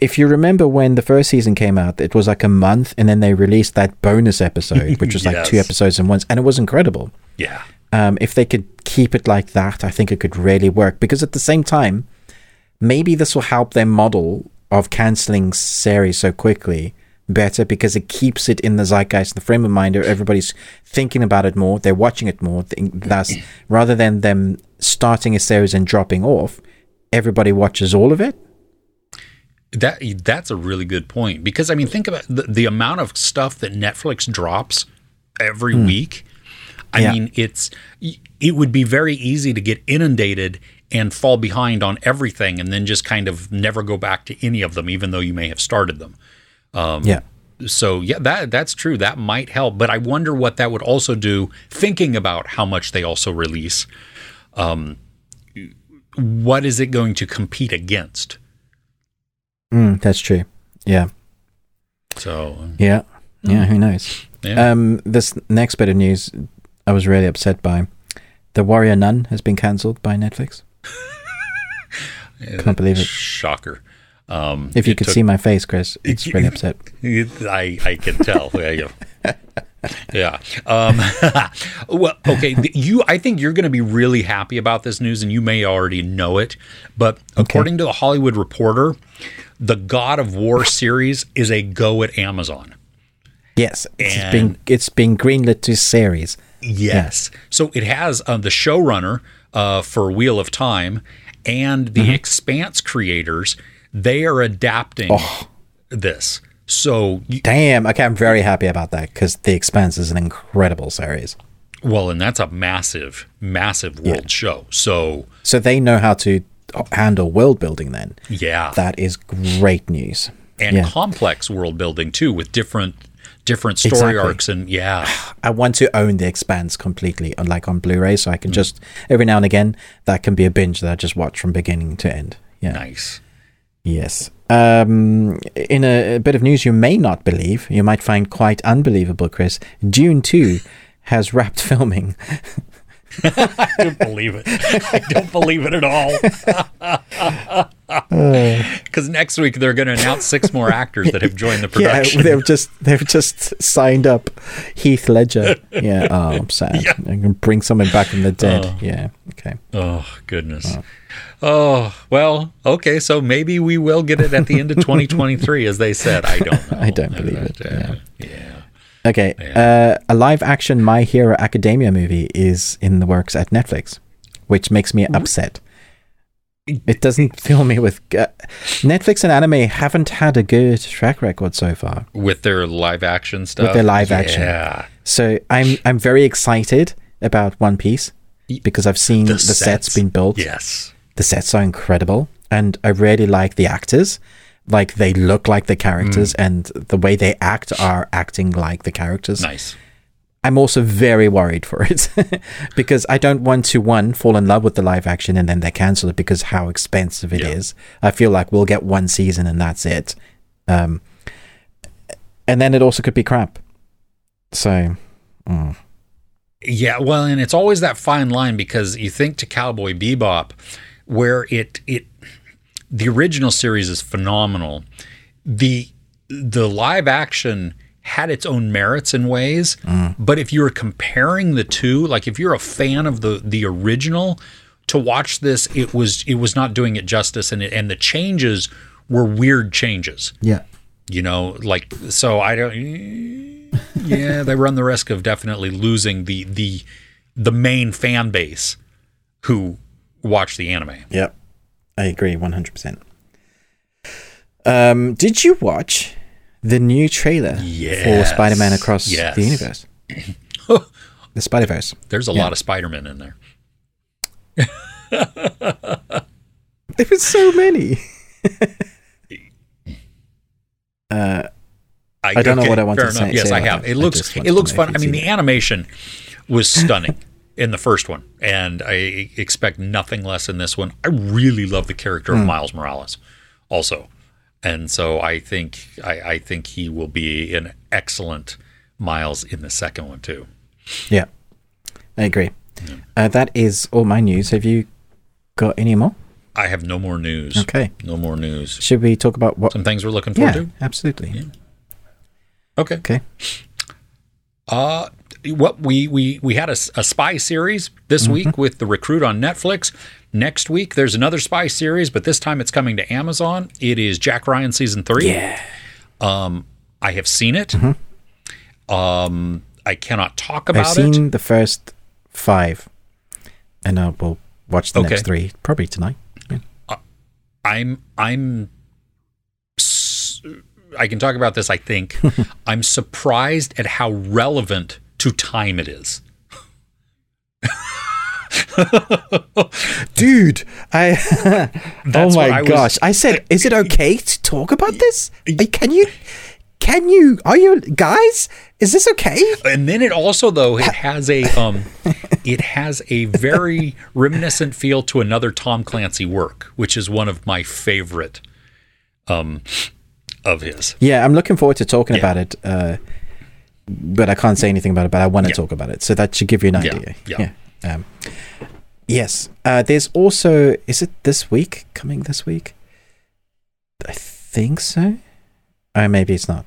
If you remember when the first season came out, it was like a month and then they released that bonus episode, which was like two episodes in once, and it was incredible. Yeah. Um, if they could keep it like that, I think it could really work because at the same time, maybe this will help their model of canceling series so quickly better because it keeps it in the zeitgeist, the frame of mind. Or everybody's thinking about it more, they're watching it more. Thus, rather than them starting a series and dropping off, everybody watches all of it. That that's a really good point because I mean think about the, the amount of stuff that Netflix drops every hmm. week. I Yeah. mean it's it would be very easy to get inundated and fall behind on everything and then just kind of never go back to any of them even though you may have started them. Yeah. So yeah, that that's true. That might help, but I wonder what that would also do. Thinking about how much they also release, um, what is it going to compete against? Mm, that's true. Yeah. So Yeah. Yeah. Who knows? yeah, Um, this next bit of news, I was really upset by. The Warrior Nun has been cancelled by Netflix. Can't believe it. shocker. Um, If you could took- see my face, Chris, it's pretty upset. I I can tell. Yeah, yeah. Um, well, okay. You, I think you're going to be really happy about this news, and you may already know it. But according to the Hollywood Reporter, the God of War series is a go at Amazon. Yes, it's And- been it's been greenlit to series. Yes. So it has uh, the showrunner uh, for Wheel of Time and the Mm-hmm. Expanse creators. They are adapting Oh. this. So you, Damn, okay, I'm very happy about that because The Expanse is an incredible series. Well, and that's a massive, massive world show. So, So they know how to uh, handle world building. Then yeah, that is great news. and yeah. complex world building too, with different different story Exactly. arcs and yeah, I want to own The Expanse completely, uh, unlike on Blu-ray, so I can mm. just every now and again that can be a binge that I just watch from beginning to end. Yeah. nice. Yes. Um, in a, a bit of news you may not believe, you might find quite unbelievable, Chris. Dune 2 has wrapped filming. I don't believe it. I don't believe it at all. Because next week they're going to announce six more actors that have joined the production. Yeah, they've just they've just signed up Heath Ledger. Yeah, oh, I'm sad. Yeah. I'm gonna bring someone back from the dead. yeah, okay. Oh goodness. Oh well, okay. So maybe we will get it at the end of 2023, as they said. I don't know. I don't believe it, Uh, yeah. Okay, uh, a live action My Hero Academia movie is in the works at Netflix, which makes me upset. It doesn't fill me with. Uh, Netflix and anime haven't had a good track record so far. With their live action stuff. With their live action. Yeah. So I'm I'm very excited about One Piece because I've seen the, sets. being built. Yes. The sets are incredible, and I really like the actors. Like they look like the characters, and the way they act are acting like the characters. Nice. I'm also very worried for it because I don't want to one fall in love with the live action and then they cancel it because how expensive it is. Yeah. I feel like we'll get one season and that's it. Um, and then it also could be crap. So, mm, Yeah, well, and it's always that fine line because you think to Cowboy Bebop, where it it the original series is phenomenal. The the live action had its own merits in ways, mm. but if you were comparing the two, like if you're a fan of the the original, to watch this, it was it was not doing it justice, and it, and the changes were weird changes yeah. you know like so i don't yeah they run the risk of definitely losing the the the main fan base who watch the anime Yep. I agree 100%. Um, did you watch the new trailer for Spider-Man Across Yes. the Universe? the Spider-Verse. there's a Yeah. lot of spider-man in there There were so many. uh, I don't know what I want to enough. say- yes say i have it looks it looks fun i mean the animation was stunning in the first one and i expect nothing less in this one i really love the character Hmm. of miles morales also and so i think I, I think he will be an excellent miles in the second one too Yeah, I agree. Uh, that is all my news. Have you got any more? I have no more news. Okay. No more news. Should we talk about what? Some things we're looking Yeah, to? absolutely. to. Okay. Okay. Uh, what we we we had a spy series this Mm-hmm. week with the recruit on Netflix. Next week there's another spy series, but this time it's coming to Amazon. It is Jack Ryan season three. Yeah. Um, I have seen it. Um, I cannot talk Mm-hmm. I've about seen it. the first five, and I will watch the Okay. next three probably tonight. Yeah. I'm I'm I can talk about this. I think I'm surprised at how relevant to time it is. Dude, I. oh my I was- gosh! I said, is it okay to talk about this? Can you? Can you? Are you guys? Is this okay? and then it also though it has a um it has a very reminiscent feel to another Tom Clancy work, which is one of my favorite um of his. Yeah, I'm looking forward to talking about it. Uh, but I can't say anything about it. But I want to Yeah. talk about it, so that should give you an Yeah, idea. yeah. Um, yes. Uh, there's also. Is it this week? Coming this week? I think so. Or maybe it's not.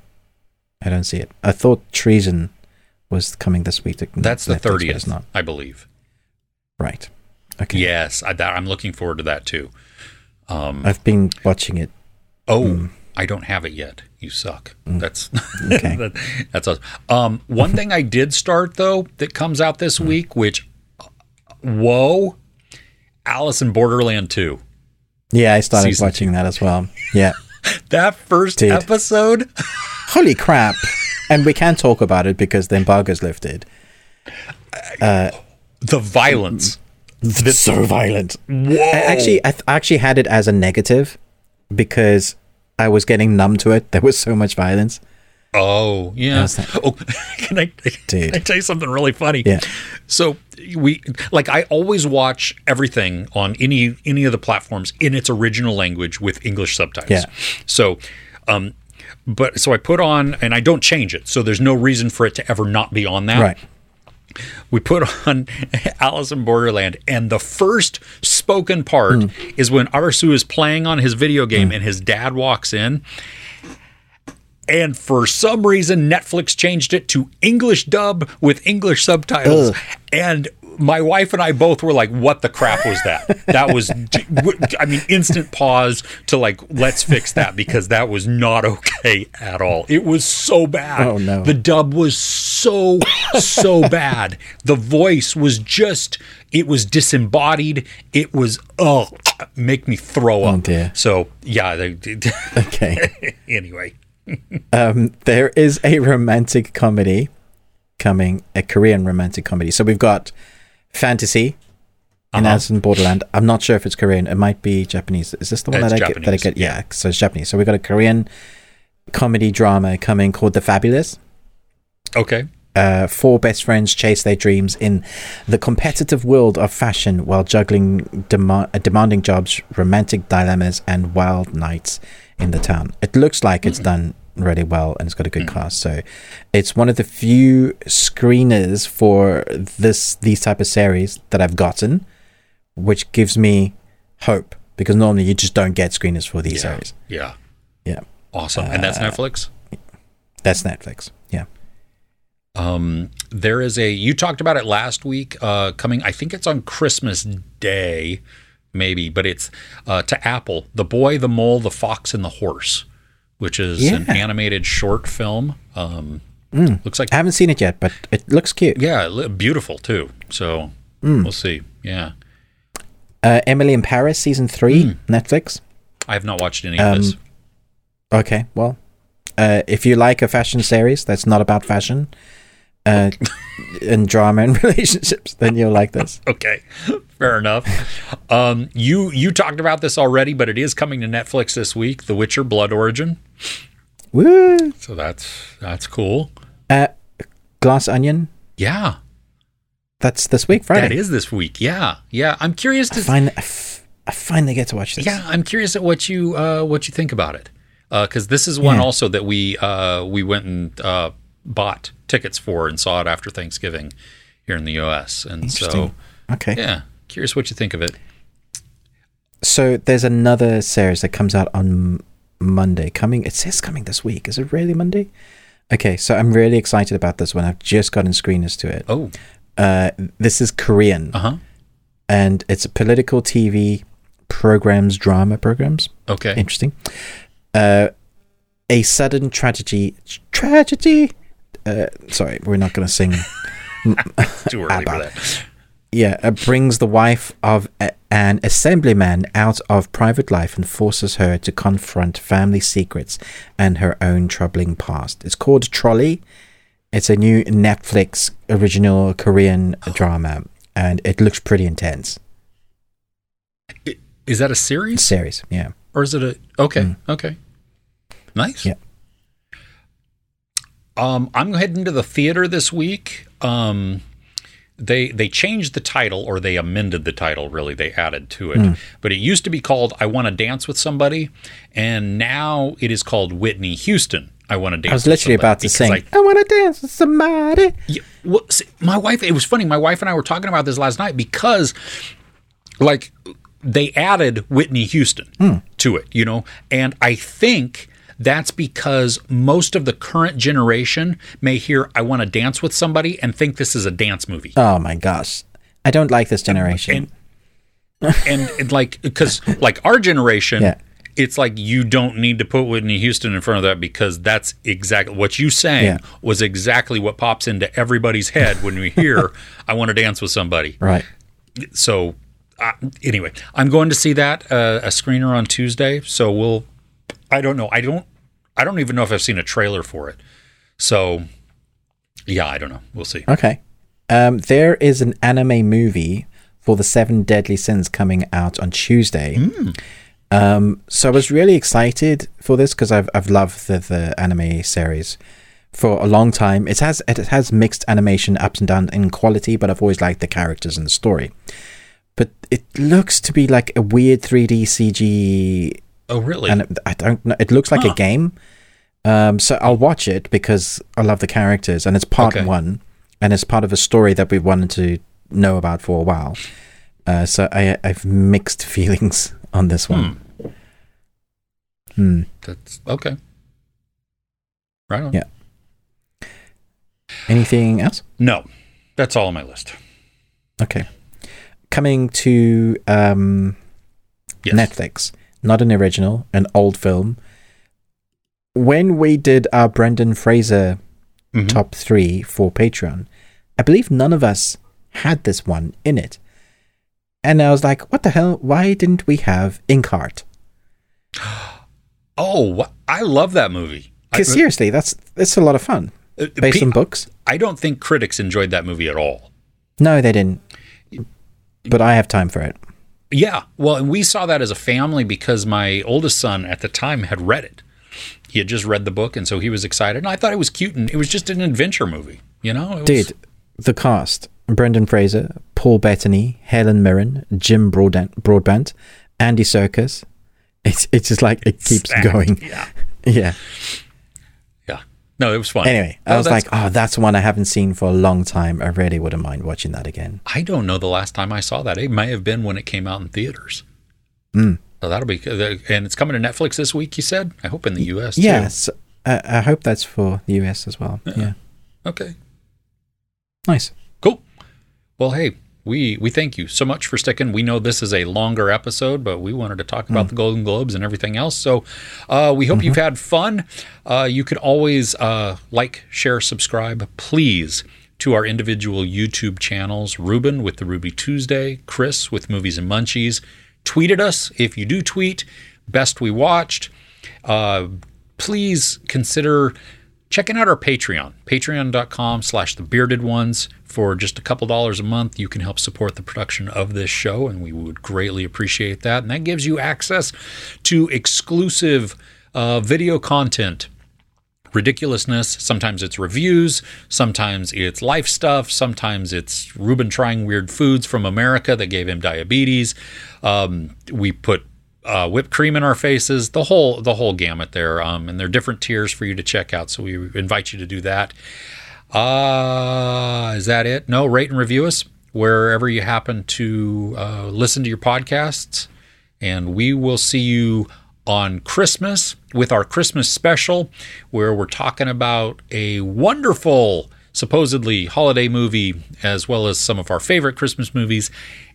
I don't see it. I thought Treason was coming this week. That's the Netflix, thirtieth, not I believe. right. Okay. Yes, I, I'm looking forward to that too. I've been watching it. Oh, I don't have it yet. You suck. Mm. That's Okay. that, that's us. Um, one thing I did start though that comes out this mm. week, which uh, whoa, Alice in Borderland two. Yeah, I started Season watching that as well. Yeah. That first Dude. episode, Holy crap! and we can't talk about it because the embargo's lifted. Uh, the violence. It's so violent. Whoa! I actually, I th- actually had it as a negative because I was getting numb to it. There was so much violence. Oh yeah. That? Oh, can I, Dude. can I tell you something really funny? Yeah. So we like I always watch everything on any any of the platforms in its original language with English subtitles. Yeah. So, um, but so I put on and I don't change it. So there's no reason for it to ever not be on that. Right. We put on Alice in Borderland, and the first spoken part Hmm. is when Arisu is playing on his video game, and his dad walks in. And for some reason, Netflix changed it to English dub with English subtitles. And my wife and I both were like, "What the crap was that?" That was, I mean, instant pause to like, let's fix that because that was not okay at all. It was so bad. Oh, no. The dub was so so bad. The voice was just, it was disembodied. It was oh, make me throw up. Oh, dear. So yeah, they, Okay. anyway. um, there is a romantic comedy coming, a Korean romantic comedy. So we've got fantasy in Uh-huh. Alice in Borderland. I'm not sure if it's Korean. It might be Japanese. Is this the one It's that I get? That I get? Yeah. So it's Japanese. So we've got a Korean comedy drama coming called The Fabulous. Okay. uh, four best friends chase their dreams in the competitive world of fashion while juggling uh, demanding jobs, romantic dilemmas, and wild nights in the town. It looks like it's done really well and it's got a good cast. So it's one of the few screeners for this these type of series that I've gotten, which gives me hope because normally you just don't get screeners for these Yeah. series. Yeah. Yeah, Awesome. and Uh, that's Netflix. that's Netflix. Yeah. Um, there is a you talked about it last week. Uh, coming, I think it's on Christmas Day, maybe, but it's uh, to Apple. The Boy, the Mole, the Fox, and the Horse, which is an animated short film. Um, Looks like I haven't seen it yet, but it looks cute. yeah, beautiful too. So Mm. we'll see. Yeah, Uh, Emily in Paris season three, Hmm. Netflix. I have not watched any Um, of this. Okay, well, uh, if you like a fashion series that's not about fashion, uh, and drama and relationships, then you'll like this. Okay, fair enough. Um, you you talked about this already, but it is coming to Netflix this week. The Witcher: Blood Origin. Woo! So that's that's cool. Uh, Glass Onion. Yeah, That's this week, Friday. that is this week. Yeah, yeah. I'm curious I to. find I, f- I finally get to watch this. Yeah, I'm curious at what you uh, what you think about it, because this is one Yeah. also that we uh, we went and uh, bought tickets for and saw it after Thanksgiving here in the U.S. And so, Okay. yeah, curious what you think of it. So there's another series that comes out on Monday. Coming, it says coming this week. Is it really Monday? Okay, so I'm really excited about this one. I've just gotten screeners to it. Oh, Uh, this is Korean, uh huh. and it's a political TV programs, drama programs. Okay. Interesting. Uh, a sudden tragedy. Tragedy. Uh, sorry, we're not going to sing. Too early for that. Yeah, uh, brings the wife of a, an assemblyman out of private life and forces her to confront family secrets and her own troubling past. It's called Trolley. It's a new Netflix original Korean drama, and it looks pretty intense. Is that a series Series, yeah. or is it a? Okay. Okay. Nice. Mm. Yeah. Um, I'm heading to the theater this week. Um, they they changed the title or they amended the title. Really, they added to it. But it used to be called "I Want to Dance with Somebody," and now it is called Whitney Houston. I want to dance. I was literally about to sing. I- I, want to dance with somebody. yeah, well, see, my wife. It was funny. My wife and I were talking about this last night because, like, they added Whitney Houston Hmm. to it, you know, and I think that's because most of the current generation may hear "I want to dance with somebody" and think this is a dance movie, Oh my gosh, I don't like this generation. and, and like because like our generation. Yeah. It's like you don't need to put Whitney Houston in front of that because that's exactly what you sang Yeah. was exactly what pops into everybody's head when we hear "I want to dance with somebody." right. so uh, anyway, I'm going to see that uh, a screener on Tuesday. So we'll. I don't know. I don't. I don't even know if I've seen a trailer for it. So yeah, I don't know. We'll see. Okay. Um, there is an anime movie for the Seven Deadly Sins coming out on Tuesday. Um, so I was really excited for this because I've I've loved the, the anime series for a long time. It has it has mixed animation ups and downs in quality, but I've always liked the characters and the story. But it looks to be like a weird 3D CG Oh really? and I don't know. It looks like Huh. a game. Um, so I'll watch it because I love the characters, and it's part Okay. one, and it's part of a story that we've wanted to know about for a while. Uh, so I, I've mixed feelings on this one. Hmm. That's okay. Right on. Yeah. Anything else? No, that's all on my list. Okay. Coming to um, Yes. Netflix, not an original, an old film. When we did our Brendan Fraser Mhm. top three for Patreon, I believe none of us had this one in it. And I was like, what the hell? Why didn't we have Inkheart? Oh, I love that movie. Because seriously, that's that's a lot of fun. uh, Based pe- on books? I don't think critics enjoyed that movie at all. No, they didn't. But I have time for it. Yeah. Well, we saw that as a family because my oldest son at the time had read it. He had just read the book, and so he was excited. And I thought it was cute, and it was just an adventure movie. You know, it was, the cast Brendan Fraser, Paul Bettany, Helen Mirren, Jim Broadbent, Broadbent Andy Serkis. It's, it's just like it keeps stacked. going. Yeah. Yeah. No, it was fun. Anyway, I Oh, was like, oh, that's one I haven't seen for a long time. I really wouldn't mind watching that again. I don't know the last time I saw that. It may have been when it came out in theaters. Mm. So that'll be, and it's coming to Netflix this week. You said. I hope in the U.S. too. Yes. I, I hope that's for the US as well. Yeah. Okay. Nice. Cool. Well, hey, we we thank you so much for sticking. We know this is a longer episode, but we wanted to talk about the Golden Globes and everything else. So uh, we hope you've had fun. Uh, you can always uh, like, share, subscribe, please, to our individual YouTube channels. Ruben with the Ruby Tuesday, Chris with Movies and Munchies. Tweet at us if you do tweet. Best we watched. Uh, please consider checking out our patreon patreon.com slash the bearded ones for just a couple dollars a month you can help support the production of this show and we would greatly appreciate that. And that gives you access to exclusive uh, video content. Ridiculousness. Sometimes it's reviews. Sometimes it's life stuff. Sometimes it's ruben trying weird foods from america that gave him diabetes. Um, we put uh, whipped cream in our faces, the whole the whole gamut there. Um, and there are different tiers for you to check out. So we invite you to do that. Uh, is that it? No, rate and review us wherever you happen to uh, listen to your podcasts. And we will see you on Christmas with our Christmas special, where we're talking about a wonderful, supposedly holiday movie, as well as some of our favorite Christmas movies.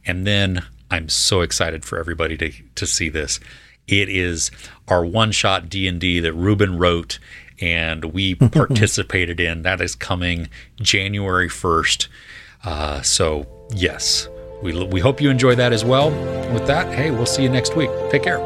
And then I'm so excited for everybody to, to see this. It is our one-shot D&D that Ruben wrote and we participated in. That is coming January 1st. Uh, so, yes, we, we hope you enjoy that as well. With that, hey, we'll see you next week. Take care.